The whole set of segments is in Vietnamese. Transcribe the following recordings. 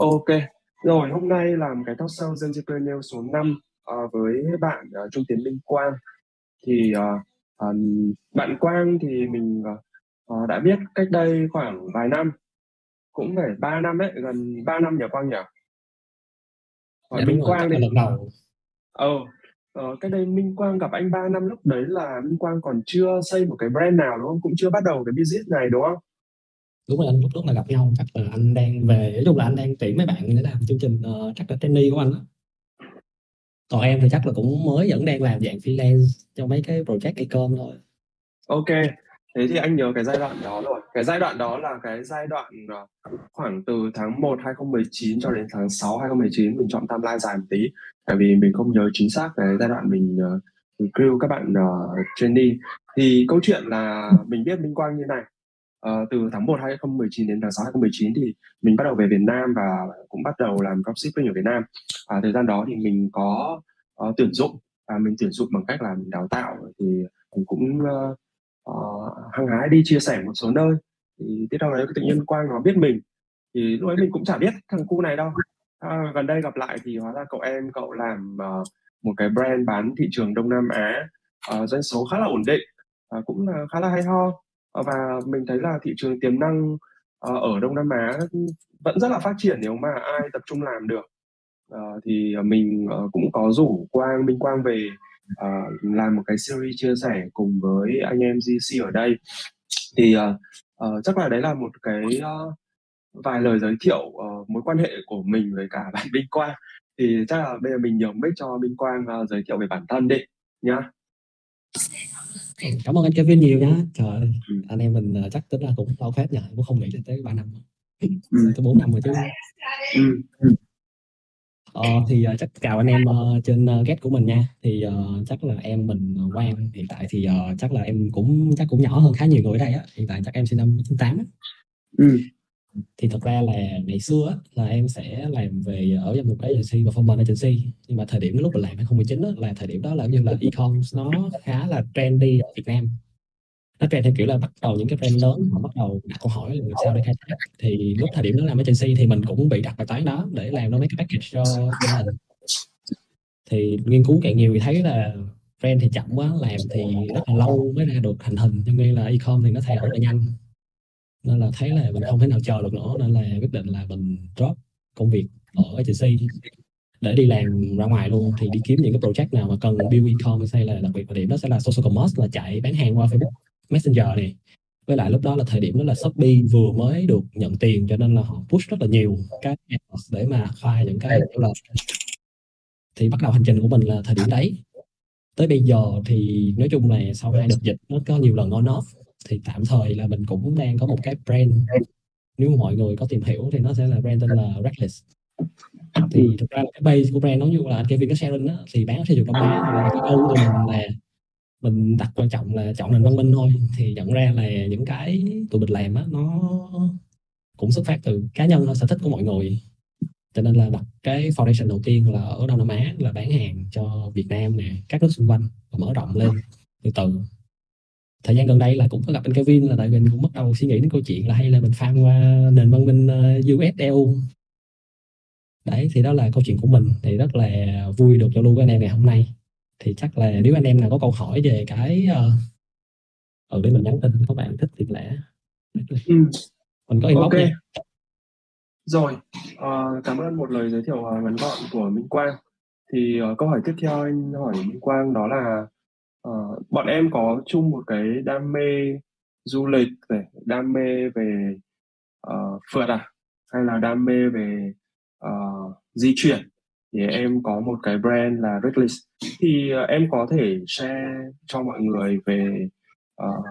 Ok, rồi hôm nay làm cái talk show Gen Entrepreneur số 5 uh, với bạn uh, Trung Tiến Minh Quang. Thì uh, uh, bạn Quang thì mình uh, đã biết cách đây khoảng vài năm, cũng phải 3 năm ấy, gần 3 năm nhỉ Quang nhỉ? Dạ, Minh Quang. Lần đầu. Ờ, uh, cách đây Minh Quang gặp anh 3 năm lúc đấy là Minh Quang còn chưa xây một cái brand nào đúng không? Cũng chưa bắt đầu cái business này đúng không? Đúng rồi anh lúc lúc là gặp nhau chắc là anh đang về nói chung là anh đang tuyển mấy bạn để làm chương trình uh, chắc là trainee của anh đó. còn em thì chắc là cũng mới vẫn đang làm dạng freelance cho mấy cái project cây cơm thôi. Ok thế thì anh nhớ cái giai đoạn đó rồi. Cái giai đoạn đó là cái giai đoạn ờ, khoảng từ tháng 1 2019 cho đến tháng 6 2019 mình chọn timeline dài một tí. Tại vì mình không nhớ chính xác cái giai đoạn mình ờ, uh, recruit các bạn uh, trainee. Thì câu chuyện là mình biết Minh Quang như này uh, từ tháng 1 2019 đến tháng 6 2019 thì mình bắt đầu về Việt Nam và cũng bắt đầu làm dropshipping ở Việt Nam. À, thời gian đó thì mình có uh, tuyển dụng và mình tuyển dụng bằng cách là mình đào tạo thì mình cũng uh, uh, hăng hái đi chia sẻ một số nơi. Thì tiếp theo đấy tự nhiên quang nó biết mình thì lúc ấy mình cũng chả biết thằng cu này đâu. À, gần đây gặp lại thì hóa ra cậu em cậu làm uh, một cái brand bán thị trường Đông Nam Á uh, doanh số khá là ổn định uh, cũng là khá là hay ho. Ờ, và mình thấy là thị trường tiềm năng ờ, ở Đông Nam Á vẫn rất là phát triển nếu mà ai tập trung làm được. Ờ, thì ờ, mình cũng có rủ Quang Minh Quang về làm một cái series chia sẻ cùng với anh em GC ở đây. Thì chắc là đấy là một cái vài lời giới thiệu mối quan hệ của mình với cả bạn Minh Quang. Thì chắc là bây giờ mình nhường mic cho Minh Quang giới thiệu về bản thân đi nhá cảm ơn anh Kevin nhiều nhá. Trời ơi, anh em mình uh, chắc tính là cũng lâu phép nhờ cũng không nghĩ đến tới ba năm ừ. tới bốn năm rồi chứ. Ừ. Ờ, thì uh, chắc chào anh em uh, trên uh, get của mình nha. Thì uh, chắc là em mình uh, Quang hiện tại thì uh, chắc là em cũng chắc cũng nhỏ hơn khá nhiều người ở đây á. Hiện tại chắc em sinh năm 98 ừ thì thật ra là ngày xưa á, là em sẽ làm về ở trong một cái agency và performance agency. Nhưng mà thời điểm lúc mình làm 2019 á, là thời điểm đó là như là e-com nó khá là trendy ở Việt Nam. Nó trend theo kiểu là bắt đầu những cái brand lớn họ bắt đầu đặt câu hỏi là làm sao để khai thác. Thì lúc thời điểm đó làm agency thì mình cũng bị đặt bài toán đó để làm nó mấy cái package cho gia đình thì nghiên cứu càng nhiều thì thấy là brand thì chậm quá làm thì rất là lâu mới ra được thành hình. Cho nên là e-com thì nó thay đổi rất là nhanh nên là thấy là mình không thể nào chờ được nữa nên là quyết định là mình drop công việc ở agency. Để đi làm ra ngoài luôn thì đi kiếm những cái project nào mà cần build e-commerce hay là đặc biệt là điểm đó sẽ là social commerce là chạy bán hàng qua Facebook Messenger này với lại lúc đó là thời điểm đó là Shopee vừa mới được nhận tiền cho nên là họ push rất là nhiều cái để mà khai những cái là thì bắt đầu hành trình của mình là thời điểm đấy. Tới bây giờ thì nói chung là sau hai đợt dịch nó có nhiều lần on off thì tạm thời là mình cũng đang có một cái brand. Nếu mọi người có tìm hiểu thì nó sẽ là brand tên là Reckless. Thì thực ra là cái base của brand nó như là anh Kevin có sharing đó, thì bán sử dụng đông á thì cái câu của mình là mình đặt quan trọng là chọn nền văn minh thôi. Thì nhận ra là những cái tụi mình làm á nó cũng xuất phát từ cá nhân thôi sở thích của mọi người. Cho nên là đặt cái foundation đầu tiên là ở Đông Nam Á là bán hàng cho Việt Nam nè các nước xung quanh và mở rộng lên từ từ thời gian gần đây là cũng có gặp anh Kevin là tại mình cũng bắt đầu suy nghĩ đến câu chuyện là hay là mình farm qua nền văn minh uh, US EU đấy thì đó là câu chuyện của mình thì rất là vui được giao lưu với anh em ngày hôm nay. Thì chắc là nếu anh em nào có câu hỏi về cái uh, ừ để mình nhắn tin các bạn thích thì lẽ ừ. mình có inbox okay. nha. Rồi uh, cảm ơn một lời giới thiệu ngắn gọn của Minh Quang. Thì uh, câu hỏi tiếp theo anh hỏi Minh Quang đó là uh, bọn em có chung một cái đam mê du lịch này đam mê về uh, phượt à? Hay là đam mê về uh, di chuyển? Thì em có một cái brand là Reckless. Thì uh, em có thể share cho mọi người về uh,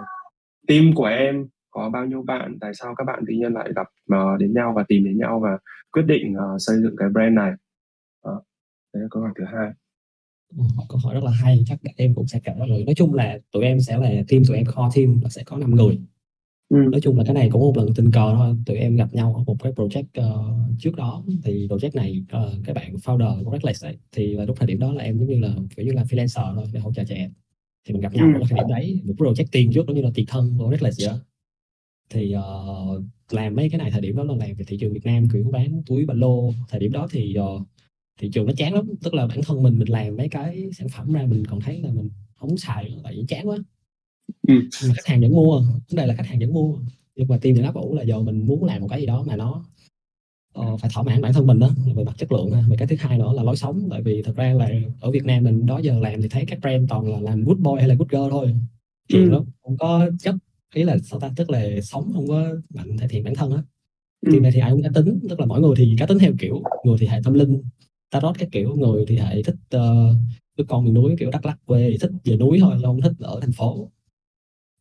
team của em có bao nhiêu bạn tại sao các bạn tự nhiên lại gặp uh, đến nhau và tìm đến nhau và quyết định uh, xây dựng cái brand này? Đó. đấy là câu hỏi thứ hai câu hỏi rất là hay chắc em cũng sẽ kể rồi nói chung là tụi em sẽ là team tụi em core team và sẽ có 5 người. Ừ. nói chung là cái này cũng một lần tình cờ thôi. Tụi em gặp nhau ở một cái project uh, trước đó. Thì project này uh, cái bạn founder của Reckless ấy, thì là lúc thời điểm đó là em giống như là kiểu như là freelancer thôi để hỗ trợ trẻ. Thì mình gặp nhau ừ. ở thời điểm đấy một project tiền trước đó như là tiền thân của Reckless vậy đó thì uh, làm mấy cái này thời điểm đó là làm về thị trường Việt Nam kiểu bán túi ba lô. Thời điểm đó thì uh, thị trường nó chán lắm. Tức là bản thân mình mình làm mấy cái sản phẩm ra mình còn thấy là mình không xài tại vì chán quá. Ừ. mà khách hàng vẫn mua. Vấn đề là khách hàng vẫn mua. Nhưng mà team thì áp ủ là giờ mình muốn làm một cái gì đó mà nó uh, phải thỏa mãn bản thân mình đó về mặt chất lượng về cái thứ hai nữa là lối sống. Tại vì thật ra là ở Việt Nam mình đó giờ làm thì thấy các brand toàn là làm good boy hay là good girl thôi. Chuyện ừ. không có chất ý là sao ta? Tức là sống không có mạnh thể hiện bản thân á. Ừ. thì này thì ai cũng cá tính. Tức là mỗi người thì cá tính theo kiểu người thì hệ tâm linh tarot các kiểu người thì hệ thích uh, cái con miền núi kiểu đắk lắc quê thì thích về núi thôi không thích ở thành phố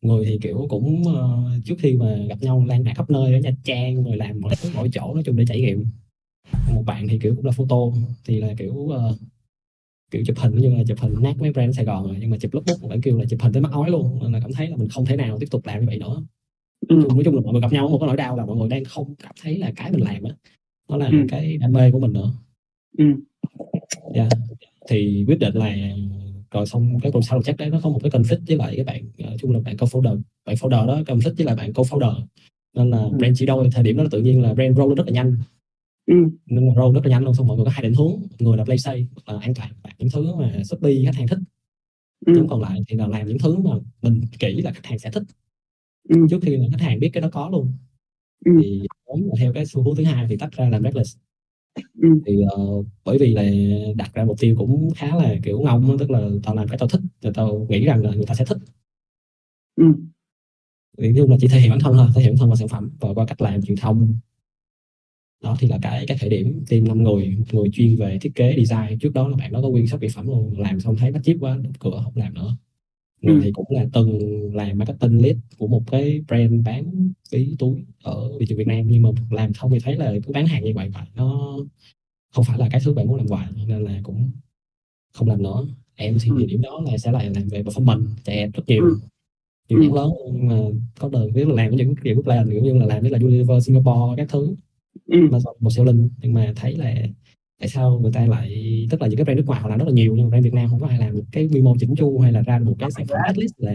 người thì kiểu cũng uh, trước khi mà gặp nhau lan bạc khắp nơi ở nha trang rồi làm mọi thứ mỗi chỗ nói chung để trải nghiệm một bạn thì kiểu cũng là photo thì là kiểu uh, kiểu chụp hình như là chụp hình nát mấy brand Sài Gòn rồi nhưng mà chụp lookbook bạn kêu là chụp hình tới mắt ói luôn nên là cảm thấy là mình không thể nào tiếp tục làm như vậy nữa ừ. nói chung là mọi người gặp nhau một cái nỗi đau là mọi người đang không cảm thấy là cái mình làm á nó là ừ. cái đam mê của mình nữa ừ. yeah. thì quyết định là rồi xong cái sau chắc đấy nó có một cái conflict với lại cái bạn uh, chung là bạn co-founder bạn founder đó conflict với lại bạn co-founder nên là ừ. brand chỉ đôi thời điểm đó tự nhiên là brand roll rất là nhanh ừ. nên mà roll rất là nhanh luôn xong mọi người có hai định hướng người là play safe là an toàn bạn những thứ mà shopee khách hàng thích ừ. những còn lại thì là làm những thứ mà mình nghĩ là khách hàng sẽ thích ừ. trước khi mà khách hàng biết cái đó có luôn ừ. thì theo cái xu hướng thứ hai thì tách ra làm reckless ừ. thì uh, bởi vì là đặt ra mục tiêu cũng khá là kiểu ngông tức là tao làm cái tao thích rồi tao nghĩ rằng là người ta sẽ thích ừ. nói chung là chỉ thể hiện bản thân thôi thể hiện bản thân và sản phẩm và qua cách làm truyền thông đó thì là cái cái khởi điểm team năm người một người chuyên về thiết kế design trước đó là bạn đó có nguyên shop mỹ phẩm luôn làm xong thấy bắt chip quá đóng cửa không làm nữa người ừ. thì cũng là từng làm marketing lead của một cái brand bán ví túi ở thị trường Việt Nam nhưng mà làm không thì thấy là cứ bán hàng như vậy vậy nó không phải là cái thứ bạn muốn làm hoài nên là cũng không làm nữa em thì ừ. điểm đó là sẽ lại làm về performance chạy rất nhiều ừ. nhiều nhãn lớn nhưng mà có đời biết là làm những kiểu plan kiểu như là làm với là Unilever Singapore các thứ ừ. một siêu linh nhưng mà thấy là tại sao người ta lại tức là những cái brand nước ngoài họ làm rất là nhiều nhưng mà brand Việt Nam không có ai làm được cái quy mô chỉnh chu hay là ra một cái sản phẩm at least là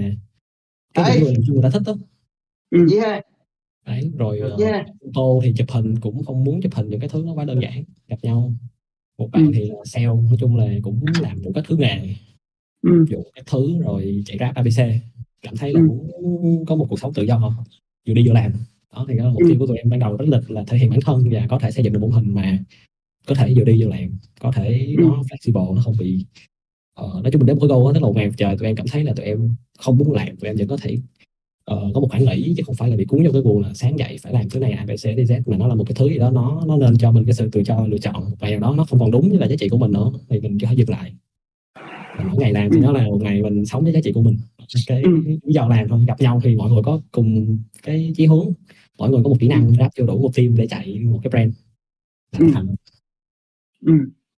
cái người chung người ta thích đó ừ. yeah. đấy rồi uh, yeah. tô thì chụp hình cũng không muốn chụp hình những cái thứ nó quá đơn giản gặp nhau một bạn ừ. thì là sale nói chung là cũng làm một cái thứ nghề ừ. dụng các thứ rồi chạy rap abc cảm thấy là ừ. muốn có một cuộc sống tự do không vừa đi vừa làm đó thì đó mục tiêu của tụi em ban đầu rất lịch là thể hiện bản thân và có thể xây dựng được một hình mà có thể vừa đi vừa làm có thể nó flexible nó không bị uh, nói chung mình đến một cái goal tức là một ngày trời tụi em cảm thấy là tụi em không muốn làm tụi em vẫn có thể uh, có một khoảng nghỉ chứ không phải là bị cuốn vô cái guồng là sáng dậy phải làm thứ này abc dz mà nó là một cái thứ gì đó nó nó nên cho mình cái sự tự cho lựa chọn và ngày đó nó không còn đúng với là giá trị của mình nữa thì mình có thể dừng lại. Mỗi ngày làm thì nó là một ngày mình sống với giá trị của mình. Cái lý do làm thôi gặp nhau thì mọi người có cùng cái chí hướng mọi người có một kỹ năng ráp chưa đủ một team để chạy một cái brand. Thành Ừ,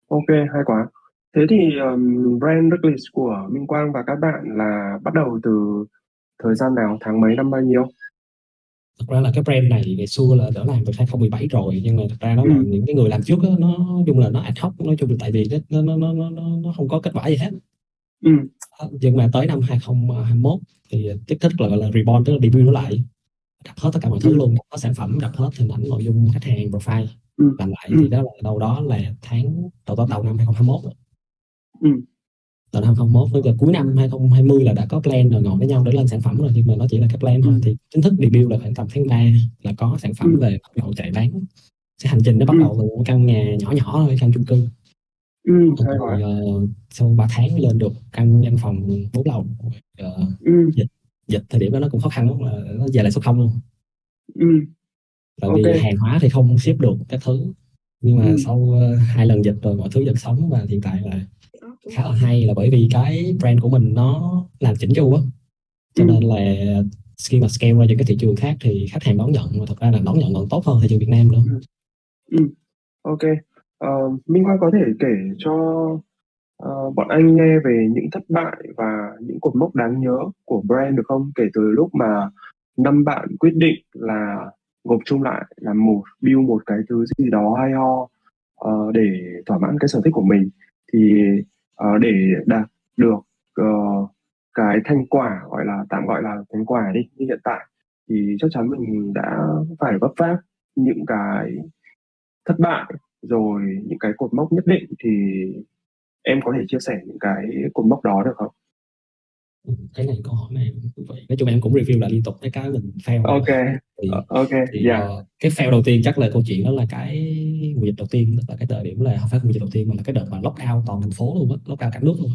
ok, hay quá. Thế thì um, brand Reckless của Minh Quang và các bạn là bắt đầu từ thời gian nào, tháng mấy, năm bao nhiêu? Thật ra là cái brand này ngày xưa là đã làm từ 2017 rồi nhưng mà thật ra nó ừ. là những cái người làm trước đó, nó chung là nó ad hoc nói chung là tại vì nó nó nó nó nó, nó không có kết quả gì hết. Ừ. Nhưng mà tới năm 2021 thì tiếp thích là gọi là reborn tức là debut nó lại đập hết tất cả mọi thứ ừ. luôn, có sản phẩm, đập hết hình ảnh, nội dung khách hàng, profile ừ. làm lại ừ. thì đó là đâu đó là tháng đầu đầu, đầu năm 2021 ừ. đầu năm 2021 với cuối năm 2020 là đã có plan rồi ngồi với nhau để lên sản phẩm rồi nhưng mà nó chỉ là cái plan thôi ừ. thì chính thức debut là khoảng tầm tháng 3 là có sản phẩm ừ. về bắt đầu chạy bán cái hành trình nó bắt ừ. đầu từ một căn nhà nhỏ nhỏ thôi căn chung cư ừ, rồi, uh, sau 3 tháng lên được căn văn phòng bốn lầu uh, ừ. dịch dịch thời điểm đó nó cũng khó khăn lắm là nó về lại số không luôn ừ tại vì okay. hàng hóa thì không ship được các thứ nhưng mà ừ. sau uh, hai lần dịch rồi mọi thứ dần sống và hiện tại là khá là hay là bởi vì cái brand của mình nó làm chỉnh chu á cho ừ. nên là khi mà scale ra những cái thị trường khác thì khách hàng đón nhận mà thật ra là đón nhận còn tốt hơn thị trường Việt Nam nữa. Ừ. ừ. Ok. Uh, Minh Quang có thể kể cho uh, bọn anh nghe về những thất bại và những cột mốc đáng nhớ của brand được không? Kể từ lúc mà năm bạn quyết định là gộp chung lại là một build một cái thứ gì đó hay ho uh, để thỏa mãn cái sở thích của mình thì uh, để đạt được uh, cái thành quả gọi là tạm gọi là thành quả đi như hiện tại thì chắc chắn mình đã phải vấp váp những cái thất bại rồi những cái cột mốc nhất định thì em có thể chia sẻ những cái cột mốc đó được không? Cái này câu hỏi này vậy nói chung em cũng review lại liên tục cái cái mình fail ok. Thì, uh, ok thì yeah. uh, cái fail đầu tiên chắc là câu chuyện đó là cái mùa dịch đầu tiên là cái thời điểm là không phải mùa dịch đầu tiên mà là cái đợt mà lock out toàn thành phố luôn á lock out cả nước luôn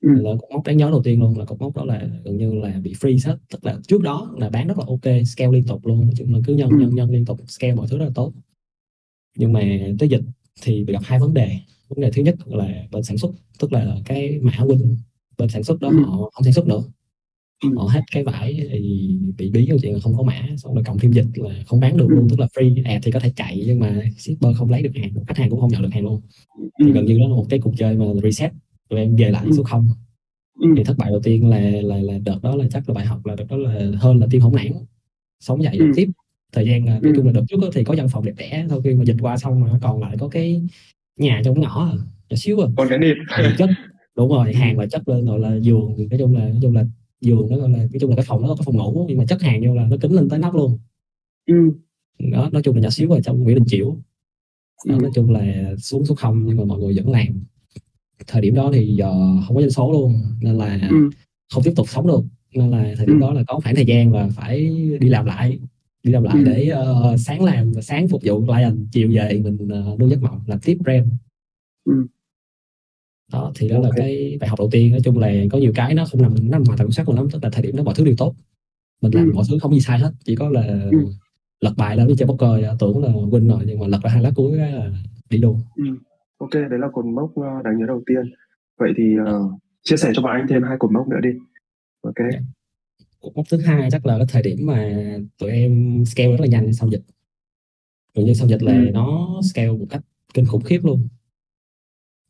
ừ. là cột mốc đáng nhớ đầu tiên luôn là cột mốc đó là gần như là bị freeze hết. Tức là trước đó là bán rất là ok scale liên tục luôn nói chung là cứ nhân ừ. nhân nhân liên tục scale mọi thứ rất là tốt. Nhưng mà tới dịch thì bị gặp hai vấn đề. Vấn đề thứ nhất là bên sản xuất tức là cái mã win bên sản xuất đó ừ. họ không sản xuất nữa ừ. họ hết cái vải thì bị bí câu chuyện là không có mã xong rồi cộng thêm dịch là không bán được ừ. luôn tức là free ad thì có thể chạy nhưng mà shipper không lấy được hàng khách hàng cũng không nhận được hàng luôn ừ. thì gần như đó là một cái cuộc chơi mà reset tụi em về lại ừ. số không ừ. thì thất bại đầu tiên là là là đợt đó là chắc là bài học là đợt đó là hơn là tim hỗn nản sống dậy ừ. tiếp thời gian nói chung là đợt trước thì có văn phòng đẹp đẽ sau khi mà dịch qua xong mà còn lại có cái nhà trong ngõ nhỏ xíu à còn cái nịp chất đúng rồi hàng là chất lên gọi là giường nói chung là nói chung là giường nó gọi là nói chung là cái phòng nó có phòng ngủ nhưng mà chất hàng vô là nó kính lên tới nóc luôn ừ. đó nói chung là nhỏ xíu ở trong Nguyễn Đình Chiểu đó, ừ. nói chung là xuống số không nhưng mà mọi người vẫn làm thời điểm đó thì giờ không có doanh số luôn nên là ừ. không tiếp tục sống được nên là thời điểm ừ. đó là có khoảng thời gian là phải đi làm lại đi làm lại ừ. để uh, sáng làm sáng phục vụ client chiều về mình uh, nuôi giấc mộng làm tiếp brand ừ đó thì đó okay. là cái bài học đầu tiên nói chung là có nhiều cái nó không nằm nó nằm ngoài tầm soát của lắm tức là thời điểm đó mọi thứ đều tốt mình làm ừ. mọi thứ không gì sai hết chỉ có là ừ. lật bài lên đi chơi poker tưởng là win rồi nhưng mà lật ra hai lá cuối là đi luôn ừ. ok đấy là cột mốc ờ, đáng nhớ đầu tiên vậy thì uh, chia sẻ cho bạn anh thêm hai cột mốc nữa đi ok yeah. Dạ. cột mốc thứ hai chắc là cái thời điểm mà tụi em scale rất là nhanh sau dịch gần như sau dịch là ừ. nó scale một cách kinh khủng khiếp luôn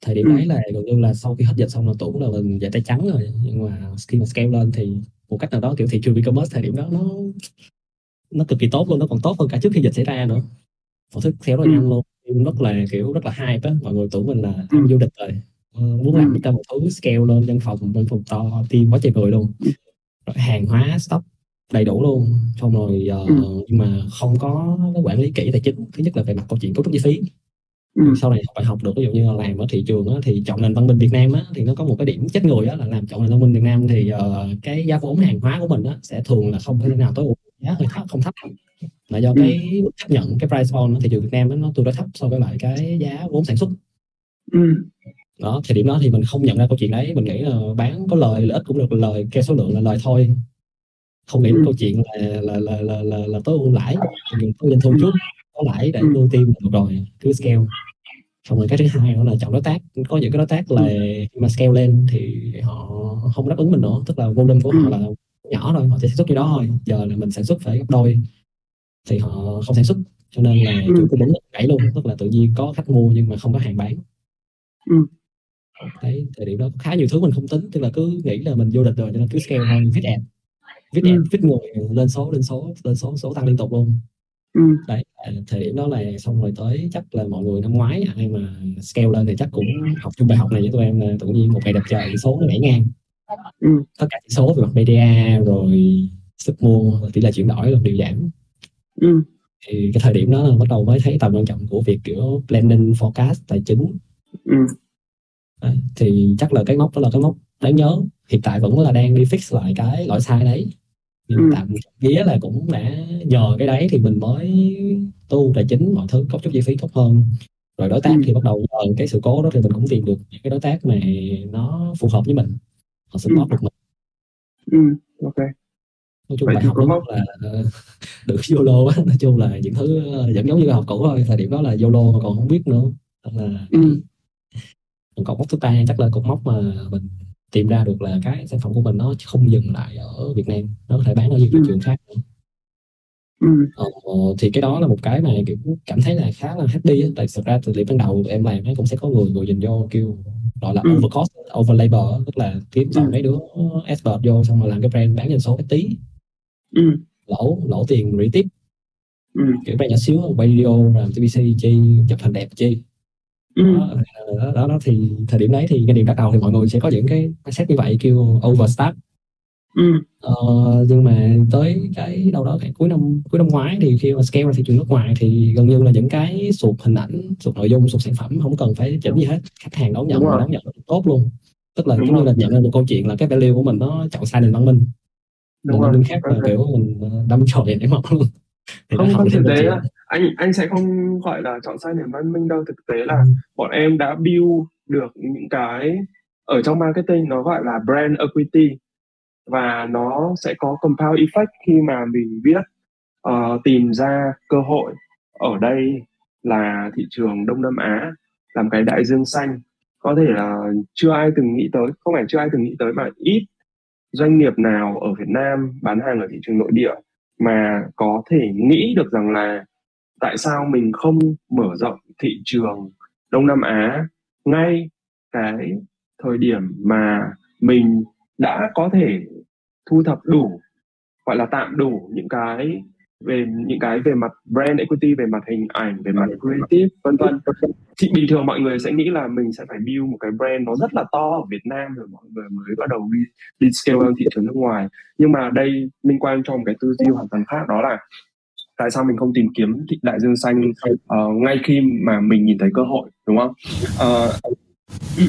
thời điểm ừ. đấy là gần như là sau khi hết dịch xong là tưởng là mình giải tay trắng rồi. Nhưng mà khi mà scale lên thì một cách nào đó kiểu thị trường e-commerce thời điểm đó nó nó cực kỳ tốt luôn nó còn tốt hơn cả trước khi dịch xảy ra nữa. Mọi thứ theo rất là nhanh luôn rất là kiểu rất là hype á. Mọi người tưởng mình là tham du lịch rồi. Uh, muốn làm ra một thứ scale lên văn phòng bên phòng to team quá trời người luôn. Rồi hàng hóa stock đầy đủ luôn. Xong rồi uh, nhưng mà không có quản lý kỹ tài chính. Thứ nhất là về mặt câu chuyện cấu trúc chi phí ừ. sau này phải học được ví dụ như là làm ở thị trường á, thì chọn nền văn minh Việt Nam á, thì nó có một cái điểm chết người á, là làm chọn nền văn minh Việt Nam thì uh, cái giá vốn hàng hóa của mình á, sẽ thường là không thể nào tối ưu giá hơi thấp không thấp là do cái ừ. chấp nhận cái price on thị trường Việt Nam đó, nó tương đối thấp so với lại cái giá vốn sản xuất ừ. đó thời điểm đó thì mình không nhận ra câu chuyện đấy mình nghĩ là bán có lời lợi ích cũng được lời kêu số lượng là lời thôi không nghĩ đến ừ. câu chuyện là là là là là, là tối ưu lãi mình có doanh thu trước có lãi để nuôi team được rồi cứ scale. Xong rồi cái thứ hai là chọn đối tác. Có những cái đối tác là khi mà scale lên thì họ không đáp ứng mình nữa tức là volume của họ là nhỏ rồi họ chỉ sản xuất như đó thôi. Giờ là mình sản xuất phải gấp đôi thì họ không sản xuất cho nên là chủ cung ứng gãy luôn tức là tự nhiên có khách mua nhưng mà không có hàng bán. Đấy thời điểm đó khá nhiều thứ mình không tính tức là cứ nghĩ là mình vô địch rồi cho nên cứ scale thôi viết ad viết ad viết người lên số lên số lên số số tăng liên tục luôn Ừ. Đấy, à, thời điểm đó là xong rồi tới chắc là mọi người năm ngoái ai mà scale lên thì chắc cũng học chung bài học này với tụi em là tự nhiên một ngày đẹp trời số nó nhảy ngang ừ. tất cả chỉ số về mặt media rồi sức mua tỷ lệ chuyển đổi là đều giảm ừ. thì cái thời điểm đó là bắt đầu mới thấy tầm quan trọng của việc kiểu planning forecast tài chính ừ. Đấy, thì chắc là cái mốc đó là cái mốc đáng nhớ hiện tại vẫn là đang đi fix lại cái lỗi sai đấy nhưng ừ. tạm nghĩa là cũng đã nhờ cái đấy thì mình mới tu tài chính mọi thứ cấu trúc chi phí tốt hơn rồi đối tác ừ. thì bắt đầu nhờ cái sự cố đó thì mình cũng tìm được những cái đối tác mà nó phù hợp với mình họ support ừ. được mình ừ. ok nói chung Vậy bài học đó là được YOLO á nói chung là những thứ vẫn giống như học cũ thôi thời điểm đó là YOLO mà còn không biết nữa là ừ. còn mốc thứ ba chắc là cột mốc mà mình tìm ra được là cái sản phẩm của mình nó không dừng lại ở Việt Nam nó có thể bán ở nhiều thị trường khác Ừ. Ờ, thì cái đó là một cái mà kiểu cảm thấy là khá là happy á. Tại thực ra từ điểm ban đầu em làm ấy cũng sẽ có người người nhìn vô kêu gọi là Ừ. over cost, over labor tức là kiếm chọn Ừ. mấy đứa expert vô xong rồi làm cái brand bán doanh số cái tí Ừ. lỗ lỗ tiền re tiếp Ừ. kiểu brand nhỏ xíu quay video làm TVC chi chụp hình đẹp chi Ừ. đó, đó, đó, đó thì thời điểm đấy thì cái điểm bắt đầu thì mọi người sẽ có những cái mindset như vậy kêu overstart Ừ. Ờ, nhưng mà tới cái đâu đó cái cuối năm cuối năm ngoái thì khi mà scale ra thị trường nước ngoài thì gần như là những cái sụt hình ảnh sụt nội dung sụt sản phẩm không cần phải chỉnh gì hết khách hàng đón nhận Đúng và rồi. đón nhận tốt luôn tức là Đúng giống như rồi. là nhận ra được câu chuyện là cái value của mình nó chọn sai nền văn minh Đúng nền văn rồi. minh khác là kiểu mình ờ, đâm trội để mọc luôn thì nó Không, không thực câu tế chuyện anh anh sẽ không gọi là chọn sai nền văn minh đâu. Thực tế là Ừ. bọn em đã build được những cái ở trong marketing nó gọi là brand equity. Và nó sẽ có compound effect khi mà mình biết ờ, tìm ra cơ hội ở đây là thị trường Đông Nam Á làm cái đại dương xanh. Có thể là chưa ai từng nghĩ tới không phải chưa ai từng nghĩ tới mà ít doanh nghiệp nào ở Việt Nam bán hàng ở thị trường nội địa mà có thể nghĩ được rằng là tại sao mình không mở rộng thị trường Đông Nam Á ngay cái thời điểm mà mình đã có thể thu thập đủ gọi là tạm đủ những cái về những cái về mặt brand equity về mặt hình ảnh về mặt creative vân vân? Thì bình thường mọi người sẽ nghĩ là mình sẽ phải build một cái brand nó rất là to ở Việt Nam rồi mọi người mới bắt đầu đi, đi scale lên thị trường nước ngoài. Nhưng mà đây liên quan cho một cái tư duy hoàn toàn khác đó là tại sao mình không tìm kiếm thị đại dương xanh ờ, ngay khi mà mình nhìn thấy cơ hội đúng không? Ừ,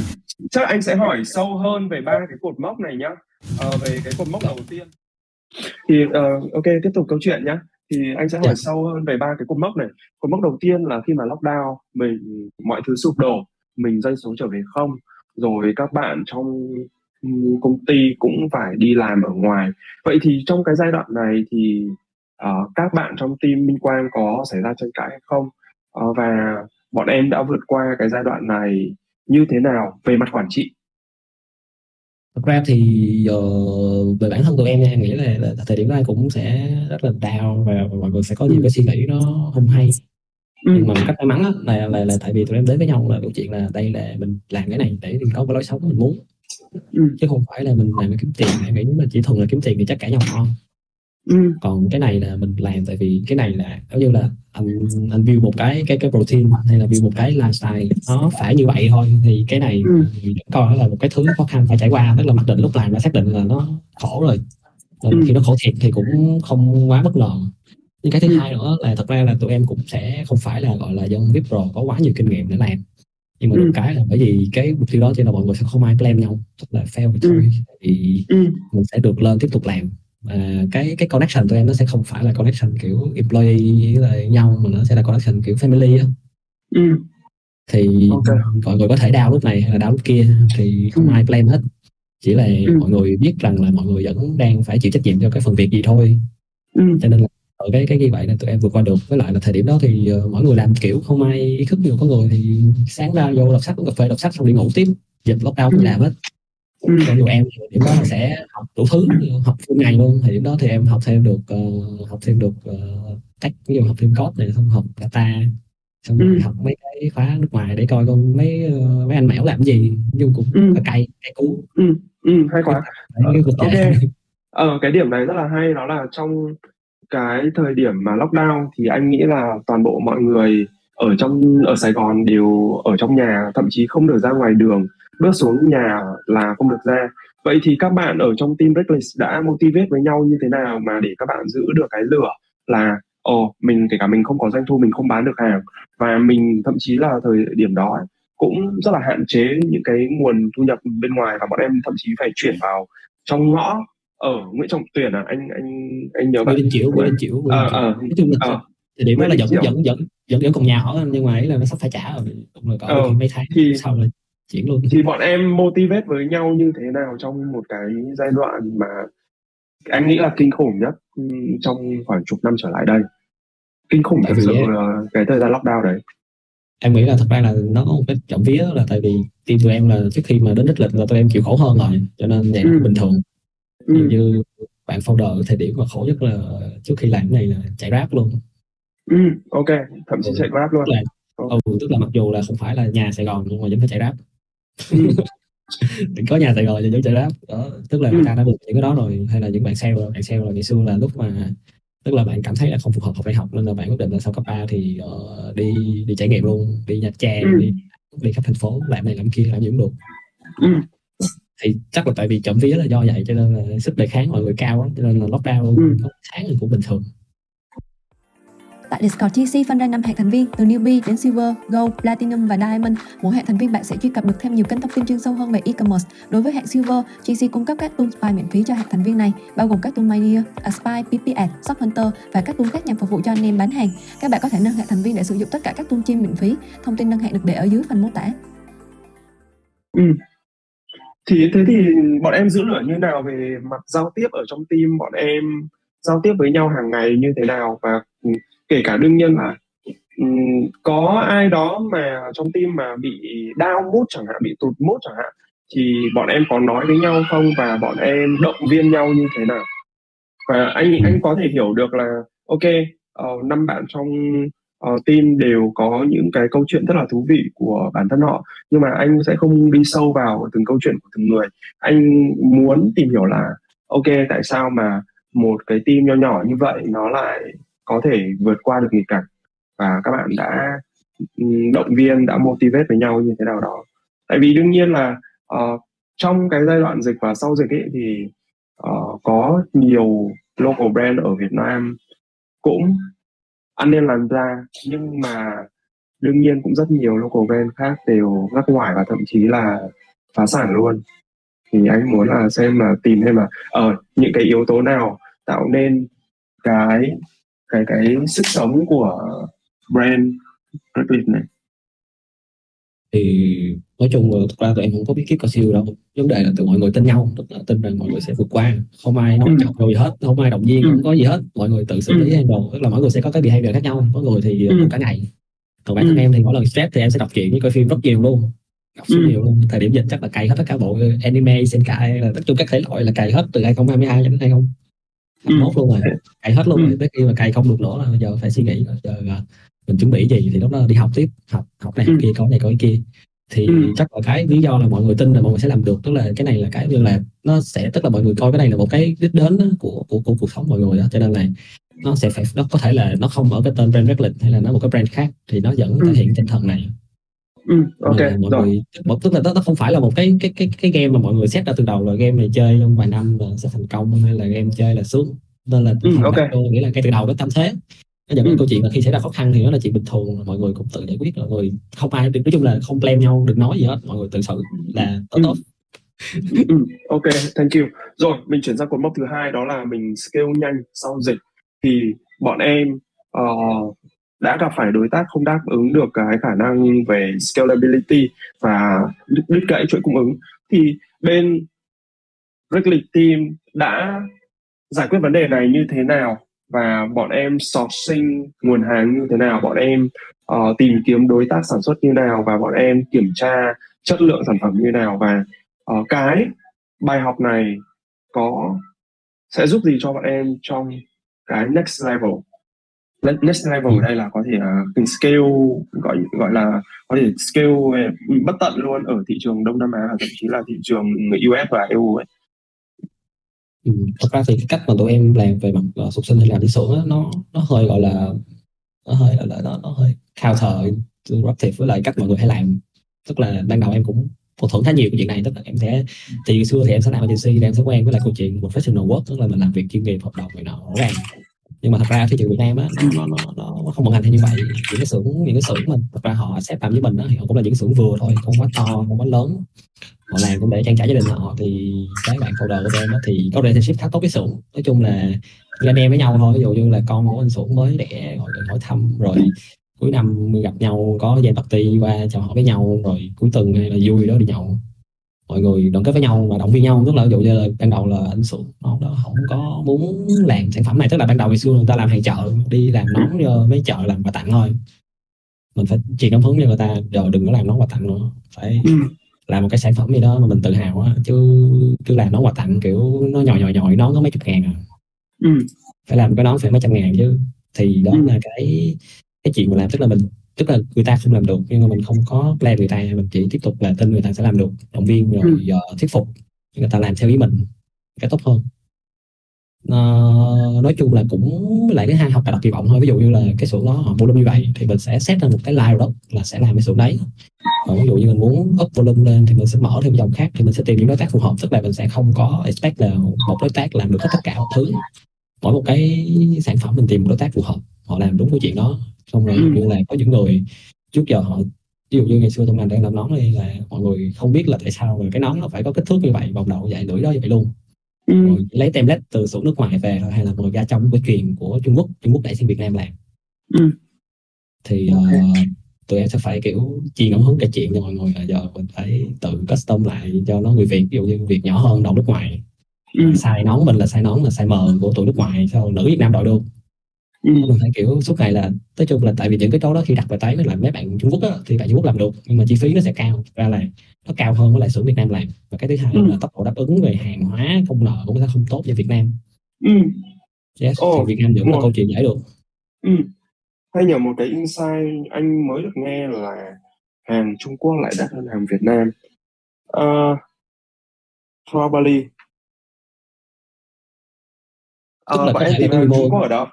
chắc anh sẽ hỏi sâu hơn về ba cái cột mốc này nhá. Ờ, về cái cột mốc đầu tiên. Thì ờ, ok tiếp tục câu chuyện nhá. Thì anh sẽ hỏi Dạ. sâu hơn về ba cái cột mốc này. Cột mốc đầu tiên là khi mà lockdown mình mọi thứ sụp đổ mình doanh số trở về không rồi các bạn trong công ty cũng phải đi làm ở ngoài. Vậy thì trong cái giai đoạn này thì ờ, các bạn trong team Minh Quang có xảy ra tranh cãi hay không? Ờ, và bọn em đã vượt qua cái giai đoạn này như thế nào về mặt quản trị? Thật ra thì ờ, về bản thân tụi em nha em nghĩ là, là thời điểm đó cũng sẽ rất là down và mọi người sẽ có nhiều Ừ. cái suy nghĩ nó không hay. Ừ, nhưng mà một cách may mắn là, là là tại vì tụi em đến với nhau là câu chuyện là đây là mình làm cái này để mình có cái lối sống mình muốn. Ừ, chứ không phải là mình làm để kiếm tiền em nghĩ nếu mà chỉ thuần là kiếm tiền thì chắc cả nhau ngon ừ, còn cái này là mình làm tại vì cái này là giống như là anh anh build một cái cái cái protein hay là build một cái lifestyle nó phải như vậy thôi thì cái này Ừ. thì coi nó là một cái thứ khó khăn phải trải qua tức là mặc định lúc làm đã xác định là nó khổ rồi Nên Ừ. khi nó khổ thiệt thì cũng không quá bất ngờ nhưng cái thứ Ừ. hai nữa là thật ra là tụi em cũng sẽ không phải là gọi là dân VIP pro có quá nhiều kinh nghiệm để làm nhưng mà Ừ. được cái là bởi vì cái mục tiêu đó cho nên là mọi người sẽ không ai blame nhau tức là fail thì Ừ. thôi thì ừ, mình sẽ được lên tiếp tục làm và cái cái connection tụi em nó sẽ không phải là connection kiểu employee với lại nhau mà nó sẽ là connection kiểu family á ừ, thì Ok. mọi người có thể đau lúc này hay là đau lúc kia thì không Ừ. ai blame hết chỉ là Ừ. mọi người biết rằng là mọi người vẫn đang phải chịu trách nhiệm cho cái phần việc gì thôi ừ, cho nên là ở cái cái như vậy nên tụi em vượt qua được với lại là thời điểm đó thì uh, mỗi người làm kiểu không ai ý thức nhiều có người thì sáng ra vô đọc sách uống cà phê đọc sách xong đi ngủ tiếp dịch lockdown Ừ. làm hết ừ, cho dù em thì điểm đó sẽ học đủ thứ học full ngày luôn. Thì điểm đó thì em học thêm được ờ, học thêm được uh, cách ví dụ học thêm code này xong học data xong rồi Ừ. học mấy cái khóa nước ngoài để coi con mấy ờ, mấy anh mẻo làm gì. Nhưng cũng Ừ. cay cay cú. Ừ, ừ, hay quá. Đấy, ok. ờ, cái điểm này rất là hay đó là trong cái thời điểm mà lockdown thì anh nghĩ là toàn bộ mọi người ở trong ở Sài Gòn đều ở trong nhà thậm chí không được ra ngoài đường bước xuống nhà là không được ra. Vậy thì các bạn ở trong team Reckless đã motivate với nhau như thế nào mà để các bạn giữ được cái lửa là ồ mình kể cả mình không có doanh thu mình không bán được hàng và mình thậm chí là thời điểm đó ấy, cũng rất là hạn chế những cái nguồn thu nhập bên ngoài và bọn em thậm chí phải chuyển vào trong ngõ ở Nguyễn Trọng Tuyển à? Anh anh anh nhớ Đình Chiểu Nguyễn Đình Chiểu Nguyễn ờ Đình Chiểu. Ờ ờ. Thời điểm đó là vẫn Chiểu. vẫn vẫn vẫn vẫn còn nhà ở nhưng mà ý là nó sắp phải trả rồi. Cũng là có Ờ, mấy tháng thì- sau là chuyển luôn thì bọn em motivate với nhau như thế nào trong một cái giai đoạn mà anh nghĩ là kinh khủng nhất ừm, trong khoảng chục năm trở lại đây kinh khủng Tại thật sự là cái thời gian lockdown đấy em nghĩ là thật ra là nó một cái trọng vía là tại vì team tụi em là trước khi mà đến đích lịch là tụi em chịu khổ hơn rồi cho nên vậy ừ. bình thường ừ. như bạn founder thời điểm mà khổ nhất là trước khi làm cái này là chạy rap luôn ừ, ok thậm chí ừ. chạy rap luôn là, ừ, tức là mặc dù là không phải là nhà Sài Gòn nhưng mà vẫn phải chạy rap ừ. có nhà Sài Gòn thì vẫn chạy rap đó tức là người ta đã được những cái đó rồi hay là những bạn sale bạn sale là ngày xưa là lúc mà tức là bạn cảm thấy là không phù hợp học đại học nên là bạn quyết định là sau cấp 3 thì uh, đi đi trải nghiệm luôn đi Nha Trang ừ. đi đi khắp thành phố làm này làm kia làm gì cũng được ừ. thì chắc là tại vì chậm vía là do vậy cho nên là sức đề kháng mọi người cao lắm cho nên là lockdown ừ. tháng thì cũng bình thường Tại Discord TC phân ra 5 hệ thành viên từ newbie đến silver, gold, platinum và diamond. Mỗi hệ thành viên bạn sẽ truy cập được thêm nhiều kênh thông tin chuyên sâu hơn về e-commerce. Đối với hệ silver, TC cung cấp các tool spy miễn phí cho hệ thành viên này, bao gồm các tool Mania, Aspy, PP Ad, Shop Hunter và các tool khác nhằm phục vụ cho anh em bán hàng. Các bạn có thể nâng hệ thành viên để sử dụng tất cả các tool trên miễn phí. Thông tin nâng hệ được để ở dưới phần mô tả. Ừ. Thì thế thì bọn em giữ lửa như nào về mặt giao tiếp ở trong team bọn em giao tiếp với nhau hàng ngày như thế nào và kể cả đương nhiên là um, có ai đó mà trong team mà bị down mood chẳng hạn bị tụt mood chẳng hạn thì bọn em có nói với nhau không và bọn em động viên nhau như thế nào? Và anh anh có thể hiểu được là ok uh, năm bạn trong uh, team đều có những cái câu chuyện rất là thú vị của bản thân họ nhưng mà anh sẽ không đi sâu vào từng câu chuyện của từng người. Anh muốn tìm hiểu là ok tại sao mà một cái team nho nhỏ như vậy nó lại có thể vượt qua được nghịch cảnh và các bạn đã ừ, động viên đã motivate với nhau như thế nào đó. Tại vì đương nhiên là uh, trong cái giai đoạn dịch và sau dịch ấy thì uh, có nhiều local brand ở Việt Nam cũng ăn nên làm ra nhưng mà đương nhiên cũng rất nhiều local brand khác đều ngắt ngoài và thậm chí là phá sản luôn. Thì anh muốn là xem là tìm thêm là ở uh, những cái yếu tố nào tạo nên cái cái cái sức sống của brand Redlit này thì nói chung là thực ra tụi em không có biết kiếp cao siêu đâu vấn đề là tụi mọi người tin nhau tức là tin rằng mọi người sẽ vượt qua không ai nói ừ. chọc đâu gì hết không ai động viên ừ. không có gì hết mọi người tự xử lý ừ. handle tức là mỗi người sẽ có cái behavior khác nhau có người thì ừ. cả ngày còn bản thân ừ. em thì mỗi lần stress thì em sẽ đọc truyện với coi phim rất nhiều luôn đọc ừ. nhiều luôn thời điểm dịch chắc là cày hết tất cả bộ anime senkai là tất chung các thể loại là cày hết từ 2022 đến 20 ừ. mốt luôn rồi cày hết luôn ừ. rồi tới khi mà cày không được nữa là bây giờ phải suy nghĩ rồi giờ mình chuẩn bị gì thì lúc đó đi học tiếp học học này học ừ. kia có này có cái kia thì ừ. chắc là cái lý do là mọi người tin là mọi người sẽ làm được tức là cái này là cái như là nó sẽ tức là mọi người coi cái này là một cái đích đến của của của cuộc sống mọi người đó cho nên là nó sẽ phải nó có thể là nó không ở cái tên brand Reckless hay là nó một cái brand khác thì nó vẫn thể hiện tinh thần này Ừ, ok mọi rồi. người tức là nó, nó không phải là một cái cái cái cái game mà mọi người xét ra từ đầu là game này chơi trong vài năm là sẽ thành công hay là game chơi là xuống nên là ừ, okay. nghĩa là cái từ đầu nó tâm thế nó dẫn đến ừ. câu chuyện là khi xảy ra khó khăn thì nó là chuyện bình thường mọi người cũng tự giải quyết mọi người không ai nói chung là không blame nhau đừng nói gì hết mọi người tự sự là tốt tốt ừ, ok thank you rồi mình chuyển sang cột mốc thứ hai đó là mình scale nhanh sau dịch thì bọn em uh, đã gặp phải đối tác không đáp ứng được cái khả năng về scalability và đứt, gãy chuỗi cung ứng. Thì bên Reclick Team đã giải quyết vấn đề này như thế nào? Và bọn em sourcing nguồn hàng như thế nào? Bọn em uh, tìm kiếm đối tác sản xuất như nào? Và bọn em kiểm tra chất lượng sản phẩm như nào? Và uh, cái bài học này có sẽ giúp gì cho bọn em trong cái next level? Next level ở đây là có thể uh, scale gọi gọi là có thể scale bất tận luôn ở thị trường Đông Nam Á và thậm chí là thị trường US và EU ấy. Ừ, thật ra thì cái cách mà tụi em làm về mặt uh, sục sinh hay làm đi xưởng nó nó hơi gọi là nó hơi gọi là nó nó hơi counter disruptive với lại cách mọi người hay làm. Tức là ban đầu em cũng mâu thuẫn khá nhiều cái chuyện này tức là em sẽ thì xưa thì em sẽ làm agency thì em sẽ quen với lại câu chuyện professional work tức là mình làm việc chuyên nghiệp hợp đồng này nọ rõ ràng nhưng mà thật ra thị trường Việt Nam á nó, nó, nó, nó không vận hành theo như vậy. Những cái xưởng những cái xưởng mình thật ra họ sẽ làm với mình đó thì họ cũng là những xưởng vừa thôi không quá to không quá lớn. Họ làm cũng để trang trải gia đình họ thì cái bạn folder của em đó thì có relationship khá tốt với xưởng. Nói chung là như anh em với nhau thôi ví dụ như là con của anh xưởng mới đẻ gọi hỏi thăm rồi cuối năm gặp nhau có dây party qua chào hỏi với nhau rồi cuối tuần hay là vui đó đi nhậu mọi người đoàn kết với nhau và động viên nhau tức là ví dụ như là ban đầu là anh sụn nó đó không có muốn làm sản phẩm này tức là ban đầu ngày xưa người ta làm hàng chợ đi làm nón cho mấy chợ làm quà tặng thôi mình phải truyền cảm hứng cho người ta giờ đừng có làm nó quà tặng nữa phải ừ. làm một cái sản phẩm gì đó mà mình tự hào á chứ cứ làm nó quà tặng kiểu nó nhồi nhồi nhồi nó có mấy chục ngàn à ừ. phải làm cái đó phải mấy trăm ngàn chứ thì đó ừ. là cái cái chuyện mình làm tức là mình tức là người ta không làm được nhưng mà mình không có plan người ta mình chỉ tiếp tục là tin người ta sẽ làm được động viên rồi ừ. uh, thuyết phục người ta làm theo ý mình cái tốt hơn. Uh, nói chung là cũng lại cái hai học đặt kỳ vọng thôi ví dụ như là cái xưởng đó họ volume như vậy thì mình sẽ set ra một cái line đó là sẽ làm cái xưởng đấy. Còn ví dụ như mình muốn up volume lên thì mình sẽ mở thêm dòng khác thì mình sẽ tìm những đối tác phù hợp tức là mình sẽ không có expect là một đối tác làm được hết tất cả mọi thứ. Mỗi một cái sản phẩm mình tìm một đối tác phù hợp họ làm đúng cái chuyện đó xong rồi như là có những người trước giờ họ ví dụ như ngày xưa trong ngành đang làm nón đây là mọi người không biết là tại sao mà cái nón nó phải có kích thước như vậy vòng đầu vậy lưỡi đó vậy luôn ừ. rồi lấy template từ xưởng nước ngoài về hay là mời ra trong cái truyền của Trung Quốc Trung Quốc đẩy sang Việt Nam làm ừ. thì okay. uh, tụi em sẽ phải kiểu truyền cảm hứng cái chuyện cho mọi người là giờ mình phải tự custom lại cho nó người Việt ví dụ như việc nhỏ hơn đầu nước ngoài ừ. size nón mình là size nón là size M của tụi nước ngoài sao nữ Việt Nam đội được ừ. mình phải kiểu suốt ngày là nói chung là tại vì những cái chỗ đó khi đặt bài tái với lại mấy bạn Trung Quốc á, thì bạn Trung Quốc làm được nhưng mà chi phí nó sẽ cao ra là nó cao hơn với lại xưởng Việt Nam làm và cái thứ hai ừ. là tốc độ đáp ứng về hàng hóa công nợ cũng sẽ không tốt như Việt Nam ừ. yes, thì Việt Nam vẫn là câu chuyện giải được ừ. hay nhờ một cái insight anh mới được nghe là hàng Trung Quốc lại đắt hơn hàng Việt Nam uh, probably tức uh, là có thể là Trung Quốc ở đâu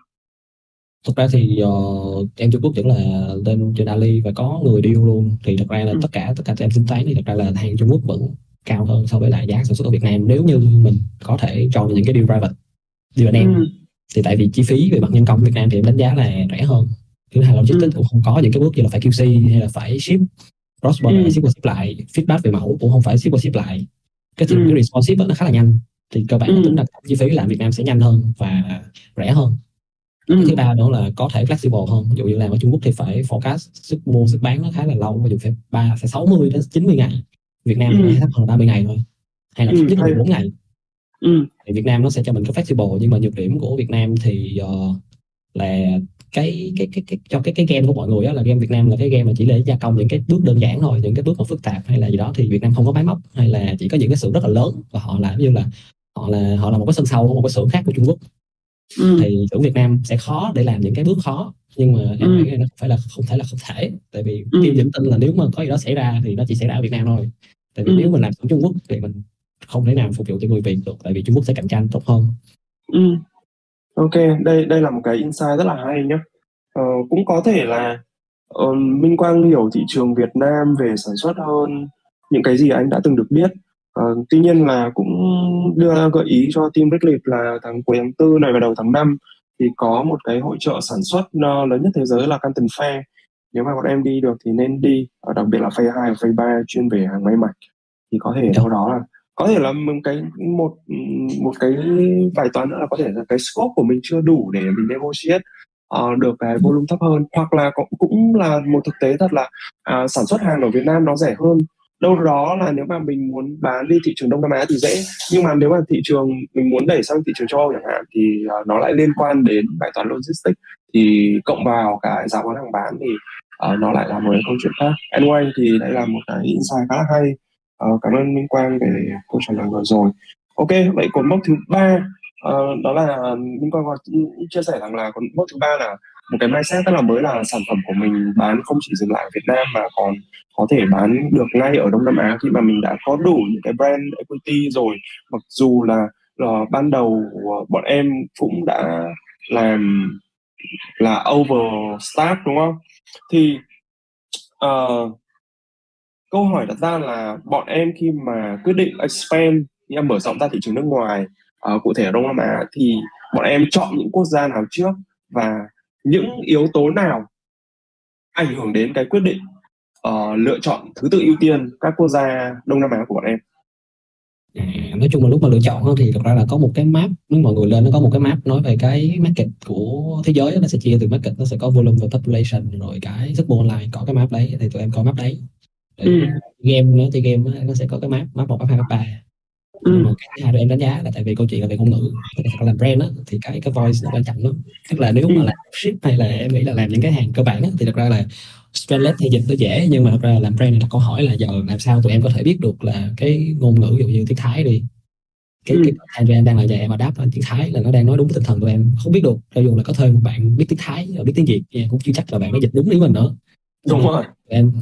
thực ra thì uh, em Trung Quốc vẫn là lên trên Ali và có người deal luôn thì thật ra là ừ. tất cả tất cả em tính toán thì thật ra là hàng Trung Quốc vẫn cao hơn so với lại giá sản xuất ở Việt Nam nếu như mình có thể chọn những cái deal private deal anh em ừ. thì tại vì chi phí về mặt nhân công Việt Nam thì em đánh giá là rẻ hơn thứ hai logistics ừ. cũng không có những cái bước như là phải QC hay là phải ship cross border ừ. ship qua ship lại feedback về mẫu cũng không phải ship qua ship lại cái chuyện ừ. cái responsive nó khá là nhanh thì cơ bản ừ. tính là chi phí làm Việt Nam sẽ nhanh hơn và rẻ hơn cái thứ ba nữa là có thể flexible hơn. Ví dụ như làm ở Trung Quốc thì phải forecast sức mua sức bán nó khá là lâu. Ví dụ phải ba phải 60 đến 90 ngày. Việt Nam thì thấp hơn 30 ngày thôi. Hay là thấp nhất là 14 ngày. Ừ. thì Việt Nam nó sẽ cho mình cái flexible nhưng mà nhược điểm của Việt Nam thì uh, là cái cái cái cái cho cái cái game của mọi người á là game Việt Nam là cái game mà chỉ để gia công những cái bước đơn giản thôi những cái bước mà phức tạp hay là gì đó thì Việt Nam không có máy móc hay là chỉ có những cái xưởng rất là lớn và họ làm như là họ là họ là một cái sân sau của một cái xưởng khác của Trung Quốc ừ. thì xưởng Việt Nam sẽ khó để làm những cái bước khó nhưng mà em ừ. nghĩ nó phải là không thể là không thể tại vì ừ. kim vững tin là nếu mà có gì đó xảy ra thì nó chỉ xảy ra ở Việt Nam thôi tại vì ừ. nếu mình làm xưởng Trung Quốc thì mình không thể nào phục vụ cho người Việt được tại vì Trung Quốc sẽ cạnh tranh tốt hơn ừ. ok đây đây là một cái insight rất là hay nhé ờ, cũng có thể là uh, Minh Quang hiểu thị trường Việt Nam về sản xuất hơn những cái gì anh đã từng được biết Uh, tuy nhiên là cũng đưa ra gợi ý cho team Brickleaf là tháng cuối tháng tư này và đầu tháng 5 thì có một cái hội trợ sản xuất uh, lớn nhất thế giới là Canton Fair. Nếu mà bọn em đi được thì nên đi, uh, đặc biệt là Fair 2 và Fair 3 chuyên về hàng may mặc. Thì có thể đâu đó là có thể là một cái một một cái bài toán nữa là có thể là cái scope của mình chưa đủ để mình negotiate uh, được cái volume thấp hơn. Hoặc là cũng, cũng là một thực tế thật là uh, sản xuất hàng ở Việt Nam nó rẻ hơn đâu đó là nếu mà mình muốn bán đi thị trường Đông Nam Á thì dễ. Nhưng mà nếu mà thị trường mình muốn đẩy sang thị trường châu Âu chẳng hạn thì uh, nó lại liên quan đến bài toán logistics. Thì cộng vào cái giá bán hàng bán thì uh, nó lại là một câu chuyện khác. Anyway thì đây là một cái insight khá là hay. Uh, cảm ơn Minh Quang về câu trả lời vừa rồi. Ok vậy cột mốc thứ ba uh, đó là Minh Quang có chia sẻ rằng là cột mốc thứ ba là một cái mindset rất là mới là sản phẩm của mình bán không chỉ dừng lại ở Việt Nam mà còn có thể bán được ngay ở Đông Nam Á khi mà mình đã có đủ những cái brand equity rồi. Mặc dù là, là ban đầu ờ, bọn em cũng đã làm là over start đúng không? Thì uh, câu hỏi đặt ra là bọn em khi mà quyết định expand em mở rộng ra thị trường nước ngoài uh, cụ thể ở Đông Nam Á thì bọn em chọn những quốc gia nào trước? Và những yếu tố nào ảnh hưởng đến cái quyết định uh, lựa chọn thứ tự ưu tiên các quốc gia Đông Nam Á của bọn em? À, nói chung là lúc mà lựa chọn thì thật ra là có một cái map nếu mọi người lên nó có một cái map nói về cái market của thế giới nó sẽ chia từ market nó sẽ có volume và population rồi cái sức mua online có cái map đấy thì tụi em coi map đấy ừ. game nữa thì game nó sẽ có cái map map một map hai map ba nhưng mà cái hai em đánh giá là tại vì câu chuyện là về ngôn ngữ thật làm brand á thì cái cái voice nó quan trọng lắm. Tức là nếu mà làm ship hay là em nghĩ là làm những cái hàng cơ bản á, thì thật ra là translate thì dịch nó dễ nhưng mà thật ra làm brand là câu hỏi là giờ làm sao tụi em có thể biết được là cái ngôn ngữ ví dụ như tiếng Thái đi. Cái cái hàng tụi em đang là giờ em mà đáp tiếng Thái là nó đang nói đúng tinh thần tụi em. Không biết được cho dù là có thuê một bạn biết tiếng Thái biết tiếng Việt cũng chưa chắc là bạn nó dịch đúng ý mình nữa. Đúng rồi. em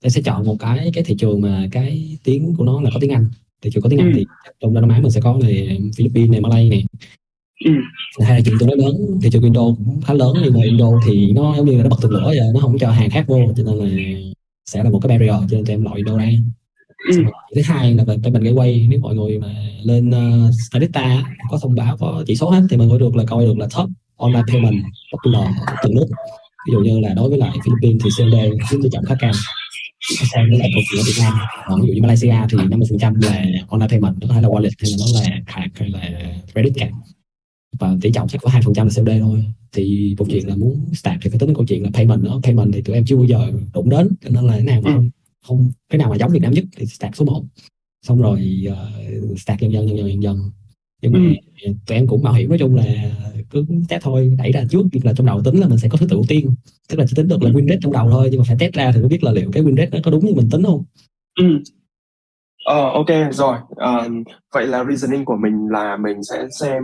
em sẽ chọn một cái cái thị trường mà cái tiếng của nó là có tiếng Anh thị trường có tiếng Anh ừ. thì trong Đông Nam Á mình sẽ có này Philippines này Malay này ừ. hai thị trường tương đối lớn thị trường Indo cũng khá lớn nhưng mà Indo thì nó giống như là nó bật tường lửa giờ nó không cho hàng khác vô cho nên là sẽ là một cái barrier cho nên tụi em loại Indo ra ừ. thứ hai là về payment gateway nếu mọi người mà lên uh, Statista có thông báo có chỉ số hết thì mọi người được là coi được là top online payment popular từng nước ví dụ như là đối với lại Philippines thì COD chiếm tỷ trọng khá cao sang với lại chuyện ở Việt Nam. Còn ví dụ như Malaysia thì 50% là online payment có thể là wallet hay là nó là card hay là credit card. Và tỷ trọng chắc có hai phần trăm là COD thôi. Thì câu chuyện là muốn start thì phải tính câu chuyện là payment nữa. Payment thì tụi em chưa bao giờ đụng đến cho nên là cái nào mà không, không cái nào mà giống Việt Nam nhất thì start số 1 xong rồi uh, start dần dần dần dần dần nhưng mà ừ. tụi em cũng mạo hiểm nói chung là cứ test thôi đẩy ra trước là trong đầu tính là mình sẽ có thứ tự ưu tiên. Tức là chỉ tính được là win rate trong đầu thôi nhưng mà phải test ra thì mới biết là liệu cái win rate nó có đúng như mình tính không. Ừ. Ờ, ok rồi. Uh, vậy là reasoning của mình là mình sẽ xem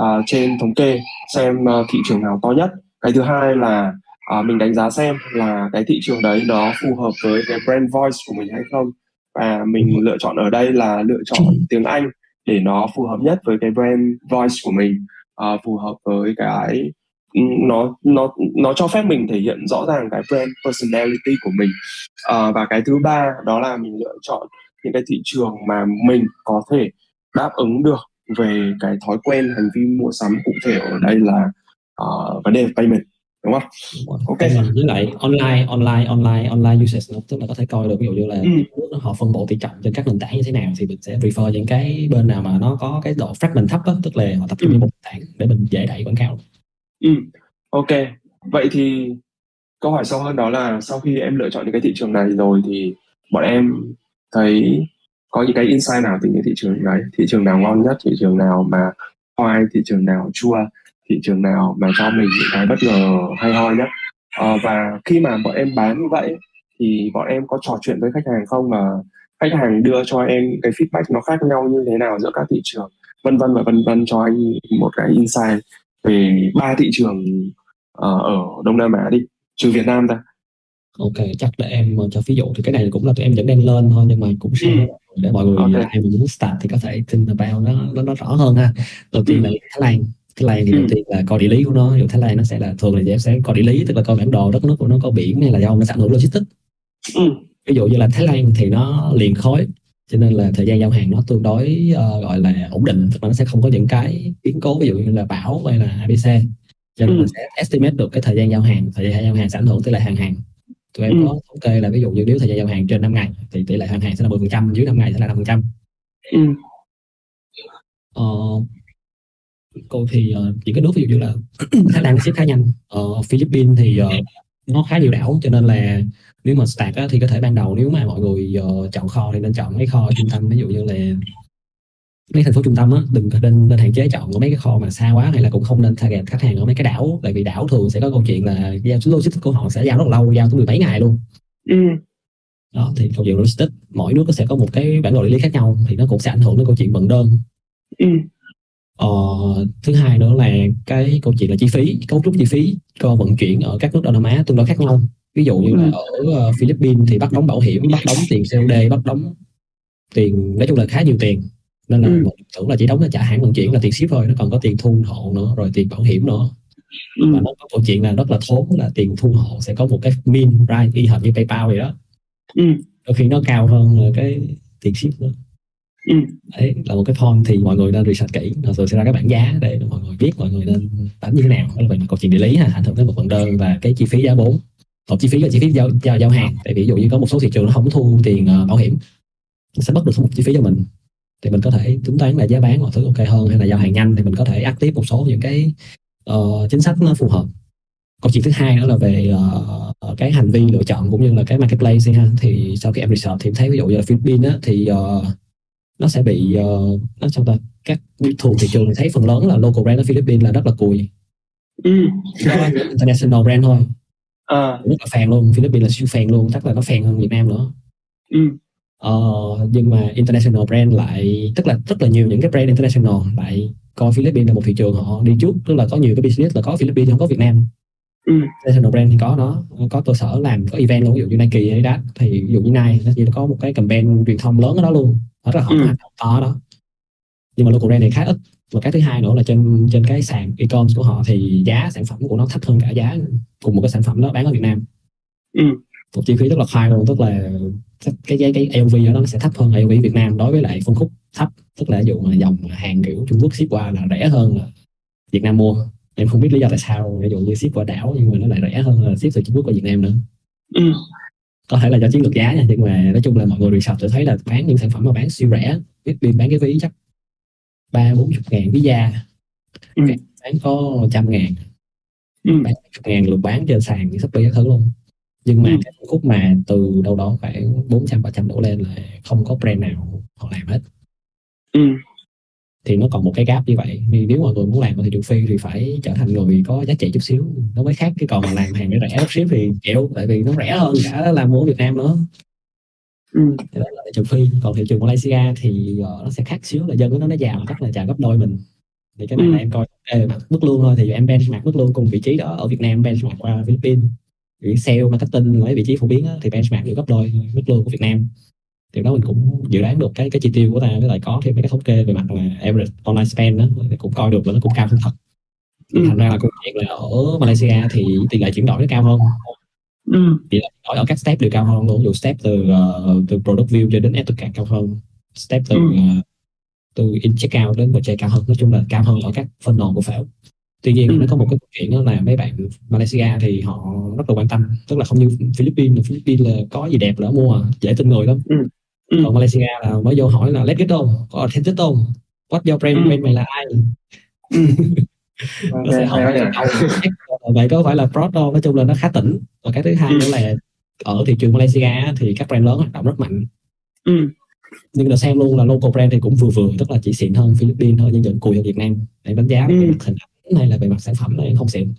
uh, trên thống kê xem uh, thị trường nào to nhất. Cái thứ hai là uh, mình đánh giá xem là cái thị trường đấy nó phù hợp với cái brand voice của mình hay không. Và mình lựa chọn ở đây là lựa chọn tiếng Anh để nó phù hợp nhất với cái brand voice của mình uh, phù hợp với cái ừ, nó nó nó cho phép mình thể hiện rõ ràng cái brand personality của mình. Uh, và cái thứ ba đó là mình lựa chọn những cái thị trường mà mình có thể đáp ứng được về cái thói quen hành vi mua sắm cụ thể ở đây là uh, vấn đề payment đúng không? Ok. Với lại online, online, online, online usage nó tức là có thể coi được ví dụ như là ừ. họ phân bổ tỷ trọng trên các nền tảng như thế nào thì mình sẽ prefer những cái bên nào mà nó có cái độ fragment thấp đó, tức là họ tập trung ừ. một nền tảng để mình dễ đẩy quảng cáo. Ừ. Ok. Vậy thì câu hỏi sâu hơn đó là sau khi em lựa chọn những cái thị trường này rồi thì bọn em thấy có những cái insight nào từ những thị trường đấy thị trường nào ngon nhất thị trường nào mà khoai thị trường nào chua thị trường nào mà cho mình những cái bất ngờ hay ho nhất à, và khi mà bọn em bán như vậy thì bọn em có trò chuyện với khách hàng không và khách hàng đưa cho em cái feedback nó khác nhau như thế nào giữa các thị trường vân vân và vân vân cho anh một cái insight về ba thị trường uh, ở Đông Nam Á đi trừ Việt Nam ta ok chắc để em cho ví dụ thì cái này cũng là tụi em vẫn đang lên thôi nhưng mà cũng sẽ ừ. để mọi người okay. em muốn start thì có thể tin about nó nó, nó rõ hơn ha đầu tiên ừ. là Thái Lan Thái Lan thì đầu ừ. tiên là coi địa lý của nó ví dụ Thái Lan nó sẽ là thường là em sẽ coi địa lý tức là coi bản đồ đất nước của nó có biển hay là do nó sản hưởng logistics ừ. ví dụ như là Thái Lan thì nó liền khối cho nên là thời gian giao hàng nó tương đối uh, gọi là ổn định tức là nó sẽ không có những cái biến cố ví dụ như là bão hay là ABC cho nên ừ. mình sẽ estimate được cái thời gian giao hàng thời gian giao hàng sẽ ảnh hưởng tới lại hàng hàng tụi em ừ. có thống kê là ví dụ như nếu thời gian giao hàng trên 5 ngày thì tỷ lệ hàng hàng sẽ là 10 phần trăm dưới 5 ngày sẽ là 5 phần trăm ừ. ờ, cô thì uh, những cái nước ví dụ như là Thái Lan xếp khá nhanh. Ở uh, Philippines thì uh, nó khá nhiều đảo cho nên là nếu mà start á, thì có thể ban đầu nếu mà mọi người uh, chọn kho thì nên chọn mấy kho trung tâm. Ví dụ như là mấy thành phố trung tâm á đừng nên nên hạn chế chọn mấy cái kho mà xa quá hay là cũng không nên target khách hàng ở mấy cái đảo. Tại vì đảo thường sẽ có câu chuyện là giao logistics của họ sẽ giao rất lâu giao tới mười mấy ngày luôn. Ừ. đó thì câu chuyện logistics mỗi nước nó sẽ có một cái bản đồ địa lý khác nhau thì nó cũng sẽ ảnh hưởng đến câu chuyện vận đơn. Ừ. ờ, thứ hai nữa là cái câu chuyện là chi phí cấu trúc chi phí cho vận chuyển ở các nước Đông Nam Á tương đối khác nhau ví dụ như là ừ. ở uh, Philippines thì bắt đóng bảo hiểm bắt đóng tiền COD bắt đóng tiền nói chung là khá nhiều tiền nên là ừ. tưởng là chỉ đóng là trả hãng vận chuyển là tiền ship thôi nó còn có tiền thu hộ nữa rồi tiền bảo hiểm nữa ừ. và nó có câu chuyện là rất là thốn là tiền thu hộ sẽ có một cái min right y hệt như PayPal vậy đó ừ. đôi khi nó cao hơn cái tiền ship nữa ừ. đấy là một cái form thì mọi người nên research kỹ. Rồi sẽ ra các bảng giá để mọi người biết mọi người nên đánh như thế nào. Đó là về câu chuyện địa lý ha ảnh hưởng tới một phần đơn và cái chi phí giá vốn tổng chi phí là chi phí giao, giao, giao hàng. Tại ví dụ như có một số thị trường nó không thu tiền uh, bảo hiểm nó sẽ mất được một chi phí cho mình. Thì mình có thể tính toán là giá bán mọi thứ ok hơn hay là giao hàng nhanh thì mình có thể áp tiếp một số những cái uh, chính sách nó phù hợp. Câu chuyện thứ hai nữa là về uh, cái hành vi lựa chọn cũng như là cái marketplace ha. Thì sau khi em research thì em thấy ví dụ như là Philippines á, thì uh, nó sẽ bị uh, nó sao ta các thuộc thị trường thì thấy phần lớn là local brand ở Philippines là rất là cùi ừ. international brand thôi à. rất là phèn luôn Philippines là siêu phèn luôn chắc là nó phèn hơn Việt Nam nữa ừ. ờ, nhưng mà international brand lại tức là rất là nhiều những cái brand international lại coi Philippines là một thị trường họ đi trước tức là có nhiều cái business là có Philippines không có Việt Nam ừ. international brand thì có nó có cơ sở làm có event luôn ví dụ như Nike hay đó thì ví dụ như Nike nó chỉ có một cái campaign truyền thông lớn ở đó luôn. Rất là họ ừ. to đó. Nhưng mà local brand này khá ít. Và cái thứ hai nữa là trên trên cái sàn e-commerce của họ thì giá sản phẩm của nó thấp hơn cả giá cùng một cái sản phẩm đó bán ở Việt Nam. Ừ. một chi phí rất là high luôn tức là cái cái cái LV đó nó sẽ thấp hơn LV Việt Nam đối với lại phân khúc thấp. Tức là ví dụ mà dòng hàng kiểu Trung Quốc ship qua là rẻ hơn là Việt Nam mua em không biết lý do tại sao ví dụ như ship qua đảo nhưng mà nó lại rẻ hơn là ship từ Trung Quốc qua Việt Nam nữa ừ. có thể là do chiến lược giá nha nhưng mà nói chung là mọi người research tôi thấy là bán những sản phẩm mà bán siêu rẻ biết bán cái ví chắc ba bốn chục ngàn visa ừ. bán có trăm ngàn ừ. bán chục ngàn lượt bán trên sàn thì shopee các thứ luôn nhưng mà ừ. cái khúc mà từ đâu đó khoảng bốn trăm ba trăm đổ lên là không có brand nào họ làm hết ừ. Thì nó còn một cái gap như vậy. Vì nếu mọi người muốn làm ở thị trường phi thì phải trở thành người có giá trị chút xíu. Nó mới khác cái còn mà làm hàng rẻ ship thì chịu tại vì nó rẻ hơn cả làm mua Việt Nam nữa. Ừ. thì đó là thị trường phi còn thị trường Malaysia thì uh, nó sẽ khác xíu là dân của nó nó giàu chắc là chào gấp đôi mình. Thì cái này ừ. là em coi ê, mức lương thôi thì em benchmark mức lương cùng vị trí đó ở Việt Nam benchmark qua Philippines. Sale marketing mấy vị trí phổ biến đó, thì benchmark được gấp đôi mức lương của Việt Nam thì đó mình cũng dự đoán được cái cái chi tiêu của ta với lại có thêm mấy cái thống kê về mặt là average online spend đó thì cũng coi được là nó cũng cao hơn thật ừ. thành ra là câu chuyện là ở Malaysia thì tỷ lệ chuyển đổi nó cao hơn ừ. thì đổi ở các step đều cao hơn luôn ví dụ step từ uh, từ product view cho đến to cao hơn step từ ừ. uh, từ in checkout đến purchase cao hơn nói chung là cao hơn ở các funnel của phễu tuy nhiên ừ. nó có một cái chuyện đó là mấy bạn Malaysia thì họ rất là quan tâm tức là không như Philippines Philippines là có gì đẹp là mua dễ tin người lắm ừ. Ừ. còn Malaysia là mới vô hỏi là let's get on có authentic không what's your brand ừ. brand mày là ai ừ. nó sẽ hỏi vậy có phải là fraud đâu nói chung là nó khá tỉnh và cái thứ hai ừ. nữa là ở thị trường Malaysia thì các brand lớn hoạt động rất mạnh ừ. nhưng là xem luôn là local brand thì cũng vừa vừa tức là chỉ xịn hơn Philippines thôi nhưng vẫn cùi hơn Việt Nam để đánh giá ừ. về mặt hình ảnh hay là về mặt sản phẩm này không xịn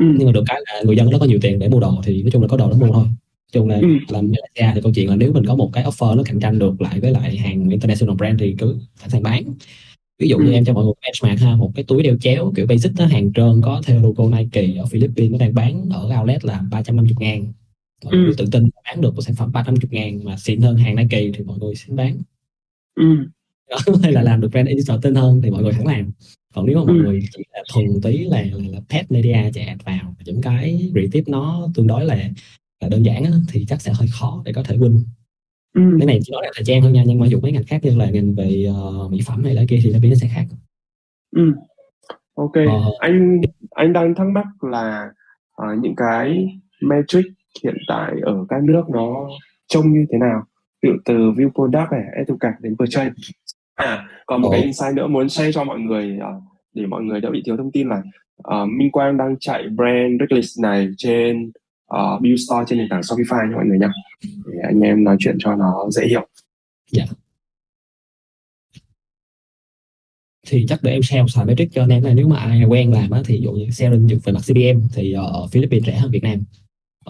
ừ. nhưng mà được cái là người dân nó có nhiều tiền để mua đồ thì nói chung là có đồ nó mua thôi chung là ừ. làm Malaysia thì câu chuyện là nếu mình có một cái offer nó cạnh tranh được lại với lại hàng international brand thì cứ sẵn sàng bán ví dụ như em cho mọi người benchmark ha một cái túi đeo chéo kiểu basic đó hàng trơn có theo logo Nike ở Philippines nó đang bán ở outlet là 350 ngàn mọi ừ. người tự tin bán được một sản phẩm 350 ngàn mà xịn hơn hàng Nike thì mọi người sẽ bán ừ. hay là làm được brand editor tin hơn thì mọi người hẳn làm còn nếu mà mọi ừ. người chỉ là thuần tí là, là, là pet media chạy vào những cái tiếp nó tương đối là đơn giản á, thì chắc sẽ hơi khó để có thể win ừ. cái này chỉ nói là thời gian thôi nha nhưng mà dùng mấy ngành khác như là ngành về uh, mỹ phẩm hay là kia thì nó sẽ khác ừ. ok ờ, anh anh đang thắc mắc là uh, những cái metric hiện tại ở các nước nó trông như thế nào ví dụ từ view product này edu cạc đến purchase à còn một Ồ. cái insight nữa muốn share cho mọi người uh, để mọi người đỡ bị thiếu thông tin là uh, Minh Quang đang chạy brand Reckless này trên uh, Build Store trên nền tảng Shopify nha mọi người nha để anh em nói chuyện cho nó dễ hiểu. Dạ. Thì chắc để em share xài metric cho anh em này. Nếu mà ai quen làm á thì dụ như selling về mặt CPM thì ở Philippines rẻ hơn Việt Nam.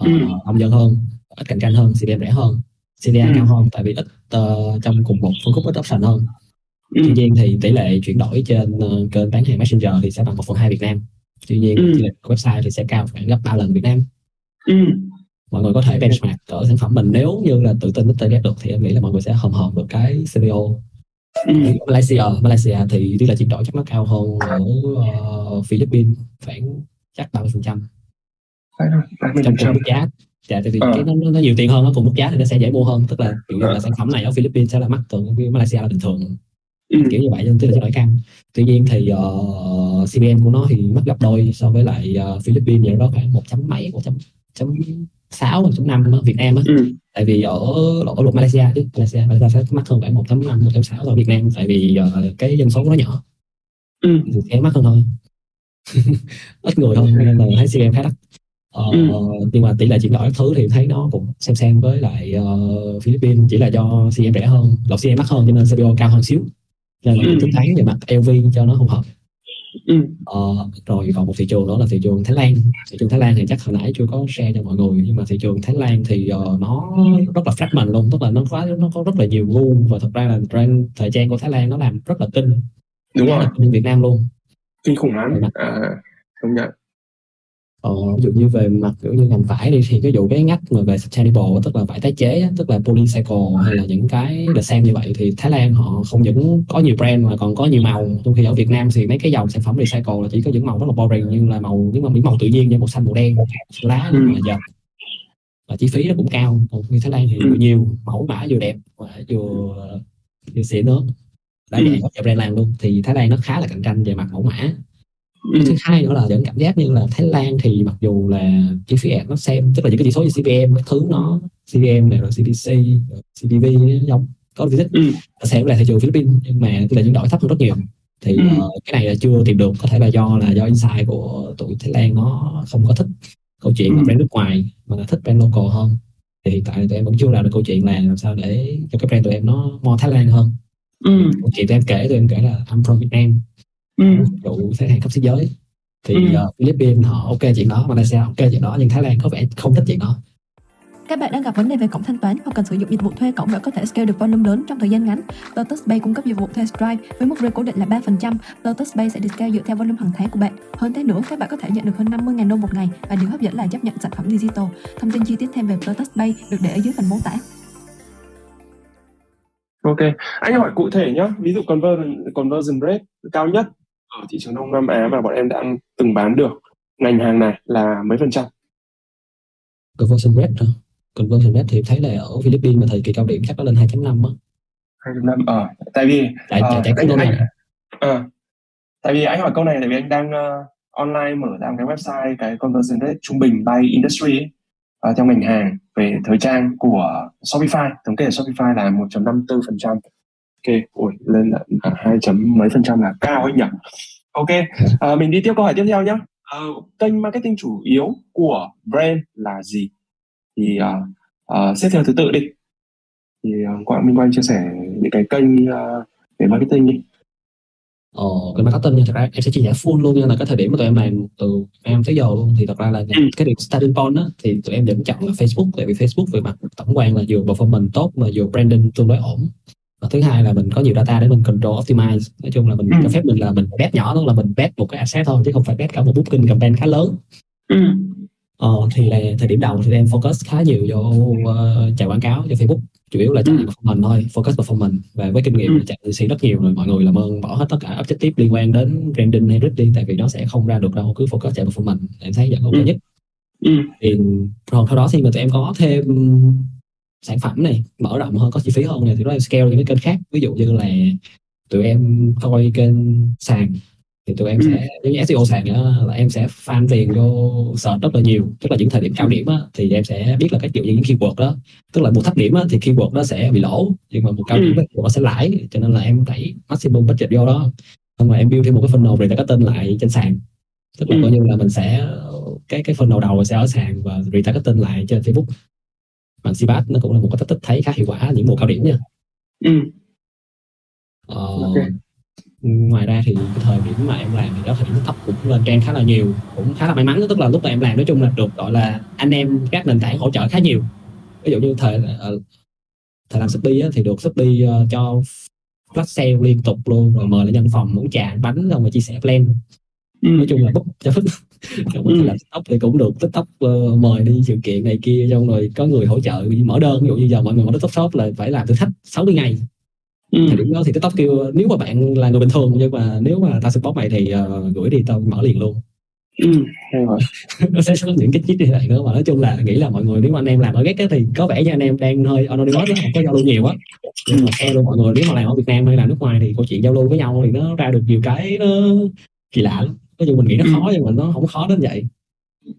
Uh, ừ. đông dân hơn ít cạnh tranh hơn CPM rẻ hơn. CDA ừ. cao hơn tại vì ít uh, trong cùng một phân khúc ít option hơn. Ừ. tuy nhiên thì tỷ lệ chuyển đổi trên uh, kênh bán hàng messenger thì sẽ bằng một phần hai Việt Nam. Tuy nhiên ừ. tỷ lệ website thì sẽ cao khoảng gấp 3 lần Việt Nam ừ. mọi người có thể benchmark ở sản phẩm mình. Nếu như là tự tin target được thì em nghĩ là mọi người sẽ hòm hòm được cái CPO ừ. Malaysia Malaysia thì tỷ lệ chuyển đổi chắc nó cao hơn ở uh, Philippines khoảng chắc 30 phần trăm. Trong cùng mức giá. Dạ tại vì ờ. cái nó, nó nhiều tiền hơn nó cùng mức giá thì nó sẽ dễ mua hơn. Tức là kiểu như là sản phẩm này ở Philippines sẽ là mắc còn Malaysia là bình thường. Ừ. kiểu như vậy nên tức là đổi căng tuy nhiên thì uh, CPM của nó thì mất gấp đôi so với lại uh, Philippines. Vậy đó khoảng một chấm mấy một chấm chấm sáu một chấm năm Việt Nam á. Ừ. tại vì ở ở luật Malaysia chứ. Malaysia Malaysia sẽ mắc hơn khoảng một chấm năm một chấm sáu ở Việt Nam. Tại vì uh, cái dân số nó nhỏ. Ừ. thì sẽ mắc hơn thôi. Ít người hơn nên là thấy CPM khá đắt. Ờ, ừ. nhưng mà tỷ lệ chuyển đổi thứ thì thấy nó cũng xem xem với lại uh, Philippines chỉ là do CM rẻ hơn. Lọc CM mắc hơn cho nên CPO cao hơn xíu. Nên là ừ. tính toán về mặt LV cho nó không hợp ừ. ờ, rồi còn một thị trường đó là thị trường Thái Lan. Thị trường Thái Lan thì chắc hồi nãy chưa có share cho mọi người nhưng mà thị trường Thái Lan thì uh, nó rất là fragment luôn tức là nó quá nó có rất là nhiều gu và thật ra là trend thời trang của Thái Lan nó làm rất là kinh. Đúng rồi. Việt Nam luôn. Kinh khủng lắm. À, công nhận Ờ, ví dụ như về mặt kiểu như ngành vải đi thì ví dụ cái ngách mà về sustainable tức là vải tái chế tức là polycycle hay là những cái là xem như vậy thì Thái Lan họ không những có nhiều brand mà còn có nhiều màu. Trong khi ở Việt Nam thì mấy cái dòng sản phẩm recycle là chỉ có những màu rất là boring như là màu những màu, màu tự nhiên như màu xanh màu đen lá ừ. mà dập và chi phí nó cũng cao. Còn khi Thái Lan thì ừ. nhiều mẫu mã vừa đẹp và vừa vừa xịn nữa. Đã vậy có brand làm luôn. Thì Thái Lan nó khá là cạnh tranh về mặt mẫu mã Ừ. thứ hai nữa là vẫn cảm giác như là Thái Lan thì mặc dù là chi phí ad nó xem tức là những cái chỉ số như CPM các thứ nó CPM này rồi CPC rồi CPV nó giống có visit ừ. xem là thị trường Philippines nhưng mà tỷ lệ chuyển đổi thấp hơn rất nhiều thì ừ. uh, cái này là chưa tìm được có thể là do là do insight của tụi Thái Lan nó không có thích câu chuyện ừ. brand nước ngoài mà là thích brand local hơn thì hiện tại tụi em vẫn chưa làm được câu chuyện là làm sao để cho cái brand tụi em nó more Thái Lan hơn ừ. chuyện tụi em kể tụi em kể là I'm from Việt Nam ừ. dụ khách hàng cấp thế giới thì ừ. uh, Philippines họ ok chuyện đó Malaysia ok chuyện đó nhưng Thái Lan có vẻ không thích chuyện đó các bạn đang gặp vấn đề về cổng thanh toán hoặc cần sử dụng dịch vụ thuê cổng để có thể scale được volume lớn trong thời gian ngắn. Lotus Pay cung cấp dịch vụ thuê Stripe với mức rate cố định là 3%. Lotus Pay sẽ được scale dựa theo volume hàng tháng của bạn. Hơn thế nữa, các bạn có thể nhận được hơn 50.000 đô một ngày và điều hấp dẫn là chấp nhận sản phẩm digital. Thông tin chi tiết thêm về Lotus Pay được để ở dưới phần mô tả. Ok, anh hỏi cụ thể nhé. Ví dụ conversion conversion rate cao nhất ở thị trường Đông Nam Á mà bọn em đã từng bán được ngành hàng này là mấy phần trăm? Conversion rate hả? Conversion rate thì thấy là ở Philippines mà thời kỳ cao điểm chắc nó lên 2.5 á. 2.5 ờ tại vì tại, uh, tại, tại anh, uh, tại vì anh hỏi câu này tại vì anh đang uh, online mở ra cái website cái conversion rate trung bình by industry ấy, uh, theo ngành hàng về thời trang của Shopify thống kê của Shopify là 1.54 phần trăm ok. Ui lên là hai chấm mấy phần trăm là cao ấy nhỉ? Ok. À, mình đi tiếp câu hỏi tiếp theo nhé à, kênh marketing chủ yếu của brand là gì? Thì uh, uh, xếp theo thứ tự đi. Thì uh, quang minh quang chia sẻ những cái kênh uh, về marketing đi. Ờ, cái marketing thật ra em sẽ chia sẻ full luôn nha. Là cái thời điểm mà tụi em làm từ em tới giờ luôn. Thì thật ra là ừ. cái điểm starting point đó thì tụi em vẫn chọn là Facebook. Tại vì Facebook về mặt tổng quan là vừa performance tốt mà vừa branding tương đối ổn và thứ hai là mình có nhiều data để mình control optimize nói chung là mình ừ. cho phép mình là mình bet nhỏ thôi là mình bet một cái asset thôi chứ không phải bet cả một booking campaign khá lớn ừ. ờ, thì là thời điểm đầu thì em focus khá nhiều vô uh, chạy quảng cáo cho Facebook chủ yếu là chạy ừ. performance thôi focus performance và với kinh nghiệm ừ. chạy CC rất nhiều rồi mọi người làm ơn bỏ hết tất cả objective liên quan đến branding hay đi tại vì nó sẽ không ra được đâu cứ focus chạy performance em thấy vẫn ok ừ. nhất ừ. thì còn sau đó thì mà tụi em có thêm sản phẩm này mở rộng hơn có chi phí hơn này thì nó em scale những cái kênh khác. Ví dụ như là tụi em coi kênh sàn thì tụi em ừ. sẽ giống như SEO sàn đó là em sẽ fan tiền vô search rất là nhiều. Tức là những thời điểm cao điểm á, thì em sẽ biết là cái kiểu những keyword đó. Tức là một thấp điểm á, thì keyword nó sẽ bị lỗ nhưng mà một cao điểm ừ. nó sẽ lãi. Cho nên là em đẩy maximum budget vô đó. Xong rồi em build thêm một cái funnel để cái tên lại trên sàn. Tức là ừ. coi như là mình sẽ cái cái funnel đầu sẽ ở sàn và retargeting lại trên Facebook bằng CPAT nó cũng là một cái cách tích thấy khá hiệu quả những mùa cao điểm nha ừ. ờ, okay. ngoài ra thì cái thời điểm mà em làm thì đó thời điểm thấp cũng lên trend khá là nhiều cũng khá là may mắn tức là lúc mà em làm nói chung là được gọi là anh em các nền tảng hỗ trợ khá nhiều ví dụ như thời uh, thời làm Shopee á, thì được Shopee uh, cho flash sale liên tục luôn rồi mời lên nhân phòng uống trà bánh xong rồi chia sẻ plan. Nói chung là bút cho xong rồi ừ. làm tiktok thì cũng được. Tiktok uh, mời đi sự kiện này kia xong rồi có người hỗ trợ mở đơn. Ví dụ như giờ mọi người mở tiktok shop là phải làm thử thách 60 ngày. Ừ. thời điểm đó thì tiktok kêu nếu mà bạn là người bình thường nhưng mà nếu mà tao support mày thì uh, gửi đi tao mở liền luôn. Ừ, nó sẽ có những cái chít như vậy nữa. Mà nói chung là nghĩ là mọi người nếu mà anh em làm ở ghét thì có vẻ như anh em đang hơi anonymous không có giao lưu nhiều á. Nhưng mà theo mọi người nếu mà làm ở Việt Nam hay là nước ngoài thì câu chuyện giao lưu với nhau thì nó ra được nhiều cái nó kỳ lạ lắm nói chung mình nghĩ nó khó nhưng mà nó không khó đến vậy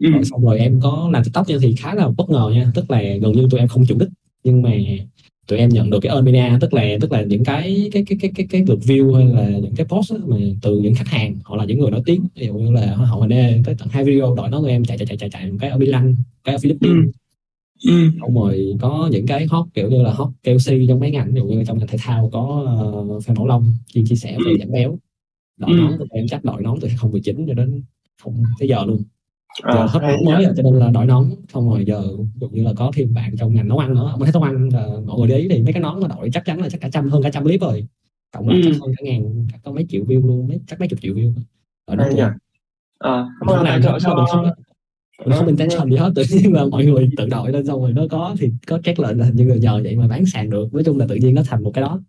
ừ. rồi xong rồi em có làm tiktok nha thì khá là bất ngờ nha tức là gần như tụi em không chủ đích nhưng mà tụi em nhận được cái earn tức là tức là những cái cái cái cái cái cái lượt view hay là những cái post mà từ những khách hàng hoặc là những người nổi tiếng ví dụ như là họ mà đê tới tận hai video đội nó tụi em chạy chạy chạy chạy chạy một cái ở Milan cái ở Philippines ừ. Ừ. xong rồi có những cái hot kiểu như là hot KLC trong mấy ngành ví dụ như trong ngành thể thao có uh, Phan Bảo Long chuyên chia sẻ về ừ. giảm béo đội ừ. nón tụi em chắc đội nón từ 2019 cho đến không tới giờ luôn giờ à, hết nón mới rồi cho nên là đổi nón xong rồi giờ dụ như là có thêm bạn trong ngành nấu ăn nữa mới thấy nấu ăn là mọi người để ý thì mấy cái nón mà đổi chắc chắn là chắc cả trăm hơn cả trăm clip rồi cộng lại ừ. chắc hơn cả ngàn chắc có mấy triệu view luôn mấy chắc mấy chục triệu view ở đó à, nó làm cho, cho... mình không mình không intention gì hết tự nhiên là mọi người tự đội lên xong rồi nó có thì có check lệnh là như là nhờ vậy mà bán sàn được nói chung là tự nhiên nó thành một cái đó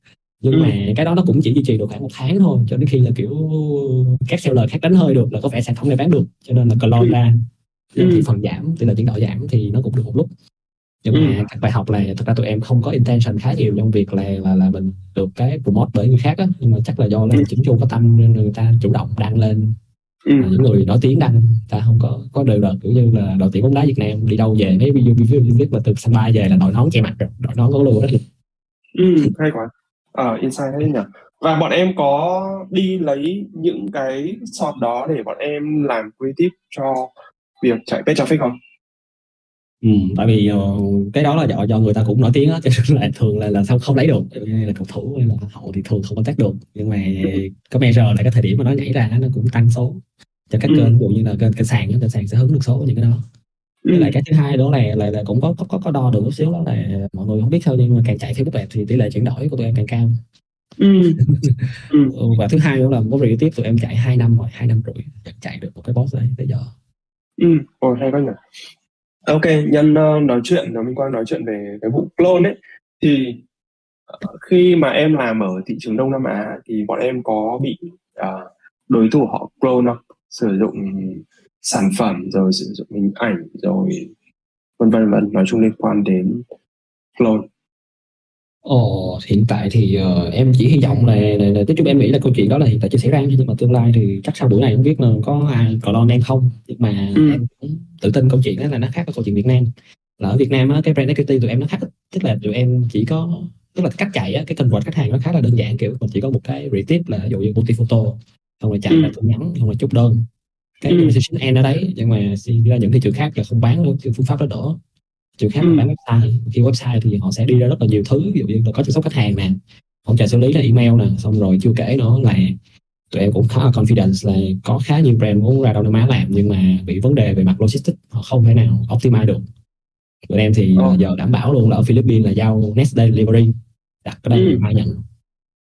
nhưng ừ. mà cái đó nó cũng chỉ duy trì được khoảng một tháng thôi cho đến khi là kiểu các seller khác đánh hơi được là có vẻ sản phẩm này bán được cho nên là clone ừ. ra ừ. thì phần giảm tỷ lệ chuyển đổi giảm thì nó cũng được một lúc nhưng ừ. mà các bài học là thật ra tụi em không có intention khá nhiều trong việc là là là mình được cái promote bởi người khác á nhưng mà chắc là do là ừ. chỉnh chu có tâm nên người ta chủ động đăng lên ừ. những người nổi tiếng đăng ta không có có đều đợt kiểu như là đội tuyển bóng đá Việt Nam đi đâu về mấy video viết mà từ sân bay về là đội nón che mặt rồi đội nón có luôn hết ừ, hay quá ở uh, Insight hay nhỉ? Và bọn em có đi lấy những cái shot đó để bọn em làm creative cho việc chạy page traffic không? Ừ, tại vì uh, cái đó là do, do người ta cũng nổi tiếng á cho nên là thường là là không không lấy được như là cầu thủ hay là hậu thì thường không có tác được. Nhưng mà có measure lại cái thời điểm mà nó nhảy ra nó cũng tăng số cho các ừ. kênh ví dụ như là kênh, kênh sàn kênh sàn sẽ hứng được số những cái đó ừ. lại cái thứ hai đó là là, là cũng có có có đo được một xíu đó là mọi người không biết sao nhưng mà càng chạy Facebook đẹp thì tỷ lệ chuyển đổi của tụi em càng cao ừ. ừ. và thứ hai nữa là có tiếp tụi em chạy hai năm rồi hai năm rưỡi chạy được một cái boss đấy tới giờ ừ ồ hay quá nhỉ ok nhân uh, nói chuyện nó minh quang nói chuyện về cái vụ clone ấy thì uh, khi mà em làm ở thị trường đông nam á thì bọn em có bị uh, đối thủ họ clone không sử dụng sản phẩm rồi sử dụng hình ảnh rồi vân vân vân. Nói chung liên quan đến clone. Ồ, hiện tại thì uh, em chỉ hy vọng là, là, là nói chung em nghĩ là câu chuyện đó là hiện tại chưa xảy ra nhưng mà tương lai thì chắc sau buổi này không biết là có ai còn lo em không. Nhưng mà ừ. em cũng tự tin câu chuyện đó là nó khác với câu chuyện Việt Nam. Là ở Việt Nam á, cái brand equity tụi em nó khác tức là tụi em chỉ có tức là cách chạy á, cái convert khách hàng nó khá là đơn giản kiểu mình chỉ có một cái retip là ví dụ như multi photo xong rồi chạy ừ. là tin nhắn xong rồi chốt đơn cái ừ. end ở đấy nhưng mà ra những thị trường khác là không bán luôn phương pháp đó đỡ trường khác ừ. bán website khi website thì họ sẽ đi ra rất là nhiều thứ ví dụ như là có chăm sóc khách hàng nè hỗ trợ xử lý là email nè xong rồi chưa kể nữa là tụi em cũng khá là confidence là có khá nhiều brand muốn ra Đông Nam Á làm nhưng mà bị vấn đề về mặt logistics họ không thể nào optimize được tụi em thì oh. giờ đảm bảo luôn là ở Philippines là giao next day delivery đặt cái đây ừ. mai nhận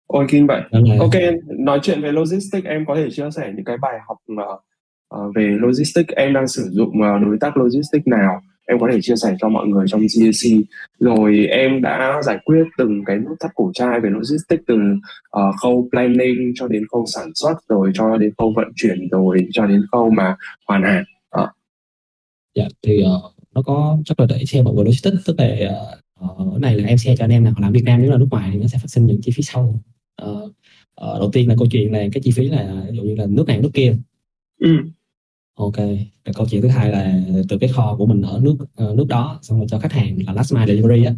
Ôi kinh vậy. Là... Ok, nói chuyện về logistics em có thể chia sẻ những cái bài học uh, về logistics em đang sử dụng uh, đối tác logistics nào? Em có thể chia sẻ cho mọi người trong GAC rồi em đã giải quyết từng cái nút thắt cổ trai về logistics từ uh, khâu planning cho đến khâu sản xuất rồi cho đến khâu vận chuyển rồi cho đến khâu mà hoàn hàng uh. dạ thì uh, nó có chắc là để mọi người logistics tức là uh, này là em share cho anh em nào làm Việt Nam nếu là nước ngoài thì nó sẽ phát sinh những chi phí sau. Uh, uh, đầu tiên là câu chuyện là cái chi phí là ví dụ như là nước này nước kia. Ừ Ok, câu chuyện thứ hai là từ cái kho của mình ở nước uh, nước đó xong rồi cho khách hàng là last mile delivery á.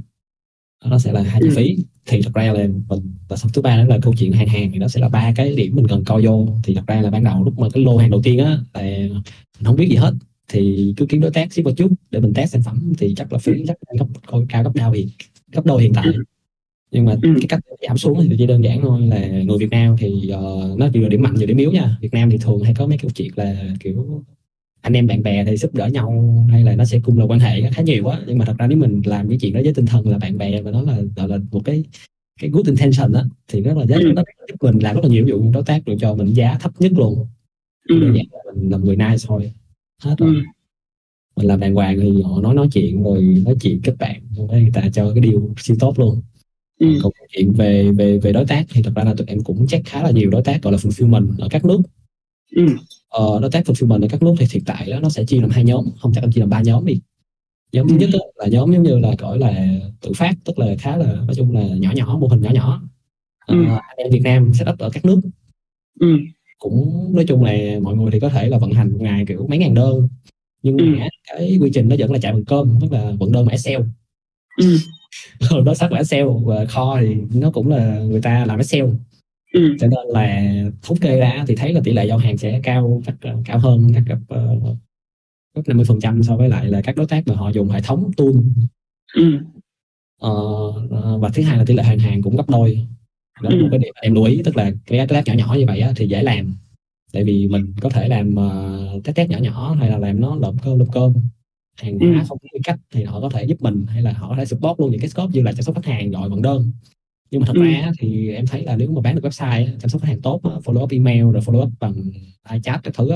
Nó sẽ là hai chi ừ. phí. Thì thật ra là mình và xong thứ ba đó là câu chuyện hàng hàng thì nó sẽ là ba cái điểm mình cần coi vô. Thì thật ra là ban đầu lúc mà cái lô hàng đầu tiên á là mình không biết gì hết. Thì cứ kiếm đối tác ship một chút để mình test sản phẩm thì chắc là phí chắc gấp cao gấp đôi hiện gấp đôi hiện tại. Ừ. nhưng mà ừ. cái cách giảm xuống thì chỉ đơn giản thôi là người Việt Nam thì uh, nó chỉ là điểm mạnh vừa điểm yếu nha Việt Nam thì thường hay có mấy câu chuyện là kiểu anh em bạn bè thì giúp đỡ nhau hay là nó sẽ cùng là quan hệ khá nhiều quá nhưng mà thật ra nếu mình làm cái chuyện đó với tinh thần là bạn bè và nó là gọi là một cái cái good intention đó thì rất là giá ừ. nó giúp mình làm rất là nhiều ví dụ như đối tác được cho mình giá thấp nhất luôn ừ. là mình làm người nice thôi hết rồi ừ. mình làm đàng hoàng thì họ nói nói chuyện rồi nói chuyện kết bạn người ta cho cái điều siêu tốt luôn ừ. còn chuyện về về về đối tác thì thật ra là tụi em cũng check khá là nhiều đối tác gọi là fulfillment ở các nước ừ. ờ, đối tác fulfillment ở các nước thì hiện tại đó nó sẽ chia làm hai nhóm không chắc em chia làm ba nhóm đi nhóm thứ ừ. nhất đó, là nhóm giống như là gọi là tự phát tức là khá là nói chung là nhỏ nhỏ mô hình nhỏ nhỏ ờ, ừ. anh em Việt Nam set up ở các nước ừ. cũng nói chung là mọi người thì có thể là vận hành một ngày kiểu mấy ngàn đơn nhưng mà ừ. cái quy trình nó vẫn là chạy bằng cơm tức là vận đơn mà Excel ừ đối tác của Excel và kho thì nó cũng là người ta làm Excel ừ. cho nên là thống kê ra thì thấy là tỷ lệ giao hàng sẽ cao chắc cao hơn các gấp uh, gấp 50 phần trăm so với lại là các đối tác mà họ dùng hệ thống tool. Ừ. uh, và thứ hai là tỷ lệ hàng hàng cũng gấp đôi. Đó là một cái điểm em lưu ý tức là cái đối tác nhỏ nhỏ như vậy á, thì dễ làm. Tại vì mình có thể làm uh, test test nhỏ nhỏ hay là làm nó lộn cơm lộn cơm hàng hóa không có cách thì họ có thể giúp mình hay là họ có thể support luôn những cái scope như là chăm sóc khách hàng gọi vận đơn nhưng mà thật ừ. ra thì em thấy là nếu mà bán được website chăm sóc khách hàng tốt follow up email rồi follow up bằng iChat các thứ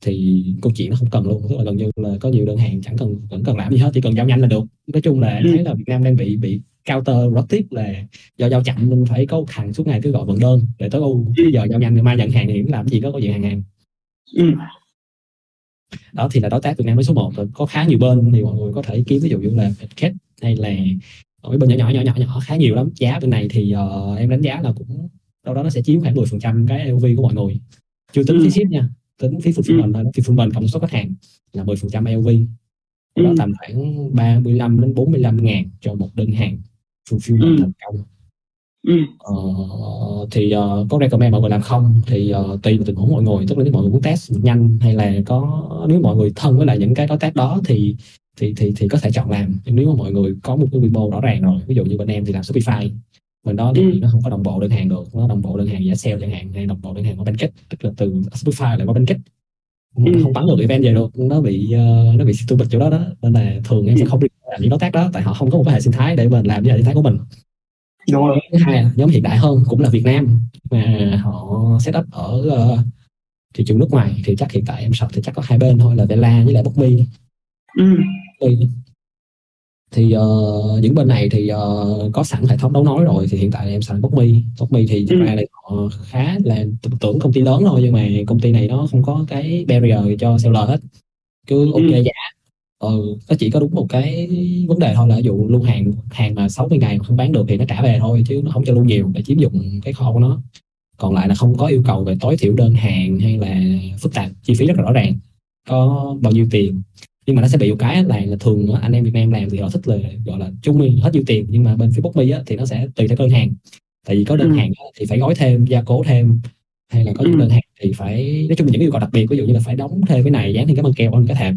thì câu chuyện nó không cần luôn tức là gần như là có nhiều đơn hàng chẳng cần vẫn cần làm gì hết chỉ cần giao nhanh là được nói chung là em ừ. thấy là Việt Nam đang bị bị counter rất tiếc là do giao chậm nên phải có thằng suốt ngày cứ gọi vận đơn để tới u ừ. giờ giao nhanh ngày mai nhận hàng thì làm gì có có chuyện hàng hàng ừ. Đó thì là đối tác Việt Nam với số 1 có khá nhiều bên thì mọi người có thể kiếm ví dụ như là Cat hay là mấy bên nhỏ nhỏ nhỏ nhỏ nhỏ khá nhiều lắm. Giá bên này thì uh, em đánh giá là cũng đâu đó nó sẽ chiếm khoảng 10% cái LV của mọi người. Chưa tính ừ. phí ship nha tính phí fulfillment thôi. Phí fulfillment cộng số khách hàng là 10% LV ừ. đó tầm khoảng 35 đến 45 ngàn cho một đơn hàng fulfillment ừ. thành công Ừ. Ờ, thì uh, có recommend mọi người làm không thì uh, tùy vào tình huống mọi người tức là nếu mọi người muốn test nhanh hay là có nếu mọi người thân với lại những cái đối tác đó thì thì thì thì có thể chọn làm nhưng nếu mà mọi người có một cái quy mô rõ ràng rồi ví dụ như bên em thì làm Shopify bên đó thì ừ. nó không có đồng bộ đơn hàng được nó đồng bộ đơn hàng giá sale chẳng hạn hay đồng bộ đơn hàng qua Bankit tức là từ Shopify lại qua Bankit ừ. không bắn được event về được nó bị uh, nó bị stupid chỗ đó đó nên là thường em sẽ không đi làm những đối tác đó tại họ không có một cái hệ sinh thái để mình làm với hệ sinh thái của mình đúng rồi thứ hai nhóm hiện đại hơn cũng là Việt Nam mà họ set up ở uh, thị trường nước ngoài thì chắc hiện tại em sợ thì chắc có hai bên thôi là Vela với lại Bookme ừ. thì uh, những bên này thì uh, có sẵn hệ thống đấu nối rồi thì hiện tại em xài Bookme Bookme thì thực ừ. ra là họ khá là tưởng công ty lớn thôi nhưng mà công ty này nó không có cái barrier cho seller hết cứ ok ừ. giá ừ, nó chỉ có đúng một cái vấn đề thôi là dụ lưu hàng hàng mà 60 ngày mà không bán được thì nó trả về thôi chứ nó không cho lưu nhiều để chiếm dụng cái kho của nó còn lại là không có yêu cầu về tối thiểu đơn hàng hay là phức tạp chi phí rất là rõ ràng có bao nhiêu tiền nhưng mà nó sẽ bị một cái là, là thường anh em Việt Nam làm thì họ thích là gọi là chung mi hết nhiêu tiền nhưng mà bên Facebook mi á, thì nó sẽ tùy theo đơn hàng tại vì có đơn ừ. hàng thì phải gói thêm gia cố thêm hay là có những ừ. đơn hàng thì phải nói chung là những yêu cầu đặc biệt ví dụ như là phải đóng thêm cái này dán thêm cái băng keo lên cái thẹp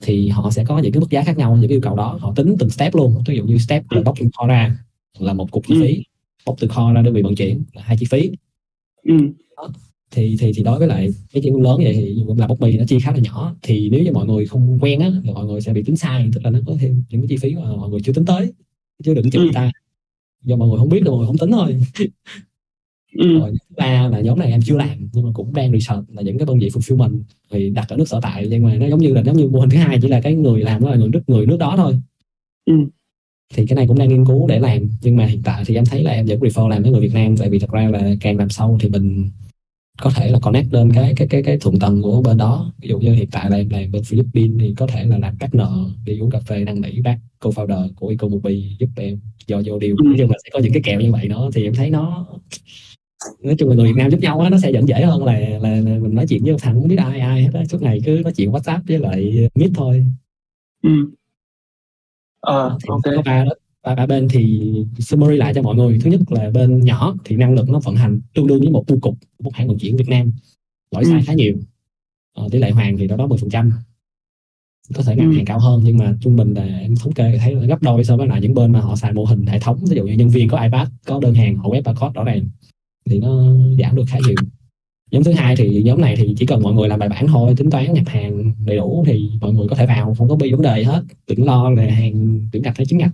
thì họ sẽ có những cái mức giá khác nhau những yêu cầu đó. Họ tính từng step luôn. Ví dụ như step là bóc từ kho ra là một cục chi ừ. phí. Bóc từ kho ra đơn vị vận chuyển là hai chi phí. Ừ. thì thì thì đối với lại cái chi lớn vậy thì là bốc mì nó chi khá là nhỏ. Thì nếu như mọi người không quen á thì mọi người sẽ bị tính sai tức là nó có thêm những cái chi phí mà mọi người chưa tính tới chứ đừng chửi ừ. ta. Do mọi người không biết được mọi người không tính thôi ừ. rồi thứ ba là nhóm này em chưa làm nhưng mà cũng đang research là những cái đơn vị fulfillment thì đặt ở nước sở tại nhưng mà nó giống như là giống như mô hình thứ hai chỉ là cái người làm đó là người nước người nước đó thôi ừ. thì cái này cũng đang nghiên cứu để làm nhưng mà hiện tại thì em thấy là em vẫn prefer làm với người Việt Nam tại vì thật ra là càng làm sâu thì mình có thể là connect lên cái cái cái cái thượng tầng của bên đó ví dụ như hiện tại là em làm bên Philippines thì có thể là làm partner đi uống cà phê năn nỉ bác co-founder của Ecomobi giúp em do vô điều ừ. nhưng mà sẽ có những cái kèo như vậy đó thì em thấy nó nói chung là người Việt Nam giúp nhau á nó sẽ vẫn dễ hơn là, là, mình nói chuyện với một thằng không biết ai ai hết á. Suốt ngày cứ nói chuyện WhatsApp với lại Meet thôi. Ừ. À, ok. có ba đó. Ba, ba bên thì summary lại cho mọi người. Thứ nhất là bên nhỏ thì năng lực nó vận hành tương đương với một bưu cục một hãng vận chuyển Việt Nam. Lỗi sai ừ. khá nhiều. Ờ, tỷ lệ hoàn thì đó đó 10 phần trăm. Có thể ngành ừ. hàng cao hơn nhưng mà trung bình là em thống kê thấy là gấp đôi so với lại những bên mà họ xài mô hình hệ thống. Ví dụ như nhân viên có ipad có đơn hàng họ web barcode rõ ràng thì nó giảm được khá nhiều. Nhóm thứ hai thì nhóm này thì chỉ cần mọi người làm bài bản thôi tính toán nhập hàng đầy đủ thì mọi người có thể vào không có bị vấn đề hết. Đừng lo là hàng tuyển ngạch hay chứng ngạch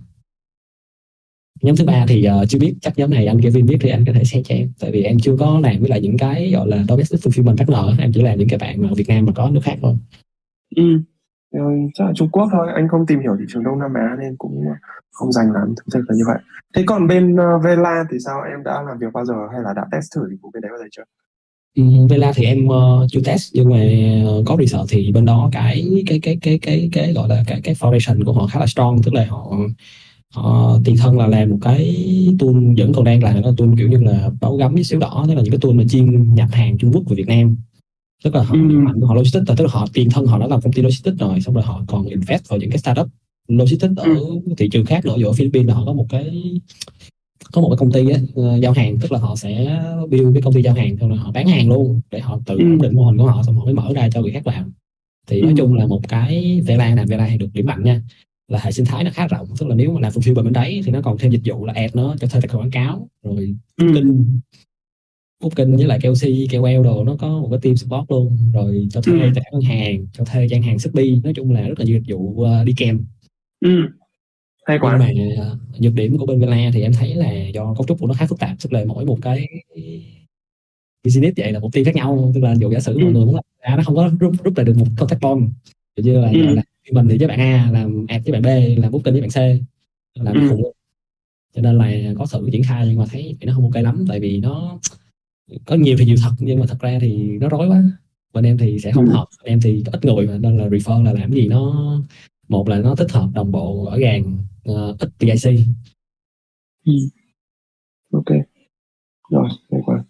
nhóm thứ ba thì uh, chưa biết chắc nhóm này anh Kevin biết thì anh có thể share cho em. Tại vì em chưa có làm với lại những cái gọi là domestic fulfillment partner em chỉ làm những cái bạn ở Việt Nam mà có nước khác thôi. Ừ chắc là Trung Quốc thôi. Anh không tìm hiểu thị trường Đông Nam Á nên cũng không dành lắm. Thực sự là như vậy. Thế còn bên uh, Vela thì sao? Em đã làm việc bao giờ hay là đã test thử dịch vụ bên đấy bao giờ chưa? Um, Vela thì em uh, chưa test. Nhưng mà ờ, có có research thì bên đó cái cái cái cái cái cái gọi là cái cái foundation của họ khá là strong. Tức là họ họ tiền thân là làm một cái tool vẫn còn đang làm là tool kiểu như là báo gấm với xíu đỏ. Tức là những cái tool mà chuyên nhập hàng Trung Quốc về Việt Nam tức là họ ừ. mạnh của họ logistics tức là họ tiền thân họ đã làm công ty logistics rồi xong rồi họ còn invest vào những cái startup logistics ở thị trường khác nữa ở Philippines là họ có một cái có một cái công ty á, ờ, giao hàng tức là họ sẽ build cái công ty giao hàng xong rồi họ bán hàng luôn để họ tự ổn định mô hình của họ xong họ mới mở ra cho người khác làm. Thì nói chung là một cái Vela làm Vela được điểm mạnh nha là hệ sinh thái nó khá rộng tức là nếu mà làm fulfill bên đấy thì nó còn thêm dịch vụ là ad nó cho thuê tài khoản quảng cáo rồi booking booking với lại KOC KOL đồ nó có một cái team support luôn rồi cho thuê tài khoản hàng cho thuê gian hàng Shopee nói chung là rất là nhiều dịch vụ uh, đi kèm ừ. hay quá nhưng mà uh, nhược điểm của bên Vela thì em thấy là do cấu trúc của nó khá phức tạp tức là mỗi một cái business vậy là một team khác nhau tức là dù giả sử ừ. mọi người muốn làm nó không có rút rút lại được một contact form như là, ừ. là mình thì với bạn A làm ad với bạn B làm booking với bạn C làm ừ. khủng cho nên là có sự triển khai nhưng mà thấy nó không ok lắm tại vì nó có nhiều thì nhiều thật nhưng mà thật ra thì nó rối quá. Bên em thì sẽ không ừ. hợp bên em thì ít người mà nên là refer là làm gì nó một là nó tích hợp đồng bộ ở gàng uh, ít PIC ừ. ok. Rồi hay quá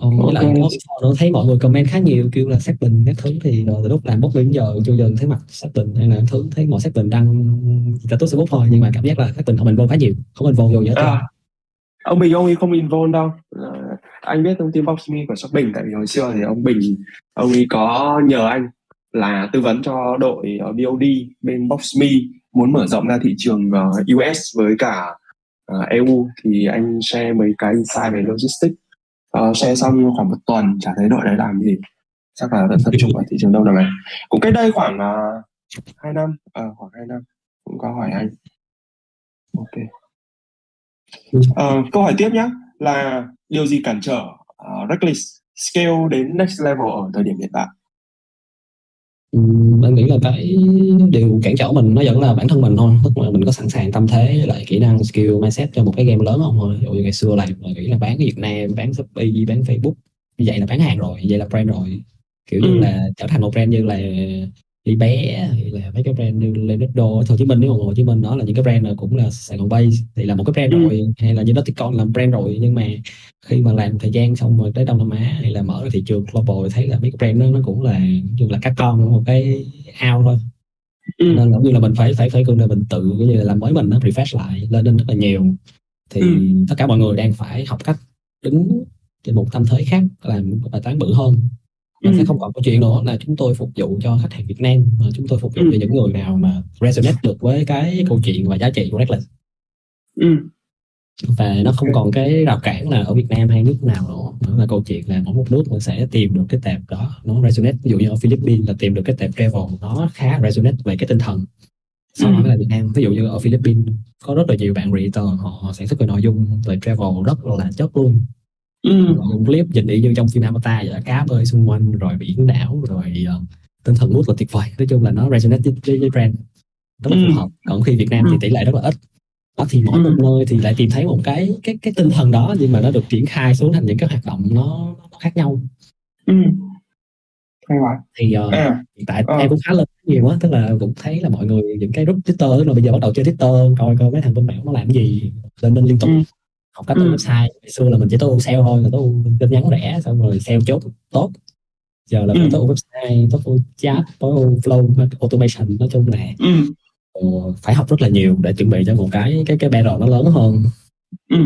Ờ, với lại nó, thấy mọi người comment khá nhiều kêu là xác bình các thứ thì rồi từ lúc làm bốc đến giờ chưa giờ thấy mặt xác bình hay là thứ thấy mọi xác bình đăng status Facebook thôi nhưng mà cảm giác là xác bình không involve khá nhiều không involve vô hết à, ông Bình ông ấy không involve đâu. À, anh biết thông tin box me của Bình tại vì hồi xưa thì ông Bình ông ấy có nhờ anh là tư vấn cho đội ờ, ở BOD bên box me muốn mở rộng ra thị trường ờ, uh, US với cả ờ, uh, EU thì anh share mấy cái insight về logistics. Uh, share xong khoảng một tuần chả thấy đội đấy làm gì. Chắc là vẫn tập trung vào thị trường đâu nào này. Cũng cách đây khoảng uh, 2 năm uh, khoảng 2 năm cũng có hỏi anh. Ok. Uh, câu hỏi tiếp nhé là điều gì cản trở uh, Reckless scale đến next level ở thời điểm hiện tại? Anh nghĩ là cái điều cản trở mình nó vẫn là bản thân mình thôi. Tức là mình có sẵn sàng tâm thế lại kỹ năng skill mindset cho một cái game lớn không thôi? Ví dụ như ngày xưa làm là nghĩ là bán cái Việt Nam bán Shopee bán Facebook. Như vậy là bán hàng rồi vậy là brand rồi. Kiểu như ừ. là trở thành một brand như là đi bé hay là mấy cái brand như Leonardo ở Hồ Chí Minh nếu Hồ Chí Minh đó là những cái brand là cũng là Sài Gòn base thì là một cái brand ừ. rồi hay là như đó thì con làm brand rồi nhưng mà khi mà làm thời gian xong rồi tới Đông Nam Á hay là mở thị trường global thấy là mấy cái brand đó nó cũng là như là các con một cái ao thôi ừ. nên là như là mình phải phải phải là mình tự như là làm mới mình nó refresh lại lên lên rất là nhiều thì ừ. tất cả mọi người đang phải học cách đứng trên một tâm thế khác làm bài toán bự hơn nó ừ. sẽ không còn câu chuyện nữa là chúng tôi phục vụ cho khách hàng Việt Nam mà chúng tôi phục vụ ừ. cho những người nào mà resonate được với cái câu chuyện và giá trị của Reckless ừ. và nó không còn cái rào cản là ở Việt Nam hay nước nào nữa nó là câu chuyện là mỗi một nước mình sẽ tìm được cái tệp đó nó resonate ví dụ như ở Philippines là tìm được cái tệp travel nó khá resonate về cái tinh thần sau đó ừ. là Việt Nam ví dụ như ở Philippines có rất là nhiều bạn creator họ sản xuất cái nội dung về travel rất là chất luôn ừ. một clip nhìn y như trong phim Avatar vậy cá bơi xung quanh rồi biển đảo rồi uh, tinh thần mút là tuyệt vời. Nói chung là nó resonate với, với brand rất là phù hợp. Còn khi Việt Nam thì tỷ lệ rất là ít. Đó thì mỗi một nơi thì lại tìm thấy một cái cái cái tinh thần đó nhưng mà nó được triển khai xuống thành những cái hoạt động nó, nó khác nhau. Ừ. thì uh, à. hiện tại à. em cũng khá lên nhiều quá tức là cũng thấy là mọi người những cái group Twitter tức là bây giờ bắt đầu chơi Twitter coi coi mấy thằng bên mạng nó làm gì lên lên liên tục. Ừ học cách ừ. website ngày xưa là mình chỉ tối sale thôi là tối tin nhắn rẻ xong rồi sale chốt tốt giờ là ừ. tối website tối chat tối flow automation nói chung là ừ. phải học rất là nhiều để chuẩn bị cho một cái cái cái battle nó lớn hơn ừ.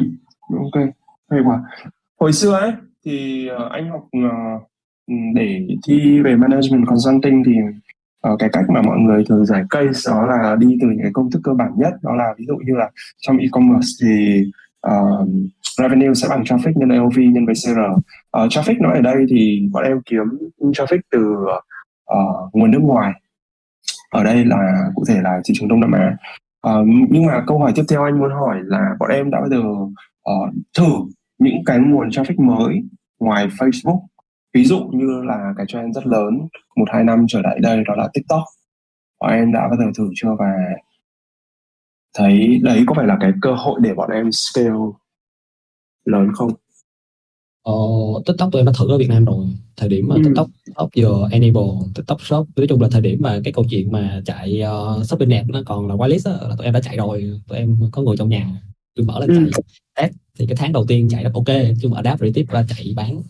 ok hay quá hồi xưa ấy thì uh, anh học uh, để thi về management consulting thì uh, cái cách mà mọi người thường giải case đó là đi từ những cái công thức cơ bản nhất đó là ví dụ như là trong e-commerce thì uh, revenue sẽ bằng traffic nhân AOV nhân với CR. Uh, ờ, traffic nói ở đây thì bọn em kiếm traffic từ uh, nguồn nước ngoài. Ở đây là cụ thể là thị trường Đông Nam Á. Uh, nhưng mà câu hỏi tiếp theo anh muốn hỏi là bọn em đã bao giờ uh, thử những cái nguồn traffic mới ngoài Facebook ví dụ như là cái trend rất lớn một hai năm trở lại đây đó là TikTok bọn em đã bao giờ thử chưa và thấy đấy có phải là cái cơ hội để bọn em scale lớn không? Ờ, TikTok tụi em đã thử ở Việt Nam rồi thời điểm mà ừ. TikTok TikTok vừa enable TikTok Shop nói chung là thời điểm mà cái câu chuyện mà chạy uh, shopping net nó còn là whitelist đó, là tụi em đã chạy rồi tụi em có người trong nhà tôi mở lên ừ. chạy test thì cái tháng đầu tiên chạy rất ok nhưng mà adapt tiếp ra chạy bán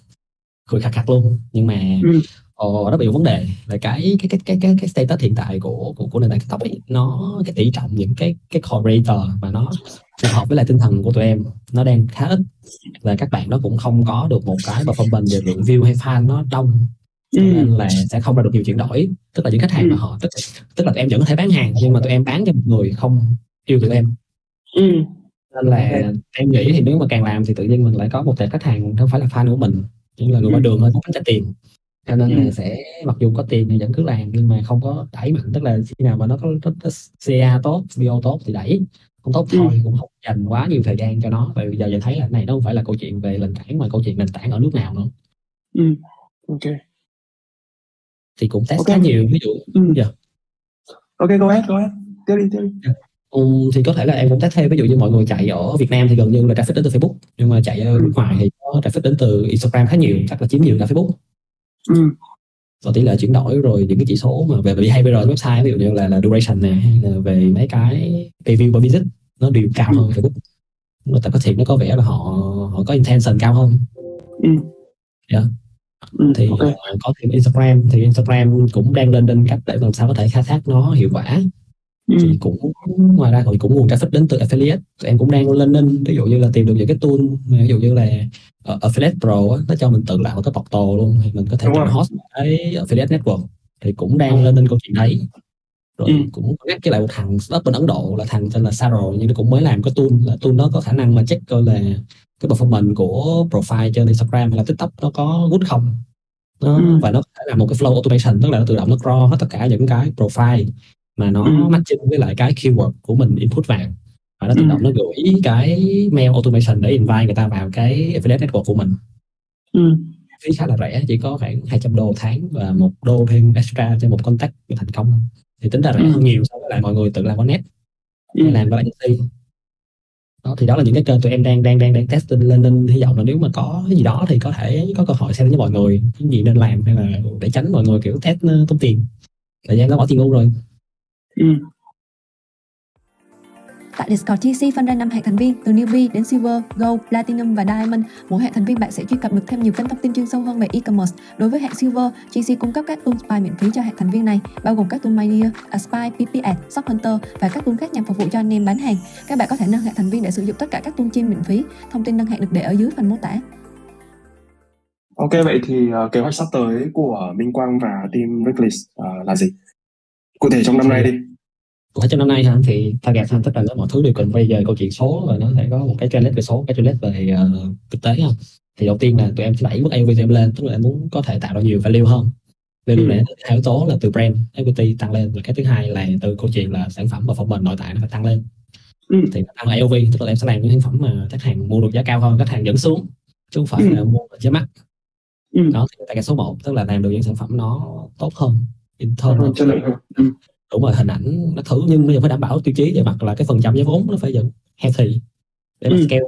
cười khạc khạc luôn nhưng mà ừ. Ồ, nó bị vấn đề là cái cái cái cái cái cái status hiện tại của của của nền tảng TikTok ấy, nó cái tỷ trọng những cái cái creator mà nó phù hợp với lại tinh thần của tụi em nó đang khá ít và các bạn nó cũng không có được một cái performance về lượng view hay fan nó đông cho Ừ. nên là sẽ không ra được nhiều chuyển đổi tức là những khách hàng mà Ừm. họ tức tức là tụi em vẫn có thể bán hàng nhưng mà tụi em bán cho một người không yêu tụi em Ừ. nên là em nghĩ thì nếu mà càng làm thì tự nhiên mình lại có một tệp khách hàng không phải là fan của mình chỉ là người qua Ừm. đường thôi cũng trả tiền cho nên là sẽ mặc dù có tiền thì vẫn cứ làm nhưng mà không có đẩy mạnh tức là khi nào mà nó có, có, có CA tốt video tốt thì đẩy không tốt thôi cũng không dành quá nhiều thời gian cho nó bởi vì giờ giờ thấy là này nó không phải là câu chuyện về nền tảng mà câu chuyện nền tảng ở nước nào nữa Ừ. Ok. thì cũng test Ok. khá nhiều ví dụ Ừ. Dạ. Ok, go ahead, go ahead. Tiếp đi, tiếp đi. Ừ, thì có thể là em cũng test thêm ví dụ như mọi người chạy ở Việt Nam thì gần như là traffic đến từ Facebook nhưng mà chạy ở nước ngoài thì có traffic đến từ Instagram khá nhiều chắc là chiếm nhiều cả Facebook Ừ. và tỷ lệ chuyển đổi rồi những cái chỉ số mà về behavior website ví dụ như là, là duration nè hay là về mấy cái review per visit nó đều cao hơn Facebook người ta có thiện nó có vẻ là họ họ có intention cao hơn Ừ. Dạ. Ừ. thì Ok. ờ, có thêm Instagram thì Instagram cũng đang lên lên cách để làm sao có thể khai thác nó hiệu quả Ừ. thì cũng ngoài ra thì cũng nguồn traffic đến từ affiliate tụi em cũng đang lên lên ví dụ như là tìm được những cái tool mà ví dụ như là uh, affiliate pro á, nó cho mình tự làm một cái portal luôn thì mình có thể Đúng rồi. host cái affiliate network thì cũng đang lên lên câu chuyện đấy rồi Ừ. cũng connect với lại một thằng startup bên Ấn Độ là thằng tên là Saro nhưng nó cũng mới làm cái tool là tool đó có khả năng mà check coi là cái performance của profile trên Instagram hay là TikTok nó có good không nó, Ừ. và nó có thể làm một cái flow automation tức là nó tự động nó crawl hết tất cả những cái profile mà nó Ừ. matching với lại cái keyword của mình input vào và nó tự Ừ. động nó gửi cái mail automation để invite người ta vào cái affiliate network của mình Ừ. phí khá là rẻ chỉ có khoảng 200 đô tháng và một đô thêm extra cho một contact thành công thì tính ra rẻ Ừ. hơn nhiều so với lại mọi người tự làm Ừ. hay làm với agency đó thì đó là những cái kênh tụi em đang đang đang đang testing lên nên hy vọng là nếu mà có cái gì đó thì có thể có cơ hội xem với mọi người cái gì nên làm hay là để tránh mọi người kiểu test tốn tiền thời gian nó bỏ tiền ngu rồi Ừ. Tại Discord GC phân ra 5 hệ thành viên từ Newbie đến Silver, Gold, Platinum và Diamond. Mỗi hệ thành viên bạn sẽ truy cập được thêm nhiều kênh thông tin chuyên sâu hơn về e-commerce. Đối với hệ Silver, GC cung cấp các tool spy miễn phí cho hệ thành viên này, bao gồm các tool Media, Aspy, PPAd, Shop Hunter và các tool khác nhằm phục vụ cho anh em bán hàng. Các bạn có thể nâng hệ thành viên để sử dụng tất cả các tool trên miễn phí. Thông tin nâng hạng được để ở dưới phần mô tả. Ok, vậy thì ờ, kế hoạch sắp tới của Minh Quang và team Reckless ờ, là gì? Cụ thể trong năm nay đi. của trong năm nay ha thì target ha tức là nó mọi thứ đều cần quay về câu chuyện số và nó sẽ có một cái trend về số cái trend về uh, tế ha thì đầu tiên là tụi em sẽ đẩy mức tụi em lên tức là em muốn có thể tạo ra nhiều value hơn value Ừ. này nó hai yếu tố là từ brand equity tăng lên và cái thứ hai là từ câu chuyện là sản phẩm và phần mềm nội tại nó phải tăng lên Ừ. thì tăng LV tức là em sẽ làm những sản phẩm mà khách hàng mua được giá cao hơn khách hàng dẫn xuống chứ không phải Ừ. là mua ở giá mắc Ừ. đó thì target số 1 tức là làm được những sản phẩm nó tốt hơn in Tốt terms hơn, of chất lượng hơn. Ừ. đúng rồi hình ảnh nó thử nhưng bây giờ phải đảm bảo tiêu chí về mặt là cái phần trăm giá vốn nó phải vẫn healthy để mà Ừ. scale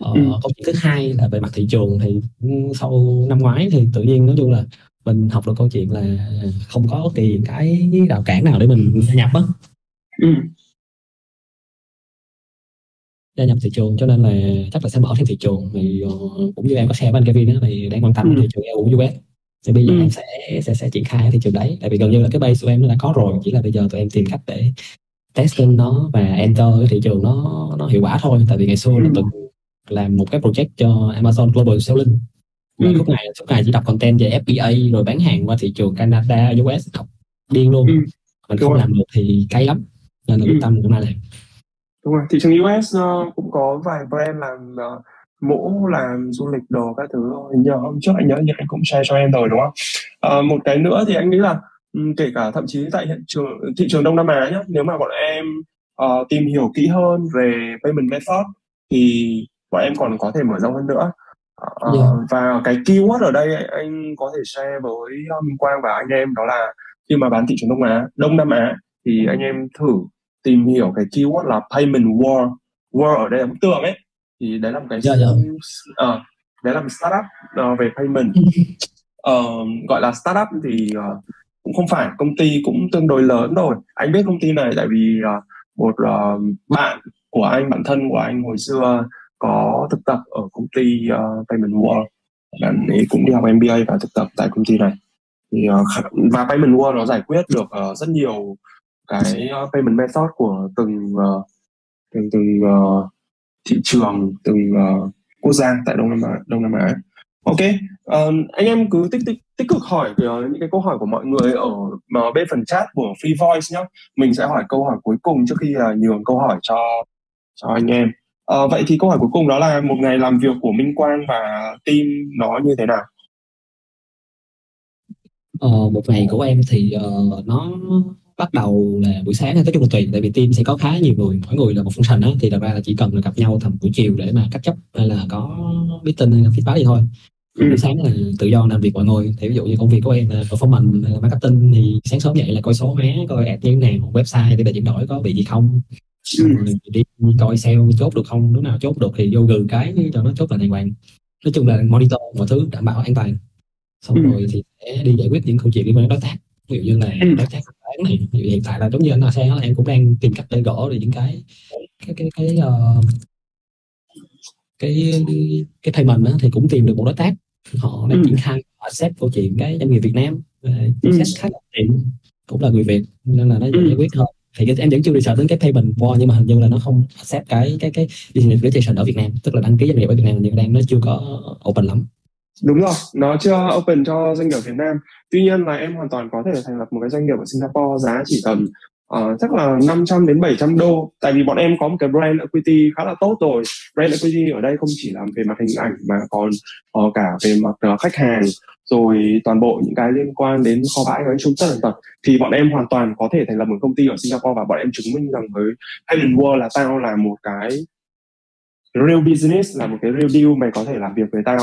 ờ, Ừ. câu chuyện thứ hai là về mặt thị trường thì ừ, sau năm ngoái thì tự nhiên nói chung là mình học được câu chuyện là không có bất kỳ cái rào cản nào để mình gia nhập á Ừ. gia nhập thị trường cho nên là chắc là sẽ mở thêm thị trường thì ờ, cũng như em có share với anh Kevin đó thì đang quan tâm Ừ. thị trường EU US thì bây giờ Ừ. em sẽ sẽ sẽ triển khai ở thị trường đấy tại vì gần như là cái base của em nó đã có rồi chỉ là bây giờ tụi em tìm cách để testing nó và enter cái thị trường nó nó hiệu quả thôi tại vì ngày xưa là Ừ. từng làm một cái project cho Amazon Global Selling và Ừ. lúc này suốt ngày chỉ đọc content về FBA rồi bán hàng qua thị trường Canada US đọc điên luôn Ừ. mình không làm được thì cay lắm nên là Ừ. quyết tâm cũng là làm Đúng rồi, thị trường US ờ, cũng có vài brand làm ờ, mũ làm du lịch đồ các thứ hình như hôm trước anh nhớ như anh cũng share cho em rồi đúng không? Ờ, một cái nữa thì anh nghĩ là ừm, kể cả thậm chí tại hiện trường thị trường Đông Nam Á nhé, nếu mà bọn em ờ, tìm hiểu kỹ hơn về payment method thì bọn em còn có thể mở rộng hơn nữa. Ờ, Yeah. và cái keyword ở đây anh có thể share với ờ, Minh Quang và anh em đó là khi mà bán thị trường Đông Á, Đông Nam Á thì anh em thử tìm hiểu cái keyword là payment war war ở đây là bức tường ấy thì đấy là một cái Dạ, dạ. ờ, đấy là một startup ờ, về payment. Ờ, gọi là startup thì ờ, cũng không phải công ty cũng tương đối lớn rồi. Anh biết công ty này tại vì ờ, một ờ, bạn của anh bạn thân của anh hồi xưa có thực tập ở công ty ờ, payment war bạn ấy cũng đi học MBA và thực tập tại công ty này. Thì uh, và payment world nó giải quyết được uh, rất nhiều cái uh, payment method của từng uh, từng từng uh, thị trường từng uh, quốc gia tại Đông Nam Á Đông Nam Á Ok, uh, anh em cứ tích tích tích cực hỏi uh, những cái câu hỏi của mọi người ở uh, bên phần chat của Free Voice nhé. Mình sẽ hỏi câu hỏi cuối cùng trước khi uh, nhường câu hỏi cho cho anh em. Uh, vậy thì câu hỏi cuối cùng đó là một ngày làm việc của Minh Quang và team nó như thế nào? Ờ, một ngày của em thì uh, nó bắt đầu là buổi sáng nói chung là tùy tại vì team sẽ có khá nhiều người mỗi người là một function á thì thật ra là chỉ cần là gặp nhau tầm buổi chiều để mà catch chấp hay là có meeting hay là feedback gì thôi ừ. buổi sáng là tự do làm việc mọi người thì ví dụ như công việc của em là performance là marketing thì sáng sớm dậy là coi số má coi ad như thế nào website thì là chuyển đổi có bị gì không ừ. đi coi sale chốt được không lúc nào chốt được thì vô gừ cái cho nó chốt là đàng hoàng nói chung là monitor mọi thứ đảm bảo an toàn xong ừ. rồi thì sẽ đi giải quyết những câu chuyện liên quan đến đối tác ví dụ như là ừ. đối tác bán này hiện tại là giống như anh là xe em cũng đang tìm cách để gõ được những cái cái cái cái uh, cái cái payment đó, thì cũng tìm được một đối tác. Họ đang ừ. triển khai họ xét câu chuyện cái doanh nghiệp Việt Nam chính sách khá là tiện cũng là người Việt nên là nó giải quyết hơn thì em vẫn chưa đi sợ đến cái payment qua nhưng mà hình như là nó không accept cái cái cái business registration ở Việt Nam tức là đăng ký doanh nghiệp ở Việt Nam nhưng đang nó chưa có open lắm đúng rồi nó chưa open cho doanh nghiệp Việt Nam. Tuy nhiên là em hoàn toàn có thể thành lập một cái doanh nghiệp ở Singapore giá chỉ tầm uh, chắc là 500 đến 700 đô. Tại vì bọn em có một cái brand equity khá là tốt rồi. Brand equity ở đây không chỉ làm về mặt hình ảnh mà còn uh, cả về mặt uh, khách hàng rồi toàn bộ những cái liên quan đến kho bãi nói chung tất tật thì bọn em hoàn toàn có thể thành lập một công ty ở Singapore và bọn em chứng minh rằng với Payment World là tao là một cái real business là một cái real deal mày có thể làm việc với tao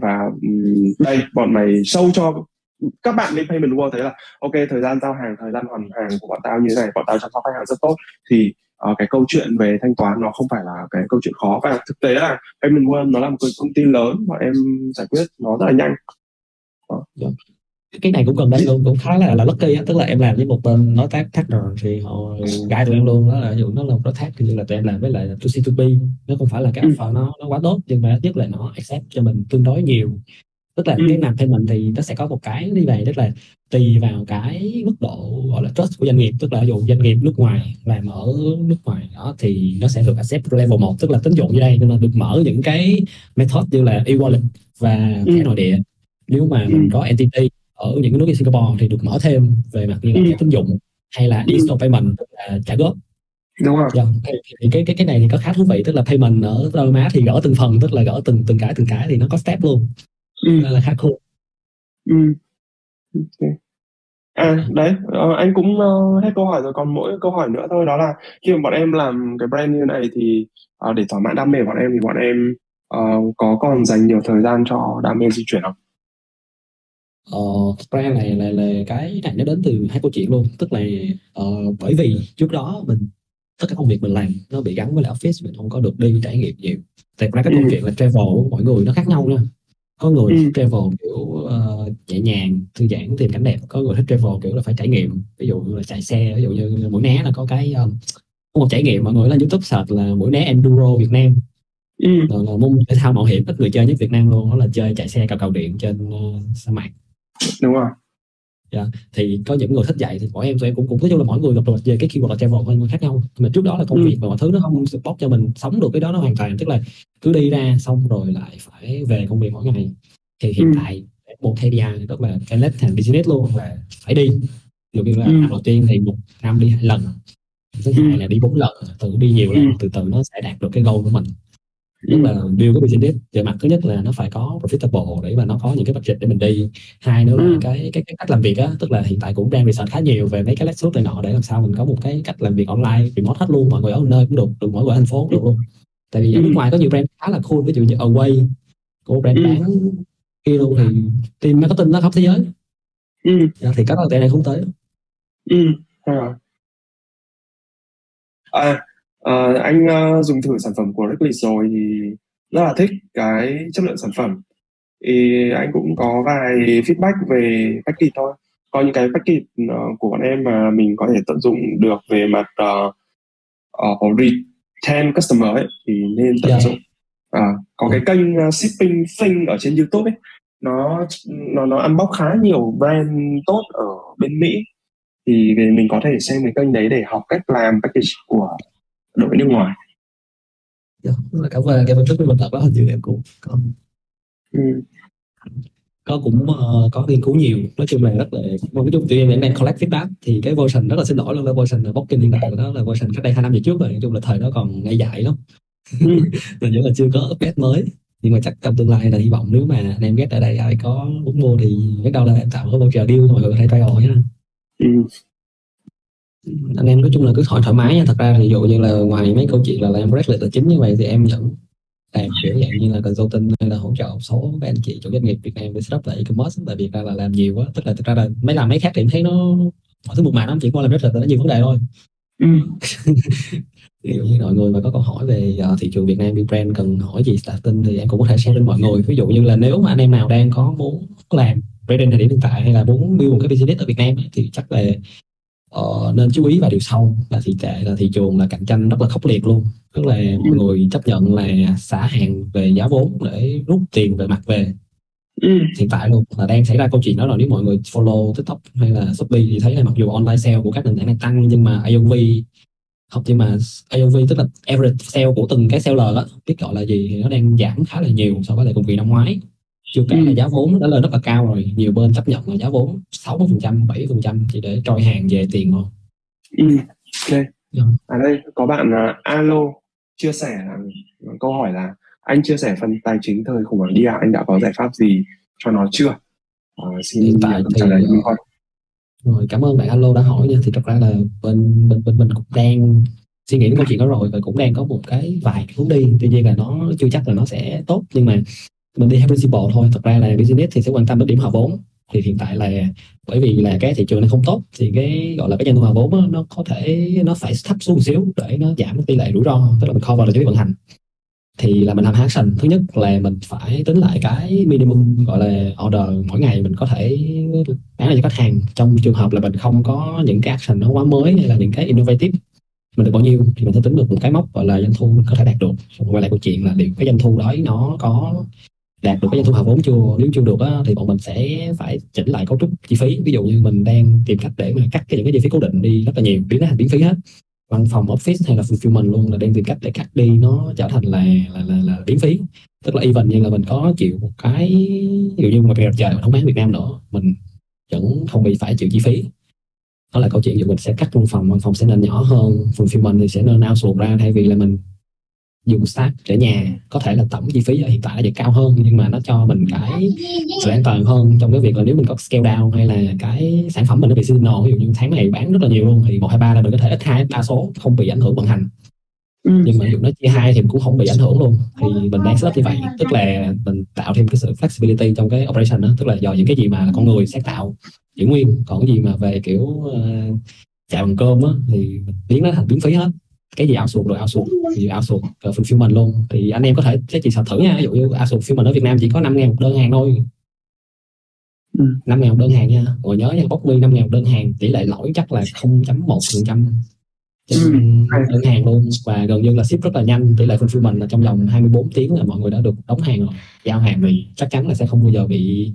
và um, đây. bọn mày show cho các bạn lên payment world thấy là ok thời gian giao hàng thời gian hoàn hàng của bọn tao như thế này bọn tao chăm sóc khách hàng rất tốt. Thì uh, cái câu chuyện về thanh toán nó không phải là cái câu chuyện khó. Và thực tế là payment world nó là một cái công ty lớn bọn em giải quyết nó rất là nhanh. Đó. Cái này cũng cần đấy luôn cũng khá là là lucky á tức là em làm với một bên đối tác partner thì họ gai tụi em luôn đó là ví dụ nó là một đối tác thì như là tụi em làm với lại 2C2B nó không phải là cái ừ. offer nó nó quá tốt nhưng mà nhất là nó accept cho mình tương đối nhiều tức là ừ. cái làm payment thì nó sẽ có một cái đi về tức là tùy vào cái mức độ gọi là trust của doanh nghiệp tức là ví dụ doanh nghiệp nước ngoài làm ở nước ngoài đó thì nó sẽ được accept level 1 tức là tín dụng như đây nhưng mà được mở những cái method như là e-wallet và ừ. thẻ nội địa nếu mà ừ. mình có entity ở những cái nước như Singapore thì được mở thêm về mặt như là ừ. tín dụng hay là instant payment là trả góp đúng rồi yeah. Dạ, thì cái cái cái này thì có khá thú vị tức là payment ở Đông Á thì gỡ từng phần tức là gỡ từng từng cái từng cái thì nó có step luôn ừ. là khá cool ừ. okay. À đấy, uh, anh cũng uh, hết câu hỏi rồi còn mỗi câu hỏi nữa thôi đó là khi mà bọn em làm cái brand như này thì uh, để thỏa mãn đam mê của bọn em thì bọn em uh, có còn dành nhiều thời gian cho đam mê di chuyển không? Ờ, brand này là, là cái này nó đến từ hai câu chuyện luôn. Tức là uh, bởi vì trước đó mình tất cả công việc mình làm nó bị gắn với lại office mình không có được đi trải nghiệm nhiều. Thật ra cái câu ừ. chuyện là travel của mỗi người nó khác nhau nha. Có người ừ. travel kiểu uh, nhẹ nhàng thư giãn tìm cảnh đẹp. Có người thích travel kiểu là phải trải nghiệm. Ví dụ như là chạy xe ví dụ như mũi né là có cái um, một trải nghiệm mọi người lên youtube search là mũi né enduro việt nam. Ừ. là, là môn thể thao mạo hiểm ít người chơi nhất việt nam luôn đó là chơi chạy xe cào cầu điện trên uh, sa mạc đúng rồi dạ. thì có những người thích dạy thì mỗi em tụi em cũng cũng nói chung là mỗi người gặp được về cái keyword là travel khác nhau mà trước đó là công ừ. việc và mọi thứ nó không support cho mình sống được cái đó nó hoàn toàn tức là cứ đi ra xong rồi lại phải về công việc mỗi ngày thì hiện ừ. tại một KPI tức là cái thành business luôn là phải đi ví dụ như là ừ. đầu tiên thì một năm đi hai lần thứ hai ừ. là đi bốn lần từ đi nhiều lần ừ. từ từ nó sẽ đạt được cái goal của mình nhất là build cái business về mặt thứ nhất là nó phải có profitable để mà nó có những cái budget để mình đi. Hai nữa là ừ. cái, cái cái cách làm việc á tức là hiện tại cũng đang research khá nhiều về mấy cái last này nọ để làm sao mình có một cái cách làm việc online remote hết luôn mọi người ở nơi cũng được được mỗi người ở thành phố cũng được luôn. Tại vì ở nước ngoài có nhiều brand khá là cool ví dụ như Away của brand bán kia luôn thì team marketing nó khắp thế giới. Ừ. Dạ, thì các bạn này không tới. Ừ. à, à, anh uh, dùng thử sản phẩm của Reckless rồi thì rất là thích cái chất lượng sản phẩm thì anh cũng có vài feedback về package thôi có những cái package uh, của bọn em mà mình có thể tận dụng được về mặt uh, uh, retain customer ấy thì nên tận yeah. Dạ. dụng à, có cái kênh uh, shipping thing ở trên YouTube ấy nó nó nó ăn bóc khá nhiều brand tốt ở bên Mỹ thì mình có thể xem cái kênh đấy để học cách làm package của đội nước ngoài dạ, cảm ơn cái phân tích của mình đó hình như em cũng có ừ. có cũng uh, có nghiên cứu nhiều nói chung là rất là nói chung tụi em đang collect feedback thì cái version rất là xin lỗi luôn là version là booking hiện tại của nó là version cách đây hai năm về trước rồi nói chung là thời đó còn ngay dại lắm ừ. mình vẫn là chưa có update mới nhưng mà chắc trong tương lai là hy vọng nếu mà anh em ghét ở đây ai có muốn mua thì biết đâu là em tạo cái voucher deal mọi người có thể trial nhé ừ. Anh em nói chung là cứ hỏi thoải mái nha. Thật ra thì ví dụ như là ngoài mấy câu chuyện là làm break là chính như vậy thì em vẫn làm kiểu dạng như là consulting hay là hỗ trợ một số các anh chị chủ doanh nghiệp Việt Nam về setup lại e-commerce tại vì ra là làm nhiều quá. Tức là thực ra là mấy làm mấy khác thì em thấy nó mọi thứ một màn lắm. Chỉ có làm rất là nó nhiều vấn đề thôi. Ừ. ví dụ như mọi người mà có câu hỏi về uh, thị trường Việt Nam brand cần hỏi gì starting thì em cũng có thể share đến mọi người. Ví dụ như là nếu mà anh em nào đang có muốn làm branding thời điểm hiện tại hay là muốn build một cái business ở Việt Nam thì chắc là uh, nên chú ý vào điều sau là thị tệ là thị trường là cạnh tranh rất là khốc liệt luôn tức là mọi ừ. người chấp nhận là xả hàng về giá vốn để rút tiền về mặt về ừ. hiện tại luôn là đang xảy ra câu chuyện đó là nếu mọi người follow tiktok hay là shopee thì thấy là mặc dù online sale của các nền tảng này tăng nhưng mà AOV không nhưng mà AOV tức là average sale của từng cái seller đó biết gọi là gì thì nó đang giảm khá là nhiều so với lại cùng kỳ năm ngoái chưa kể là giá vốn đã lên rất là cao rồi. Nhiều bên chấp nhận là giá vốn 60 phần trăm 70 phần trăm chỉ để trôi hàng về tiền thôi ừ. ok. Yeah. Dạ. ở đây có bạn uh, alo chia sẻ câu hỏi là anh chia sẻ phần tài chính thời khủng hoảng dia anh đã có giải pháp gì cho nó chưa? Uh, xin hiện tại thì, trả lời cho mình thôi rồi cảm ơn bạn alo đã hỏi nha. Thì thật ra là bên bên bên mình cũng đang suy nghĩ đến câu chuyện đó rồi và cũng đang có một cái vài cái hướng đi. Tuy nhiên là nó chưa chắc là nó sẽ tốt nhưng mà mình đi theo principle thôi. Thật ra là business thì sẽ quan tâm đến điểm hòa vốn. Thì hiện tại là bởi vì là cái thị trường này không tốt thì cái gọi là cái doanh thu hòa vốn đó, nó có thể nó phải thấp xuống một xíu để nó giảm tỷ lệ rủi ro tức là mình cover được cái vận hành. Thì là mình làm action. Thứ nhất là mình phải tính lại cái minimum gọi là order mỗi ngày mình có thể bán cho khách hàng. Trong trường hợp là mình không có những cái action nó quá mới hay là những cái innovative mình được bao nhiêu thì mình sẽ tính được một cái mốc gọi là doanh thu mình có thể đạt được. Quay lại câu chuyện là liệu cái doanh thu đó nó có đạt được cái doanh thu hòa vốn chưa? Nếu chưa được á, thì bọn mình sẽ phải chỉnh lại cấu trúc chi phí. Ví dụ như mình đang tìm cách để mà cắt cái những cái chi phí cố định đi rất là nhiều biến nó thành biến phí hết. Văn phòng office hay là fulfillment luôn là đang tìm cách để cắt đi nó trở thành là là là, là biến phí. Tức là even như là mình có chịu một cái ví dụ như mà bây trời mình không bán Việt Nam nữa mình vẫn không bị phải chịu chi phí. Đó là câu chuyện dù mình sẽ cắt văn phòng văn phòng sẽ nên nhỏ hơn fulfillment thì sẽ nên outsource ra thay vì là mình dùng staff để nhà. Có thể là tổng chi phí ở hiện tại là cao hơn nhưng mà nó cho mình cái sự an toàn hơn trong cái việc là nếu mình có scale down hay là cái sản phẩm mình nó bị seasonal. Ví dụ như tháng này bán rất là nhiều luôn thì một hai ba là mình có thể ít hai đa số không bị ảnh hưởng vận hành. Ừ. nhưng mà ví dụ nó chia hai thì cũng không bị ảnh hưởng luôn. Thì mình đang setup như vậy tức là mình tạo thêm cái sự flexibility trong cái operation đó tức là do những cái gì mà con người sẽ tạo giữ nguyên. Còn cái gì mà về kiểu uh, chạy bằng cơm á thì biến nó thành biến phí hết cái gì outsource rồi outsource thì outsource uh, fulfillment luôn. Thì anh em có thể sẽ chỉ sợ thử nha. Ví dụ như outsource fulfillment ở Việt Nam chỉ có 5 ngàn một đơn hàng thôi. Ừ. 5 ngàn đơn hàng nha. Rồi nhớ nha bóc năm ngàn đơn hàng tỷ lệ lỗi chắc là 0.1 phần trăm ừ. đơn hàng luôn. Và gần như là ship rất là nhanh tỷ lệ fulfillment là trong vòng 24 tiếng là mọi người đã được đóng hàng rồi. Giao hàng thì chắc chắn là sẽ không bao giờ bị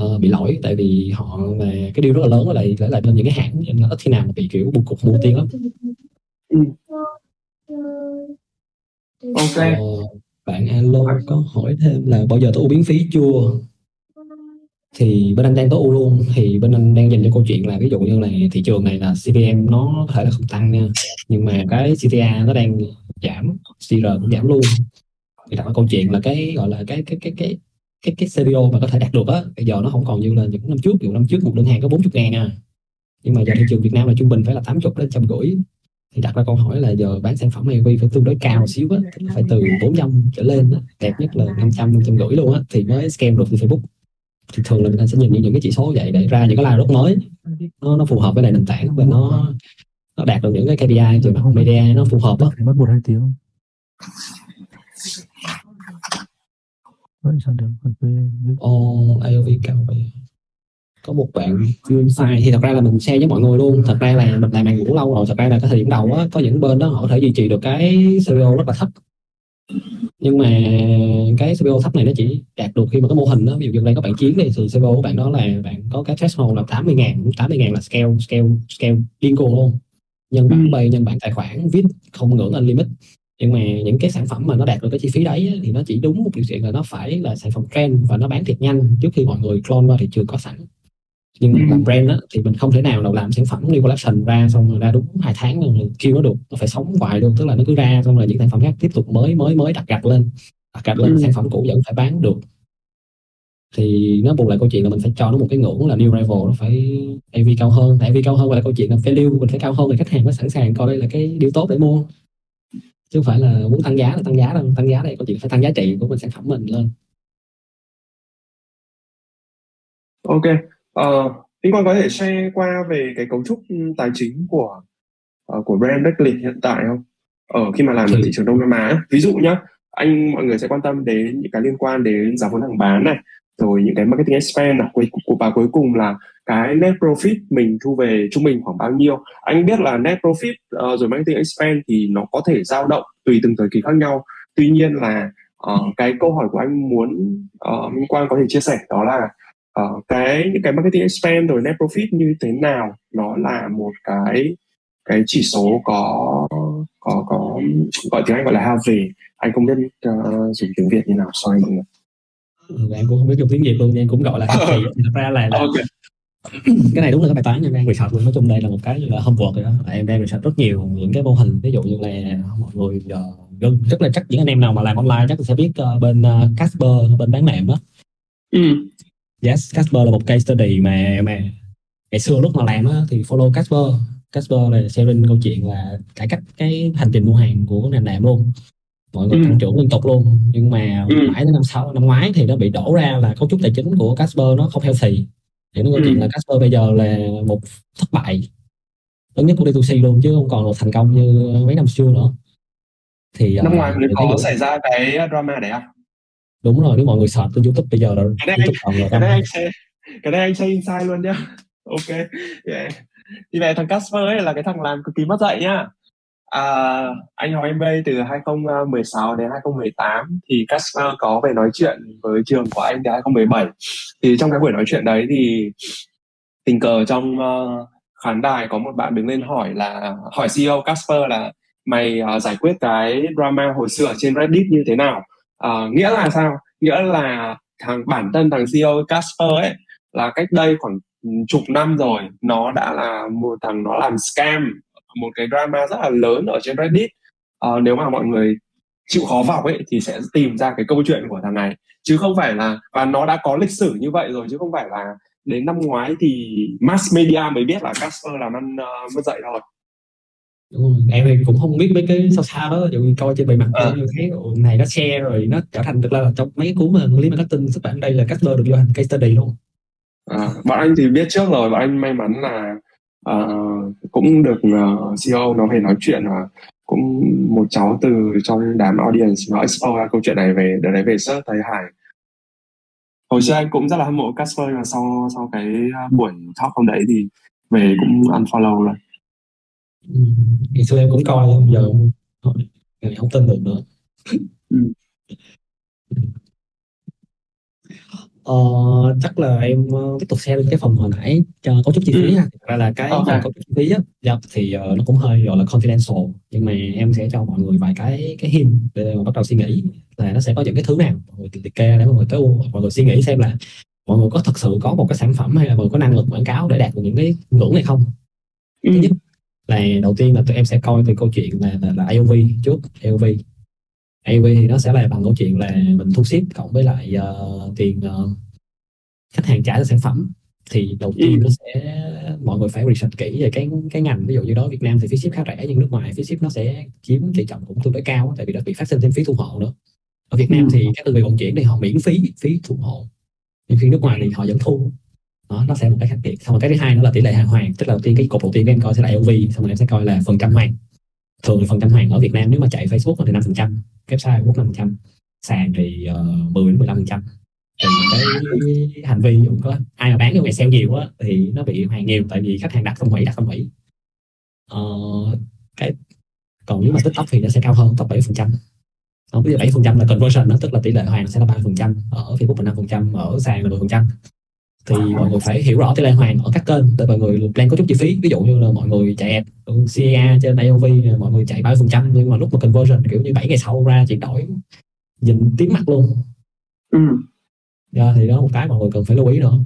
uh, bị lỗi tại vì họ là cái điều rất là lớn ở lại lại bên những cái hãng là ít khi nào mà bị kiểu buộc cục mua tiền lắm ừ. ok. Ờ, bạn alo có hỏi thêm là bao giờ tôi u biến phí chưa? Thì bên anh đang tối ưu luôn. Thì bên anh đang dành cho câu chuyện là ví dụ như là thị trường này là CPM nó có thể là không tăng nha. Nhưng mà cái CTA nó đang giảm CR cũng giảm luôn. Thì đặt câu chuyện là cái gọi là cái cái cái cái cái cái CPO mà có thể đạt được á bây giờ nó không còn như là những năm trước. Ví dụ năm trước một đơn hàng có 40 ngàn à. Nhưng mà giờ thị trường Việt Nam là trung bình phải là 80 đến trăm rưỡi thì đặt ra câu hỏi là giờ bán sản phẩm AV phải tương đối cao xíu á phải từ 400 trở lên á đẹp nhất là 500 500 rưỡi luôn á thì mới scale được từ Facebook. Thì thường là người ta sẽ nhìn những cái chỉ số vậy để ra những cái line mới. Nó, nó phù hợp với lại nền tảng và nó nó đạt được những cái KPI từ mặt media nó phù hợp đó mất một hai tiếng. Vẫn sao được Ồ, AOV cao vậy có một bạn chuyên sai thì thật ra là mình share với mọi người luôn. Thật ra là mình làm hàng cũng lâu rồi, thật ra là cái thời điểm đầu á, có những bên đó họ có thể duy trì được cái CPO rất là thấp. Nhưng mà cái CPO thấp này nó chỉ đạt được khi mà cái mô hình đó. Ví dụ như đây có bạn chiến đi, thì CPO của bạn đó là bạn có cái threshold là 80 ngàn 80 ngàn là scale scale scale điên cuồng luôn. Nhân bản bay nhân bản tài khoản viết không ngưỡng limit. Nhưng mà những cái sản phẩm mà nó đạt được cái chi phí đấy thì nó chỉ đúng một điều kiện là nó phải là sản phẩm trend và nó bán thiệt nhanh trước khi mọi người clone qua thị trường có sẵn nhưng mà làm brand á, thì mình không thể nào nào làm sản phẩm new collection ra xong rồi ra đúng hai tháng rồi kêu nó được nó phải sống hoài luôn tức là nó cứ ra xong rồi những sản phẩm khác tiếp tục mới mới mới đặt gạch lên. Đặt gạch lên ừ. sản phẩm cũ vẫn phải bán được. Thì nó buộc lại câu chuyện là mình phải cho nó một cái ngưỡng là new level nó phải AV cao hơn. Tại AV cao hơn là câu chuyện là phải lưu mình phải cao hơn thì khách hàng mới sẵn sàng coi đây là cái điều tốt để mua. Chứ không phải là muốn tăng giá là tăng giá đâu tăng giá này câu chuyện phải tăng giá trị của mình sản phẩm mình lên. Ok uh, anh Quang có thể share qua về cái cấu trúc tài chính của uh, của brand Beckley hiện tại không? Ở khi mà làm ở thị trường Đông Nam Á. Ví dụ nhá anh mọi người sẽ quan tâm đến những cái liên quan đến giá vốn hàng bán này rồi những cái marketing expense này. Và cuối cùng là cái net profit mình thu về trung bình khoảng bao nhiêu. Anh biết là net profit uh, rồi marketing expense thì nó có thể dao động tùy từng thời kỳ khác nhau. Tuy nhiên là uh, cái câu hỏi của anh muốn uh, Minh Quang có thể chia sẻ đó là uh, cái những cái marketing expense rồi net profit như thế nào nó là một cái cái chỉ số có có có gọi tiếng Anh gọi là have anh không biết uh, dùng tiếng Việt như nào sorry mọi người. Ừ, em cũng không biết dùng tiếng Việt luôn nên cũng gọi là have thật ra là, là okay. cái này đúng là cái bài toán em đang research luôn. Nói chung đây là một cái là homework rồi đó. Em đang research rất nhiều những cái mô hình. Ví dụ như là mọi người uh, gần rất là chắc những anh em nào mà làm online chắc sẽ biết uh, bên uh, Casper bên bán nệm đó ừ. Yes Casper là một case study mà mà ngày xưa lúc mà làm á, thì follow Casper. Casper là sharing câu chuyện là cải cách cái hành trình mua hàng của nền nệm luôn. Mọi người ừ. tăng trưởng liên tục luôn. Nhưng mà ừ. mãi đến năm sau năm ngoái thì nó bị đổ ra là cấu trúc tài chính của Casper nó không healthy. Thì nó câu ừ. chuyện là Casper bây giờ là một thất bại. Lớn nhất của D2C luôn chứ không còn một thành công như mấy năm xưa nữa. Thì năm ngoái uh, có xảy ra cái drama đấy à đúng rồi nếu mọi người search trên YouTube bây giờ là cái này, anh, cái này anh sẽ cái này anh sẽ insight luôn nhá. Ok yeah. thì về thằng Casper ấy là cái thằng làm cực kỳ mất dạy nhá. À, anh học MBA từ 2016 đến 2018 thì Casper có về nói chuyện với trường của anh từ 2017 thì trong cái buổi nói chuyện đấy thì tình cờ trong uh, khán đài có một bạn đứng lên hỏi là hỏi CEO Casper là mày uh, giải quyết cái drama hồi xưa trên Reddit như thế nào uh, nghĩa là sao? Nghĩa là thằng bản thân thằng CEO Casper ấy là cách đây khoảng chục năm rồi nó đã là một thằng nó làm scam một cái drama rất là lớn ở trên Reddit. Uh, nếu mà mọi người chịu khó vào ấy thì sẽ tìm ra cái câu chuyện của thằng này. Chứ không phải là và nó đã có lịch sử như vậy rồi chứ không phải là đến năm ngoái thì mass media mới biết là Casper làm ăn uh, mất dạy rồi Đúng rồi. em cũng không biết mấy cái sao sao đó dù coi trên bề mặt à. thấy này nó share rồi nó trở thành được là trong mấy cuốn mà lý marketing xuất bản đây là Casper được vô thành case study luôn à, bọn anh thì biết trước rồi bọn anh may mắn là uh, cũng được uh, CEO nó về nói chuyện và cũng một cháu từ trong đám audience nó expose ra câu chuyện này về để đấy về search thấy hải hồi xưa anh cũng rất là hâm mộ Casper và sau sau cái buổi talk hôm đấy thì về cũng unfollow rồi ngày xưa em cũng coi giờ không tin được nữa ừ. Ờ, chắc là em uh, tiếp tục share cái phần hồi nãy cho cấu trúc chi phí ừ. ha. Thật ra là cái okay. phần cấu trúc chi phí á, dạ, thì uh, nó cũng hơi gọi là confidential nhưng mà em sẽ cho mọi người vài cái cái hint để mà bắt đầu suy nghĩ là nó sẽ có những cái thứ nào mọi người liệt kê để mọi người tới mọi người suy nghĩ xem là mọi người có thật sự có một cái sản phẩm hay là mọi người có năng lực quảng cáo để đạt được những cái ngưỡng này không. Thứ ừ. nhất là đầu tiên là tụi em sẽ coi từ câu chuyện là là, là AOV trước AOV AOV thì nó sẽ là bằng câu chuyện là mình thu ship cộng với lại uh, tiền uh, khách hàng trả cho sản phẩm. Thì đầu tiên nó sẽ mọi người phải research kỹ về cái cái ngành. Ví dụ như đó Việt Nam thì phí ship khá rẻ nhưng nước ngoài phí ship nó sẽ chiếm tỷ trọng cũng tương đối cao tại vì nó bị phát sinh thêm phí thu hộ nữa. Ở Việt Nam thì các đơn vị vận chuyển thì họ miễn phí phí thu hộ. Nhưng khi nước ngoài thì họ vẫn thu đó, nó sẽ một cái khác biệt. Xong rồi cái thứ hai nữa là tỷ lệ hàng hoàn tức là đầu tiên cái cột đầu tiên em coi sẽ là LV xong rồi em sẽ coi là phần trăm hoàn thường thì phần trăm hoàn ở Việt Nam nếu mà chạy Facebook thì năm phần trăm website bốn năm phần trăm sàn thì ờ, uh, 10 đến 15 phần trăm. Thì cái hành vi dụ có ai mà bán cho ngày sale nhiều á thì nó bị hoàn nhiều tại vì khách hàng đặt không hủy đặt không hủy. Ờ, cái còn nếu mà tiktok thì nó sẽ cao hơn top 7 phần trăm. Ví dụ 7% là conversion đó tức là tỷ lệ hoàn sẽ là 30% ở Facebook là 5% ở sàn là 10% thì mọi người phải hiểu rõ tỷ lệ hoàn ở các kênh để mọi người plan có chút chi phí. Ví dụ như là mọi người chạy ad CA trên AOV mọi người chạy 30% nhưng mà lúc mà conversion kiểu như 7 ngày sau ra chuyển đổi nhìn tím mặt luôn. Ừ. yeah, dạ, thì đó một cái mọi người cần phải lưu ý nữa.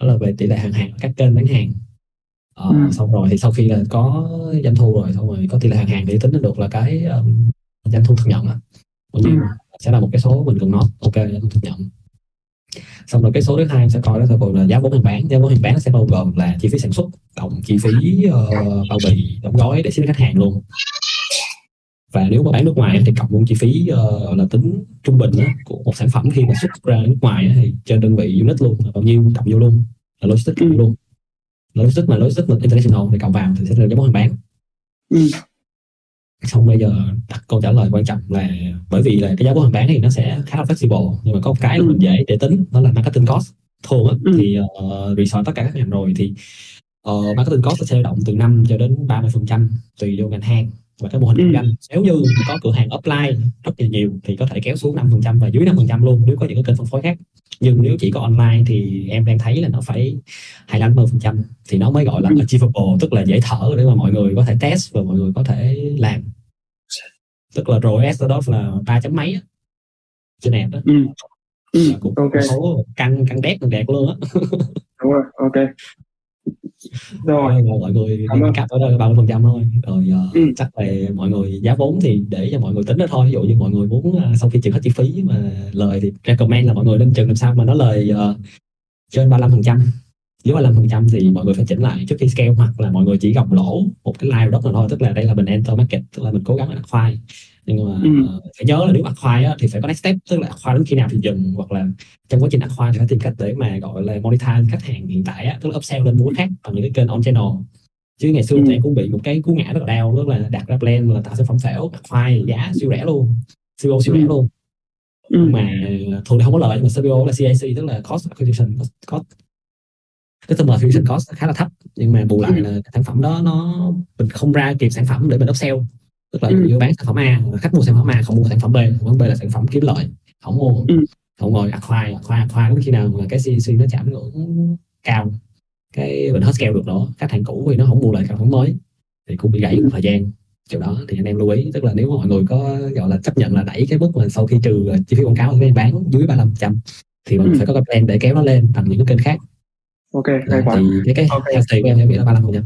Đó là về tỷ lệ hàng hàng các kênh bán hàng. Ờ, ừ. xong rồi thì sau khi là có doanh thu rồi xong rồi có tỷ lệ hàng hàng thì tính được là cái um, doanh thu thực nhận á. Ừ. sẽ là một cái số mình cần nói ok doanh thu thực nhận xong rồi cái số thứ hai sẽ coi đó sẽ gồm là giá vốn hàng bán. Giá vốn hàng bán sẽ bao gồm là chi phí sản xuất cộng chi phí uh, bao bì đóng gói để ship khách hàng luôn. Và nếu mà bán nước ngoài thì cộng luôn chi phí uh, là tính trung bình đó, của một sản phẩm khi mà xuất ra nước ngoài thì trên đơn vị unit luôn là bao nhiêu cộng vô luôn là logistics cộng luôn. Logistics mà logistics international thì cộng vào thì sẽ là giá vốn hàng bán xong bây giờ đặt câu trả lời quan trọng là bởi vì là cái giá vốn hàng bán thì nó sẽ khá là flexible nhưng mà có một cái là mình dễ để tính đó là marketing cost thường á, ừ. thì uh, research tất cả các ngành rồi thì uh, marketing cost sẽ động từ 5 cho đến 30 phần trăm tùy vô ngành hàng và cái mô hình kinh doanh. Ừ. nếu như có cửa hàng offline rất là nhiều thì có thể kéo xuống 5 phần trăm và dưới 5 phần trăm luôn nếu có những cái kênh phân phối khác. Nhưng nếu chỉ có online thì em đang thấy là nó phải 25 phần trăm thì nó mới gọi là achievable tức là dễ thở để mà mọi người có thể test và mọi người có thể làm. Tức là ROS đó là ba chấm mấy á trên app đó ừ. Ừ, cũng okay. số căng căng đét đẹp luôn á. Đúng rồi ok rồi. Mọi người cặp ở đây ba mươi phần trăm thôi. Rồi uh, ừ. chắc là mọi người giá vốn thì để cho mọi người tính đó thôi. Ví dụ như mọi người muốn uh, sau khi trừ hết chi phí mà lời thì recommend là mọi người nên chừng làm sao mà nó lời uh, trên 35 phần trăm. Dưới 35 phần trăm thì mọi người phải chỉnh lại trước khi scale hoặc là mọi người chỉ gồng lỗ một cái live đó mà thôi. Tức là đây là mình enter market tức là mình cố gắng đặt khoai nhưng mà ừ. phải nhớ là nếu acquire á, thì phải có next step tức là acquire đến khi nào thì dừng hoặc là trong quá trình acquire thì phải tìm cách để mà gọi là monetize khách hàng hiện tại á, tức là upsell lên mua khác bằng những cái kênh on channel chứ ngày xưa ừ. thì cũng bị một cái cú ngã rất là đau tức là đặt ra plan là tạo sản phẩm phễu acquire giá siêu rẻ luôn siêu siêu rẻ ừ. luôn ừ. mà thường thì không có lợi nhưng mà CPO là CAC tức là cost acquisition cost, cost customer acquisition cost khá là thấp nhưng mà bù lại là sản phẩm đó nó mình không ra kịp sản phẩm để mình upsell tức là ừ. như bán sản phẩm A khách mua sản phẩm A không mua sản phẩm B sản phẩm B là sản phẩm kiếm lợi không mua ừ. không ngồi acquire acquire acquire đến khi nào mà cái CC nó chạm ngưỡng cao cái mình hết scale được nữa khách hàng cũ thì nó không mua lại sản phẩm mới thì cũng bị gãy một thời gian chỗ đó thì anh em lưu ý tức là nếu mọi người có gọi là chấp nhận là đẩy cái mức mà sau khi trừ chi phí quảng cáo thì bán dưới 35 trăm thì mình ừ. phải có cái plan để kéo nó lên bằng những cái kênh khác ok hay quá thì cái cái okay. healthy của em sẽ bị là 35 phần trăm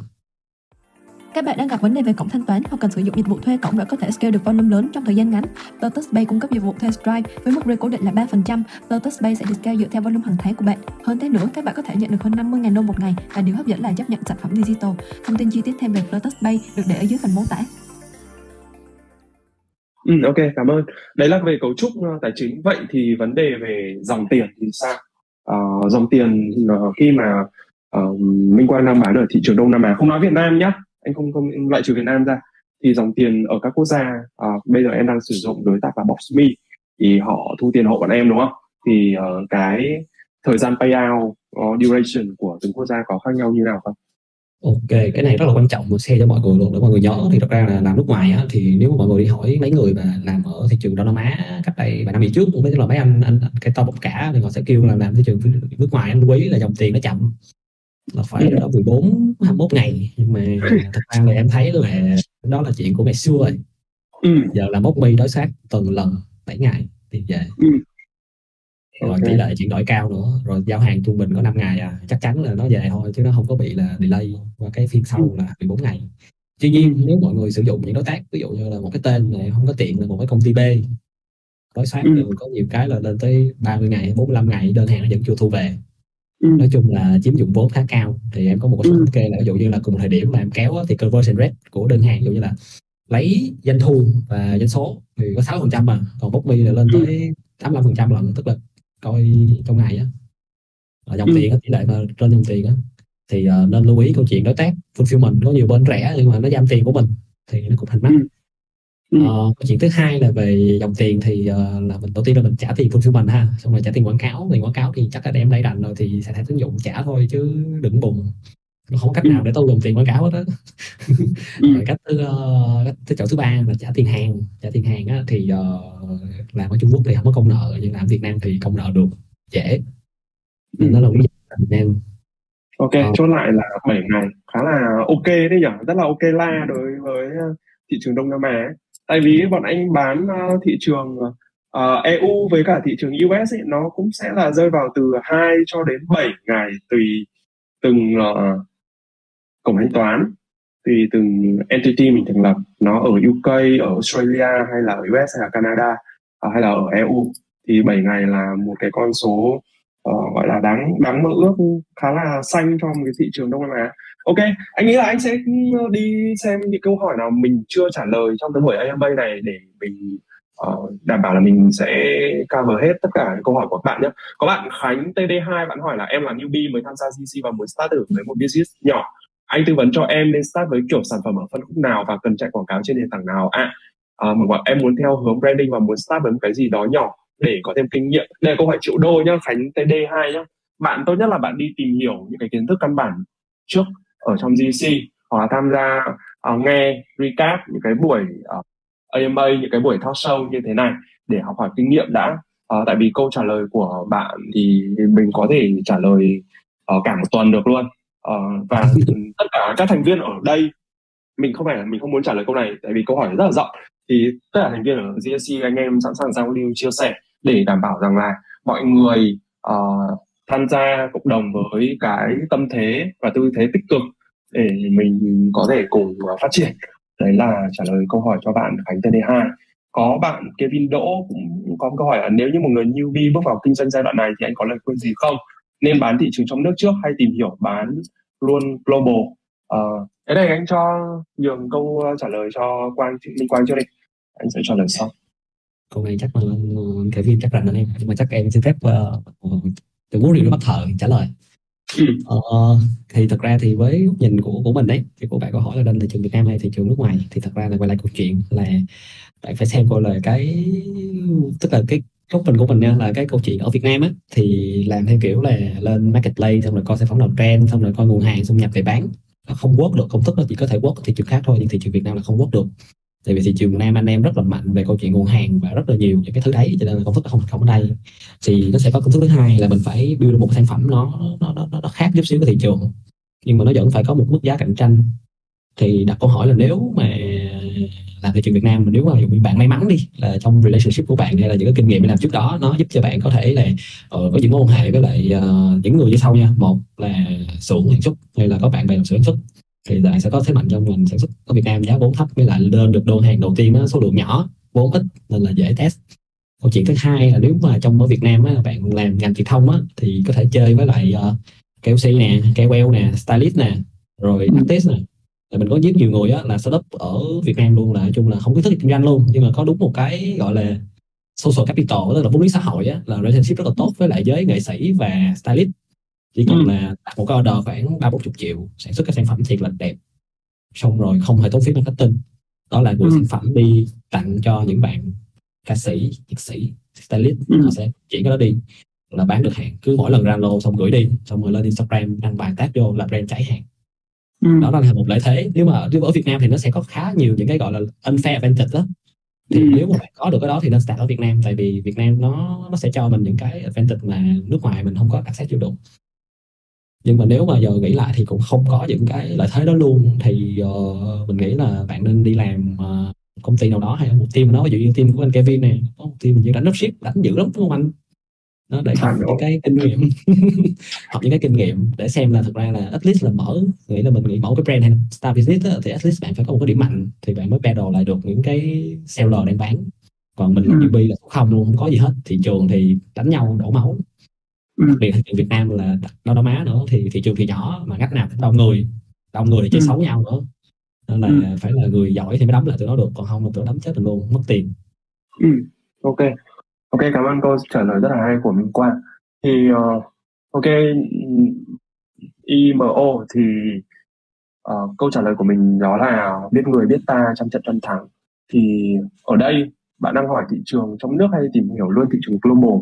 các bạn đang gặp vấn đề về cổng thanh toán hoặc cần sử dụng dịch vụ thuê cổng để có thể scale được volume lớn trong thời gian ngắn. Lotus Pay cung cấp dịch vụ thuê Stripe với mức rate cố định là 3%. Lotus Pay sẽ được scale dựa theo volume hàng tháng của bạn. Hơn thế nữa, các bạn có thể nhận được hơn 50.000 đô một ngày và điều hấp dẫn là chấp nhận sản phẩm digital. Thông tin chi tiết thêm về Lotus Pay được để ở dưới phần mô tả. Ừ, ok, cảm ơn. Đấy là về cấu trúc uh, tài chính. Vậy thì vấn đề về dòng tiền thì sao? Uh, dòng tiền uh, khi mà uh, Minh Quang đang bán ở thị trường Đông Nam Á, không nói Việt Nam nhé, anh không không loại trừ Việt Nam ra. Thì dòng tiền ở các quốc gia à, bây giờ em đang sử dụng đối tác là Boxme thì họ thu tiền hộ bọn em đúng không? Thì uh, cái thời gian payout uh, duration của từng quốc gia có khác nhau như nào không? Ok, cái này rất là quan trọng một xe cho mọi người luôn. Để mọi người nhớ thì thật ra là làm nước ngoài á, thì nếu mà mọi người đi hỏi mấy người mà làm ở thị trường Đông Nam Á cách đây vài năm về trước cũng biết là mấy anh, anh, anh cái to bọc cả thì họ sẽ kêu là làm thị trường nước ngoài anh quý là dòng tiền nó chậm là phải đó 14 21 ngày nhưng mà thật ra là em thấy là đó là chuyện của ngày xưa rồi ừ. giờ là mốc mi đối sát tuần lần 7 ngày thì về ừ. rồi okay. tỷ lệ chuyển đổi cao nữa rồi giao hàng trung bình có 5 ngày à chắc chắn là nó về thôi chứ nó không có bị là delay và cái phiên sau ừ. là 14 ngày tuy nhiên nếu mọi người sử dụng những đối tác ví dụ như là một cái tên này không có tiện là một cái công ty B đối soát ừ. có nhiều cái là lên tới 30 ngày 45 ngày đơn hàng nó vẫn chưa thu về Ừ. nói chung là chiếm dụng vốn khá cao thì em có một cái số thống kê là ví dụ như là cùng thời điểm mà em kéo thì conversion rate của đơn hàng ví dụ như là lấy doanh thu và doanh số thì có 6 phần trăm mà còn bốc mi là lên tới 85 phần trăm lần tức là coi trong ngày á dòng ừ. tiền á tỷ lệ mà trên dòng tiền á thì uh, nên lưu ý câu chuyện đối tác fulfillment có nhiều bên rẻ nhưng mà nó giam tiền của mình thì nó cũng thành mắc ừ. Ừ. Ờ, chuyện thứ hai là về dòng tiền thì uh, là mình đầu tiên là mình trả tiền fulfillment ha xong rồi trả tiền quảng cáo. Tiền quảng cáo thì chắc là đem đây rành rồi thì sẽ thẻ tín dụng trả thôi chứ đừng bùng. Không có cách nào để tôi dùng tiền quảng cáo hết đó ừ. rồi cách thứ uh, cách thứ chỗ thứ ba là trả tiền hàng. Trả tiền hàng á, thì uh, làm ở Trung Quốc thì không có công nợ nhưng làm ở Việt Nam thì công nợ được dễ. Nên nó là một Việt Nam. Ok, ờ. chốt lại là 7 ngày. Khá là ok đấy nhỉ, rất là ok la đối với thị trường Đông Nam Á. Tại vì bọn anh bán ờ, thị trường ờ, uh, EU với cả thị trường US ấy, nó cũng sẽ là rơi vào từ 2 cho đến 7 ngày tùy từng uh, cổng thanh toán tùy từng entity mình thành lập nó ở UK ở Australia hay là ở US hay là Canada uh, hay là ở EU thì 7 ngày là một cái con số uh, gọi là đáng đáng mơ ước khá là xanh trong cái thị trường Đông Nam Á. Ok, anh nghĩ là anh sẽ ừ, đi xem những câu hỏi nào mình chưa trả lời trong cái buổi AMA này để mình uh, đảm bảo là mình sẽ cover hết tất cả những câu hỏi của các bạn nhé. Có bạn Khánh TD2 bạn hỏi là em là newbie mới tham gia GC và muốn start thử với một business nhỏ. Anh tư vấn cho em nên start với kiểu sản phẩm ở phân khúc nào và cần chạy quảng cáo trên nền tảng nào ạ? À, uh, em muốn theo hướng branding và muốn start với một cái gì đó nhỏ để có thêm kinh nghiệm. Đây là câu hỏi triệu đô nhá, Khánh TD2 nhá. Bạn tốt nhất là bạn đi tìm hiểu những cái kiến thức căn bản trước ở trong GC hoặc là tham gia uh, nghe recap những cái buổi uh, AMA những cái buổi talk show như thế này để học hỏi kinh nghiệm đã. Uh, tại vì câu trả lời của bạn thì mình có thể trả lời uh, cả một tuần được luôn. Uh, và tất cả các thành viên ở đây mình không phải mình không muốn trả lời câu này tại vì câu hỏi rất là rộng. Thì tất cả thành viên ở GSC anh em sẵn sàng giao lưu chia sẻ để đảm bảo rằng là mọi người uh, tham gia cộng đồng với cái tâm thế và tư thế tích cực để mình có thể cùng à, phát triển. Đấy là trả lời câu hỏi cho bạn Khánh TD2 có bạn Kevin Đỗ cũng có một câu hỏi là nếu như một người newbie bước vào kinh doanh giai đoạn này thì anh có lời khuyên gì không? Nên bán thị trường trong nước trước hay tìm hiểu bán luôn global? Uh, cái này anh cho nhường câu ờ, trả lời cho Quang Minh Quang trước đi. Anh sẽ trả lời sau. Câu này chắc là ờ, Kevin chắc là anh em nhưng mà chắc em xin phép uh, từ muốn điều bắt thợ trả lời. Ờ, thì thật ra thì với góc nhìn của của mình đấy thì của bạn câu hỏi là nên thị trường Việt Nam hay thị trường nước ngoài thì thật ra là quay lại câu chuyện là bạn phải xem coi là cái tức là cái góc nhìn của mình nha là cái câu chuyện ở Việt Nam á thì làm theo kiểu là lên marketplace xong rồi coi sản phẩm nào trend xong rồi coi nguồn hàng xong nhập về bán. Không work được công thức nó chỉ có thể ở thị trường khác thôi nhưng thị trường Việt Nam là không work được tại vì thị trường nam anh em rất là mạnh về câu chuyện nguồn hàng và rất là nhiều những cái thứ đấy cho nên là công thức không không ở đây. Thì nó sẽ có công thức thứ hai là mình phải build một sản phẩm nó nó nó, nó khác chút xíu cái thị trường nhưng mà nó vẫn phải có một mức giá cạnh tranh. Thì đặt câu hỏi là nếu mà làm thị trường Việt Nam mà nếu mà bạn may mắn đi là trong relationship của bạn hay là những cái kinh nghiệm làm trước đó nó giúp cho bạn có thể là uh, có những mối quan hệ với lại uh, những người như sau nha. Một là xưởng sản xuất hay là có bạn bè làm xưởng sản xuất thì bạn sẽ có thế mạnh trong ngành sản xuất ở Việt Nam giá vốn thấp với lại lên được đơn hàng đầu tiên nó số lượng nhỏ vốn ít nên là dễ test câu chuyện thứ hai là nếu mà trong ở Việt Nam á, bạn làm ngành truyền thông á, thì có thể chơi với lại uh, KOC nè, KOL nè, stylist nè, rồi ừ. artist nè. Thì mình có rất nhiều người á, là startup ở Việt Nam luôn là nói chung là không có thức kinh doanh luôn nhưng mà có đúng một cái gọi là social capital tức là vốn lý xã hội á, là relationship rất là tốt với lại giới nghệ sĩ và stylist chỉ cần ừ. là đặt một cái order khoảng ba bốn chục triệu sản xuất cái sản phẩm thiệt là đẹp xong rồi không hề tốn phí marketing đó là gửi ừ. sản phẩm đi tặng cho những bạn ca sĩ nhạc sĩ stylist ừ. họ sẽ chuyển cái đó đi là bán được hàng cứ mỗi lần ra lô xong gửi đi xong rồi lên Instagram đăng bài tag vô là brand cháy hàng ừ. đó là một lợi thế nếu mà ở Việt Nam thì nó sẽ có khá nhiều những cái gọi là unfair advantage đó thì ừ. nếu mà bạn có được cái đó thì nên start ở Việt Nam tại vì Việt Nam nó nó sẽ cho mình những cái advantage mà nước ngoài mình không có access chịu đựng nhưng mà nếu mà giờ nghĩ lại thì cũng không có những cái lợi thế đó luôn. Thì uh, mình nghĩ là bạn nên đi làm uh, công ty nào đó hay một team nào đó. Ví dụ như team của anh Kevin này có một team như đánh ship đánh dữ lắm đúng không anh? Nó để học những cái kinh nghiệm. Học những cái kinh nghiệm để xem là thực ra là at least là mở nghĩ là mình nghĩ mở cái brand hay start business đó, thì at least bạn phải có một cái điểm mạnh thì bạn mới battle lại được những cái seller đang bán. Còn mình là ừ. newbie là không luôn không có gì hết. Thị trường thì đánh nhau đổ máu đặc biệt thị Việt Nam là Đông Nam Á nữa thì thị trường thì nhỏ mà ngách nào cũng đông người đông người thì chơi ừ. xấu nhau nữa nên là ừ. phải là người giỏi thì mới đóng lại tụi nó được còn không là tụi nó đóng chết mình luôn mất tiền ừ. ok ok cảm ơn câu trả lời rất là hay của Minh Quang thì uh, ok IMO thì uh, câu trả lời của mình đó là biết người biết ta trăm trận trăm thắng thì ở đây bạn đang hỏi thị trường trong nước hay tìm hiểu luôn thị trường global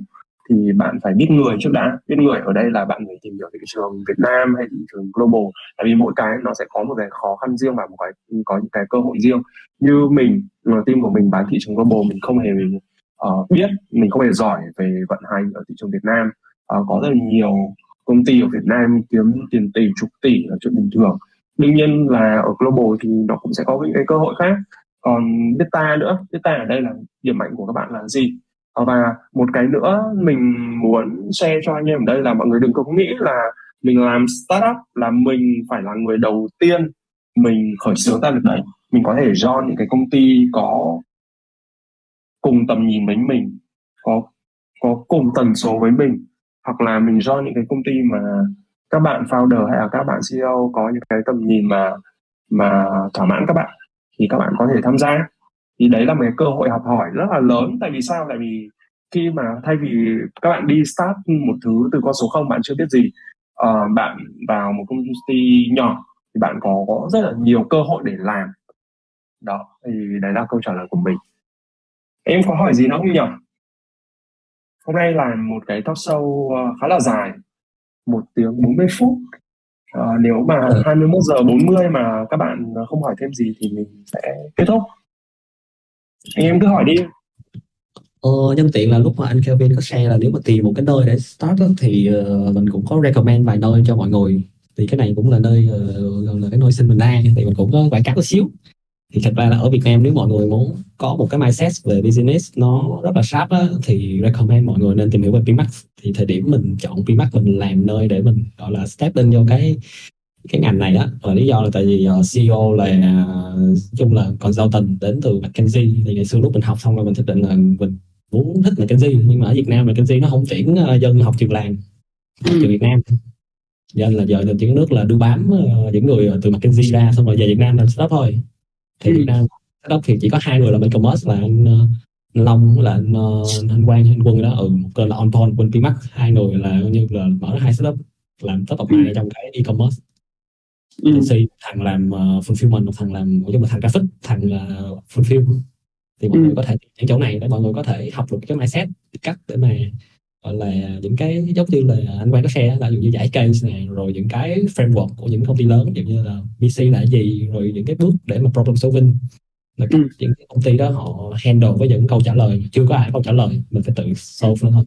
thì bạn phải biết người trước đã. Biết người ở đây là bạn phải tìm hiểu thị trường Việt Nam hay thị trường global. Tại vì mỗi cái nó sẽ có một cái khó khăn riêng và một cái có những cái cơ hội riêng. Như mình team của mình bán thị trường global mình không hề uh, biết mình không hề giỏi về vận hành ở thị trường Việt Nam. Uh, có rất là nhiều công ty ở Việt Nam kiếm tiền tỷ chục tỷ là chuyện bình thường. Đương nhiên là ở global thì nó cũng sẽ có những cái cơ hội khác. Còn beta nữa beta ở đây là điểm mạnh của các bạn là gì? Ờ, và một cái nữa mình muốn share cho anh em ở đây là mọi người đừng có nghĩ là mình làm startup là mình phải là người đầu tiên mình khởi xướng ra được đấy. Mình có thể join những cái công ty có cùng tầm nhìn với mình, có có cùng tần số với mình, hoặc là mình join những cái công ty mà các bạn founder hay là các bạn CEO có những cái tầm nhìn mà mà thỏa mãn các bạn, thì các bạn có thể tham gia thì đấy là một cái cơ hội học hỏi rất là lớn. Tại vì sao? Tại vì khi mà thay vì các bạn đi start một thứ từ con số không bạn chưa biết gì uh, bạn vào một công ty nhỏ thì bạn có, có rất là nhiều cơ hội để làm. Đó thì đấy là câu trả lời của mình. Em có hỏi gì nữa không nhỉ? Hôm nay là một cái talk show uh, khá là dài một tiếng 40 phút. Uh, nếu mà 21 ừ. giờ 40 mà các bạn không hỏi thêm gì thì mình sẽ kết thúc anh em cứ hỏi đi. Ờ, nhân tiện là lúc mà anh Kelvin có share là nếu mà tìm một cái nơi để start á, thì uh, mình cũng có recommend vài nơi cho mọi người. Thì cái này cũng là nơi uh, là cái nơi sinh mình ra thì mình cũng có quảng cáo một xíu. Thì thật ra là ở Việt Nam nếu mọi người muốn có một cái mindset về business nó rất là sharp á, thì recommend mọi người nên tìm hiểu về Pimax. Thì thời điểm mình chọn Pimax mình làm nơi để mình gọi là step lên vô cái cái ngành này đó và lý do là tại vì uh, CEO là uh, chung là consultant đến từ McKinsey. Thì ngày xưa lúc mình học xong rồi mình thực định là mình muốn thích McKinsey nhưng mà ở Việt Nam McKinsey nó không tuyển uh, dân học trường làng trường Việt Nam. Nên là giờ là những nước là đưa bám uh, những người từ McKinsey ra xong rồi về Việt Nam làm startup thôi. Thì Việt Nam startup thì chỉ có hai người là bên commerce là anh, Long là anh, anh Quang anh Quân đó. Ừ một là OnPoint bên Pimax hai người là như là mở hai startup làm top of mind trong cái e-commerce ừ. thằng làm uh, fulfillment một thằng làm là thằng graphic thằng là uh, fulfill thì mọi ừ. người có thể những chỗ này để mọi người có thể học được cái mindset cách để mà gọi là những cái giống như là anh quay có xe là dụ như giải case này rồi những cái framework của những công ty lớn dụ như là VC là gì rồi những cái bước để mà problem solving là cách ừ. những cái công ty đó họ handle với những câu trả lời chưa có ai câu trả lời mình phải tự solve nó thôi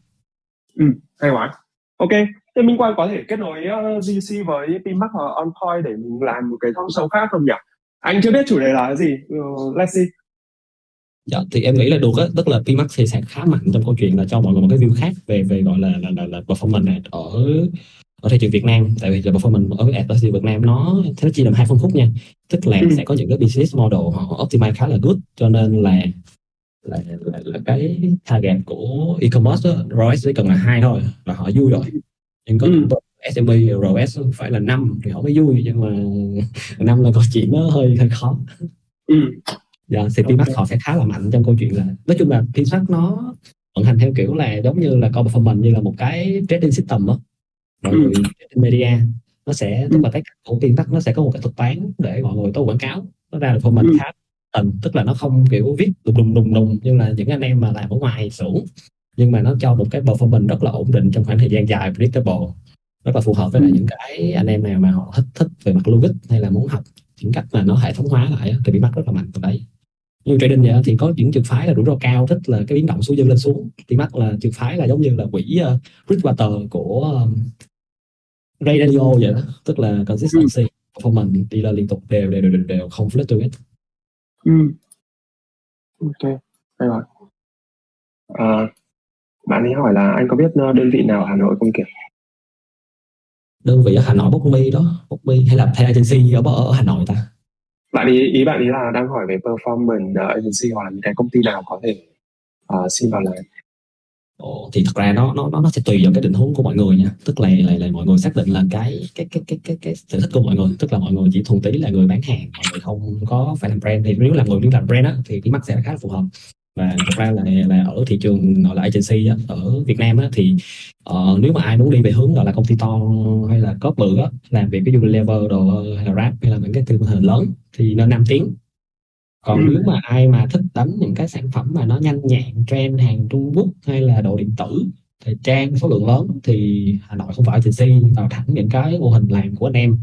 ừ, hay quá ok thế Minh Quang có thể kết nối uh, GC với Pimax hoặc OnPoint để mình làm một cái talk show khác không nhỉ? Anh chưa biết chủ đề là cái gì. Uh, let's see. Dạ, thì em nghĩ là được á, tức là Pimax thì sẽ khá mạnh trong câu chuyện là cho mọi người một cái view khác về về gọi là là là, là performance ở ở thị trường Việt Nam. Tại vì là performance ở advertising Việt Nam nó nó chỉ làm hai phân khúc nha. Tức là ừ. sẽ có những cái business model họ optimize khá là good cho nên là là, là, là cái target của e-commerce đó, ROS chỉ cần là hai thôi là họ vui rồi nhưng có ừ. SMB ROS phải là năm thì họ mới vui nhưng mà năm là câu chuyện nó hơi hơi khó. Ừ. Dạ thì Pimax họ sẽ khá là mạnh trong câu chuyện là nói chung là Pimax nó vận hành theo kiểu là giống như là core performance như là một cái trading system đó rồi ừ. media nó sẽ tức là cái của Pimax nó sẽ có một cái thuật toán để mọi người có quảng cáo. Nó ra được performance ừ. khá tầm tức là nó không kiểu viết đùng đùng đùng đùng như là những anh em mà làm ở ngoài xưởng nhưng mà nó cho một cái performance rất là ổn định trong khoảng thời gian dài predictable rất là phù hợp với lại ừ. những cái anh em nào mà họ thích thích về mặt logic hay là muốn học những cách mà nó hệ thống hóa lại thì bị mắc rất là mạnh từ đấy như trading vậy thì có những trường phái là rủi ro cao thích là cái biến động xuống dâng lên xuống thì mắc là trường phái là giống như là quỹ uh, Bridgewater của um, Ray Dalio vậy đó tức là consistency ừ. performance đi là liên tục đều đều đều đều, đều không fluctuate ừ. ok hay rồi à, bạn ấy hỏi là anh có biết ờ, đơn vị nào ở Hà Nội không kìa? Đơn vị ở Hà Nội Bốc Mi đó. Bốc Mi hay là thay agency ở, ở Hà Nội ta? Bạn ý ý bạn ý là đang hỏi về performance uh, agency hoặc là những cái công ty nào có thể uh, xin vào làm Ồ, thì thật ra nó nó nó sẽ tùy vào cái định hướng của mọi người nha. Tức là là, là mọi người xác định là cái cái cái cái cái cái sở thích của mọi người. Tức là mọi người chỉ thuần túy là người bán hàng mọi người không có phải làm brand. Thì nếu làm người muốn làm brand á thì cái mắt sẽ khá là phù hợp và thật ra là là ở thị trường gọi là agency á, ở Việt Nam á, thì uh, nếu mà ai muốn đi về hướng gọi là công ty to hay là có bự á, làm việc cái Unilever đồ hay là Rap hay là những cái thương hình lớn thì nên 5 tiếng còn ừ. nếu mà ai mà thích đánh những cái sản phẩm mà nó nhanh nhẹn trend hàng Trung Quốc hay là đồ điện tử thời trang số lượng lớn thì Hà Nội không phải agency vào thẳng những cái mô hình làm của anh em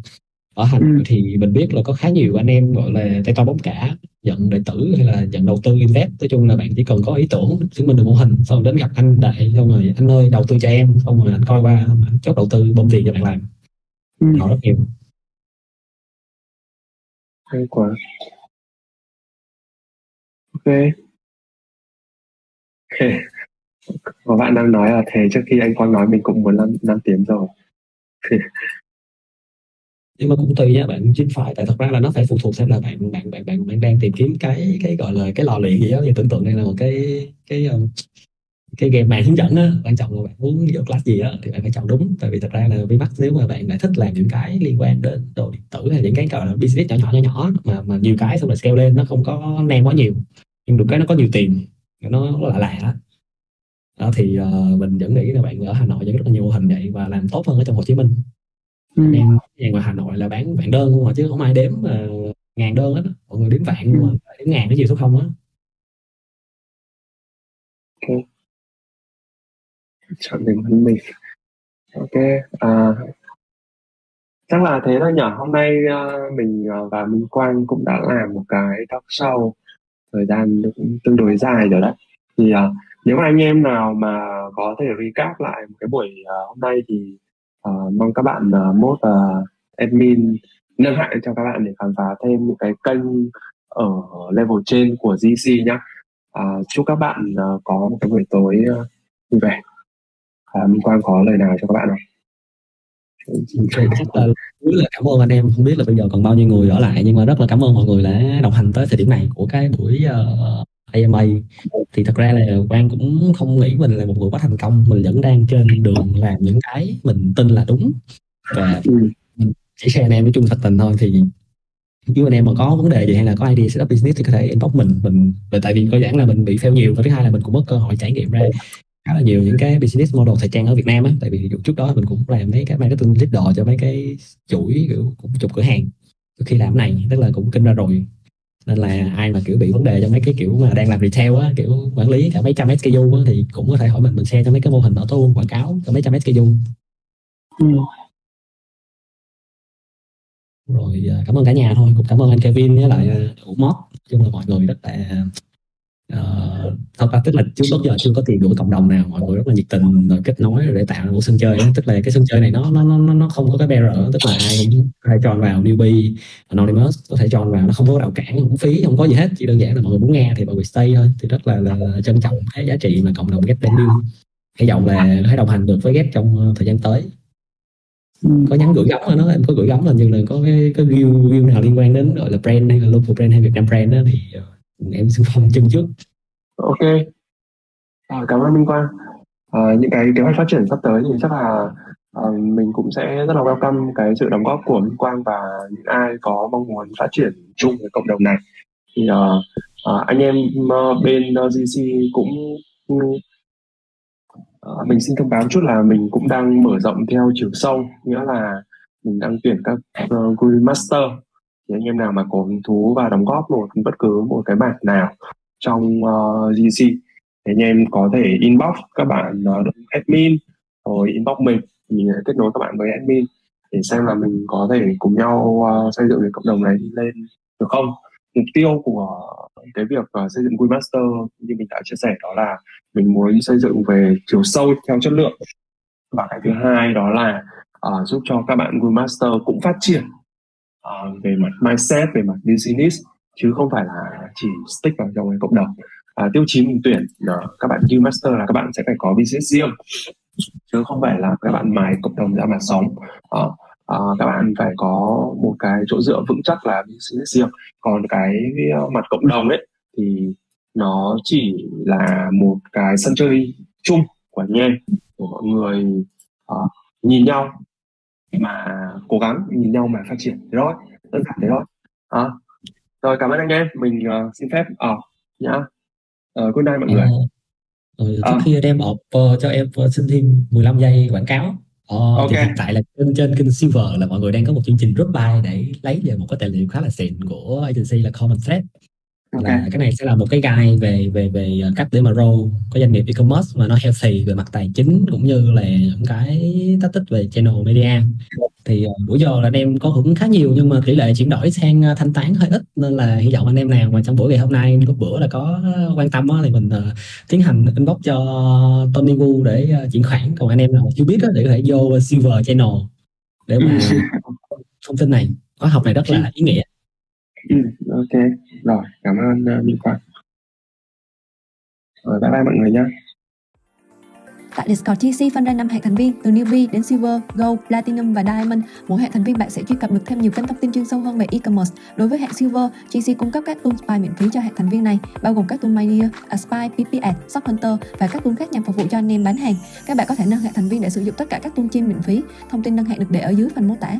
ở Hà Nội thì mình biết là có khá nhiều anh em gọi là tay to bóng cả nhận đệ tử hay là nhận đầu tư invest. Nói chung là bạn chỉ cần có ý tưởng chứng minh được mô hình xong đến gặp anh đại xong rồi anh ơi đầu tư cho em xong rồi anh coi qua anh chốt đầu tư bơm tiền cho bạn làm. Ừ. họ rất nhiều. Hay quá. Ok. Có bạn đang nói là thế trước khi anh Quang nói mình cũng muốn làm năm tiếng rồi nhưng mà cũng tùy nha bạn chính phải tại thật ra là nó phải phụ thuộc xem là bạn bạn bạn bạn bạn đang tìm kiếm cái cái gọi là cái lò luyện gì đó. Thì tưởng tượng đây là một cái cái ờ, cái game màn hướng dẫn á. Quan trọng là bạn muốn vô class gì á thì bạn phải chọn đúng. Tại vì thật ra là Vmax nếu mà bạn lại thích làm những cái liên quan đến đồ điện tử hay những cái gọi là business nhỏ nhỏ nhỏ nhỏ mà mà nhiều cái xong rồi scale lên nó không có nem quá nhiều. Nhưng được cái nó có nhiều tiền nó lạ lạ. Đó thì uh, mình vẫn nghĩ là bạn ở Hà Nội vẫn rất là nhiều mô hình vậy và làm tốt hơn ở trong Hồ Chí Minh ừ. em nhà ngoài Hà Nội là bán vạn đơn không mà chứ không ai đếm uh, ngàn đơn hết mọi người đếm vạn ừ. mà đếm ngàn cái gì số không á. Ok. Chọn điểm hơn mình ok à, chắc là thế thôi nhỉ. Hôm nay uh, mình uh, và Minh Quang cũng đã làm một cái talk show thời gian cũng tương đối dài rồi đấy. Thì uh, nếu mà anh em nào mà có thể recap lại một cái buổi uh, hôm nay thì uh, mong các bạn uh, mốt uh, admin nâng hạng cho các bạn để khám phá thêm những cái kênh ở level trên của GC nhé uh, chúc các bạn uh, có một cái buổi tối uh, vui vẻ. Uh, Minh Quang có lời nào cho các bạn không? rất là rất là cảm ơn anh em. Không biết là bây giờ còn bao nhiêu người ở lại nhưng mà rất là cảm ơn mọi người đã đồng hành tới thời điểm này của cái buổi uh, AMA thì thật ra là Quang cũng không nghĩ mình là một người quá thành công. Mình vẫn đang trên đường làm những cái mình tin là đúng. Và mình chỉ share anh em với chung thật tình thôi. Thì nếu anh em mà có vấn đề gì hay là có idea setup business thì có thể inbox mình. Mình tại vì có giảng là mình bị fail nhiều. Và thứ hai là mình cũng mất cơ hội trải nghiệm ra khá là nhiều những cái business model thời trang ở Việt Nam á. Tại vì trước đó mình cũng làm mấy cái marketing leader cho mấy cái chuỗi kiểu cũng chục cửa hàng. Khi làm cái này tức là cũng kinh ra rồi nên là ai mà kiểu bị vấn đề trong mấy cái kiểu mà đang làm retail á kiểu quản lý cả mấy trăm SKU á thì cũng có thể hỏi mình mình share cho mấy cái mô hình auto quảng cáo cho mấy trăm SKU. Ừ. rồi à, cảm ơn cả nhà thôi. Cũng cảm ơn anh Kevin với lại đủ à, mót chung là mọi người rất là uh, thật ra tức là trước đó giờ chưa có tìm được cộng đồng nào mọi người rất là nhiệt tình rồi kết nối để tạo một sân chơi đó. tức là cái sân chơi này nó nó nó nó không có cái barrier tức là ai cũng có thể chọn vào newbie anonymous có thể chọn vào nó không có rào cản không phí không có gì hết chỉ đơn giản là mọi người muốn nghe thì mọi người stay thôi thì rất là, là, là trân trọng cái giá trị mà cộng đồng get branding hy vọng là hãy đồng hành được với get trong thời gian tới ừ. có nhắn gửi gắm rồi đó em có gửi gắm là như là có cái cái view view nào liên quan đến gọi là brand hay là local brand hay Việt Nam brand đó thì em xin phong chân trước. Ok. À, cảm ơn Minh Quang. À, những cái kế hoạch phát triển sắp tới thì chắc là à, mình cũng sẽ rất là welcome cái sự đóng góp của Minh Quang và những ai có mong muốn phát triển chung với cộng đồng này. Thì à, à, anh em ờ, bên ờ, uh, GC cũng à, mình xin thông báo chút là mình cũng đang mở rộng theo chiều sâu nghĩa là mình đang tuyển các uh, Guru Master thì anh em nào mà có hứng thú và đóng góp một bất cứ một cái bản nào trong ờ, uh, GC thì anh em có thể inbox các bạn uh, admin rồi inbox mình. Mình ờ, kết nối các bạn với admin để xem là mình có thể cùng nhau uh, xây dựng cái cộng đồng này lên được không. Mục tiêu của cái việc uh, xây dựng Webmaster như mình đã chia sẻ đó là mình muốn xây dựng về chiều sâu theo chất lượng. Và cái thứ hai đó là uh, giúp cho các bạn Webmaster cũng phát triển uh, về mặt mindset về mặt business chứ không phải là chỉ stick vào trong cái cộng đồng. À, tiêu chí mình tuyển là các bạn như master là các bạn sẽ phải có business riêng chứ không phải là các bạn mài cộng đồng ra mà sống. À, à, các bạn phải có một cái chỗ dựa vững chắc là business riêng. Còn cái mặt cộng đồng ấy thì nó chỉ là một cái sân chơi chung của anh em của mọi người uh, nhìn nhau mà cố gắng nhìn nhau mà phát triển. Thế thôi đơn giản thế thôi. À, rồi cảm ơn anh em. Mình uh, xin phép ở uh, nhá. Uh, good night mọi người. Rồi, trước à. khi đem ọp uh, cho em uh, xin thêm 15 giây quảng cáo. Uh, okay. thì hiện tại là trên trên kênh Silver là mọi người đang có một chương trình drop by để lấy về một cái tài liệu khá là xịn của agency là Common Thread okay. là cái này sẽ là một cái guide về về về cách để mà roll có doanh nghiệp e-commerce mà nó healthy về mặt tài chính cũng như là những cái tactic về channel media. Thì uh, bữa giờ là anh em có hưởng khá nhiều nhưng mà tỷ lệ chuyển đổi sang uh, thanh toán hơi ít nên là hy vọng anh em nào mà trong buổi ngày hôm nay có bữa là có quan tâm á, thì mình uh, tiến hành inbox cho Tony Wu để uh, chuyển khoản. Còn anh em nào chưa biết á, thì có thể vô Silver Channel để mà thông tin này. Khóa học này rất là ý nghĩa ừ, ok rồi cảm ơn uh, Minh Quang rồi bye bye mọi người nhé Tại Discord TC phân ra 5 hệ thành viên từ Newbie đến Silver, Gold, Platinum và Diamond. Mỗi hệ thành viên bạn sẽ truy cập được thêm nhiều kênh thông tin chuyên sâu hơn về e-commerce. Đối với hệ Silver, TC cung cấp các tool spy miễn phí cho hệ thành viên này, bao gồm các tool Mania, Aspy, PPS, Shop Hunter và các tool khác nhằm phục vụ cho anh em bán hàng. Các bạn có thể nâng hệ thành viên để sử dụng tất cả các tool trên miễn phí. Thông tin nâng hệ được để ở dưới phần mô tả.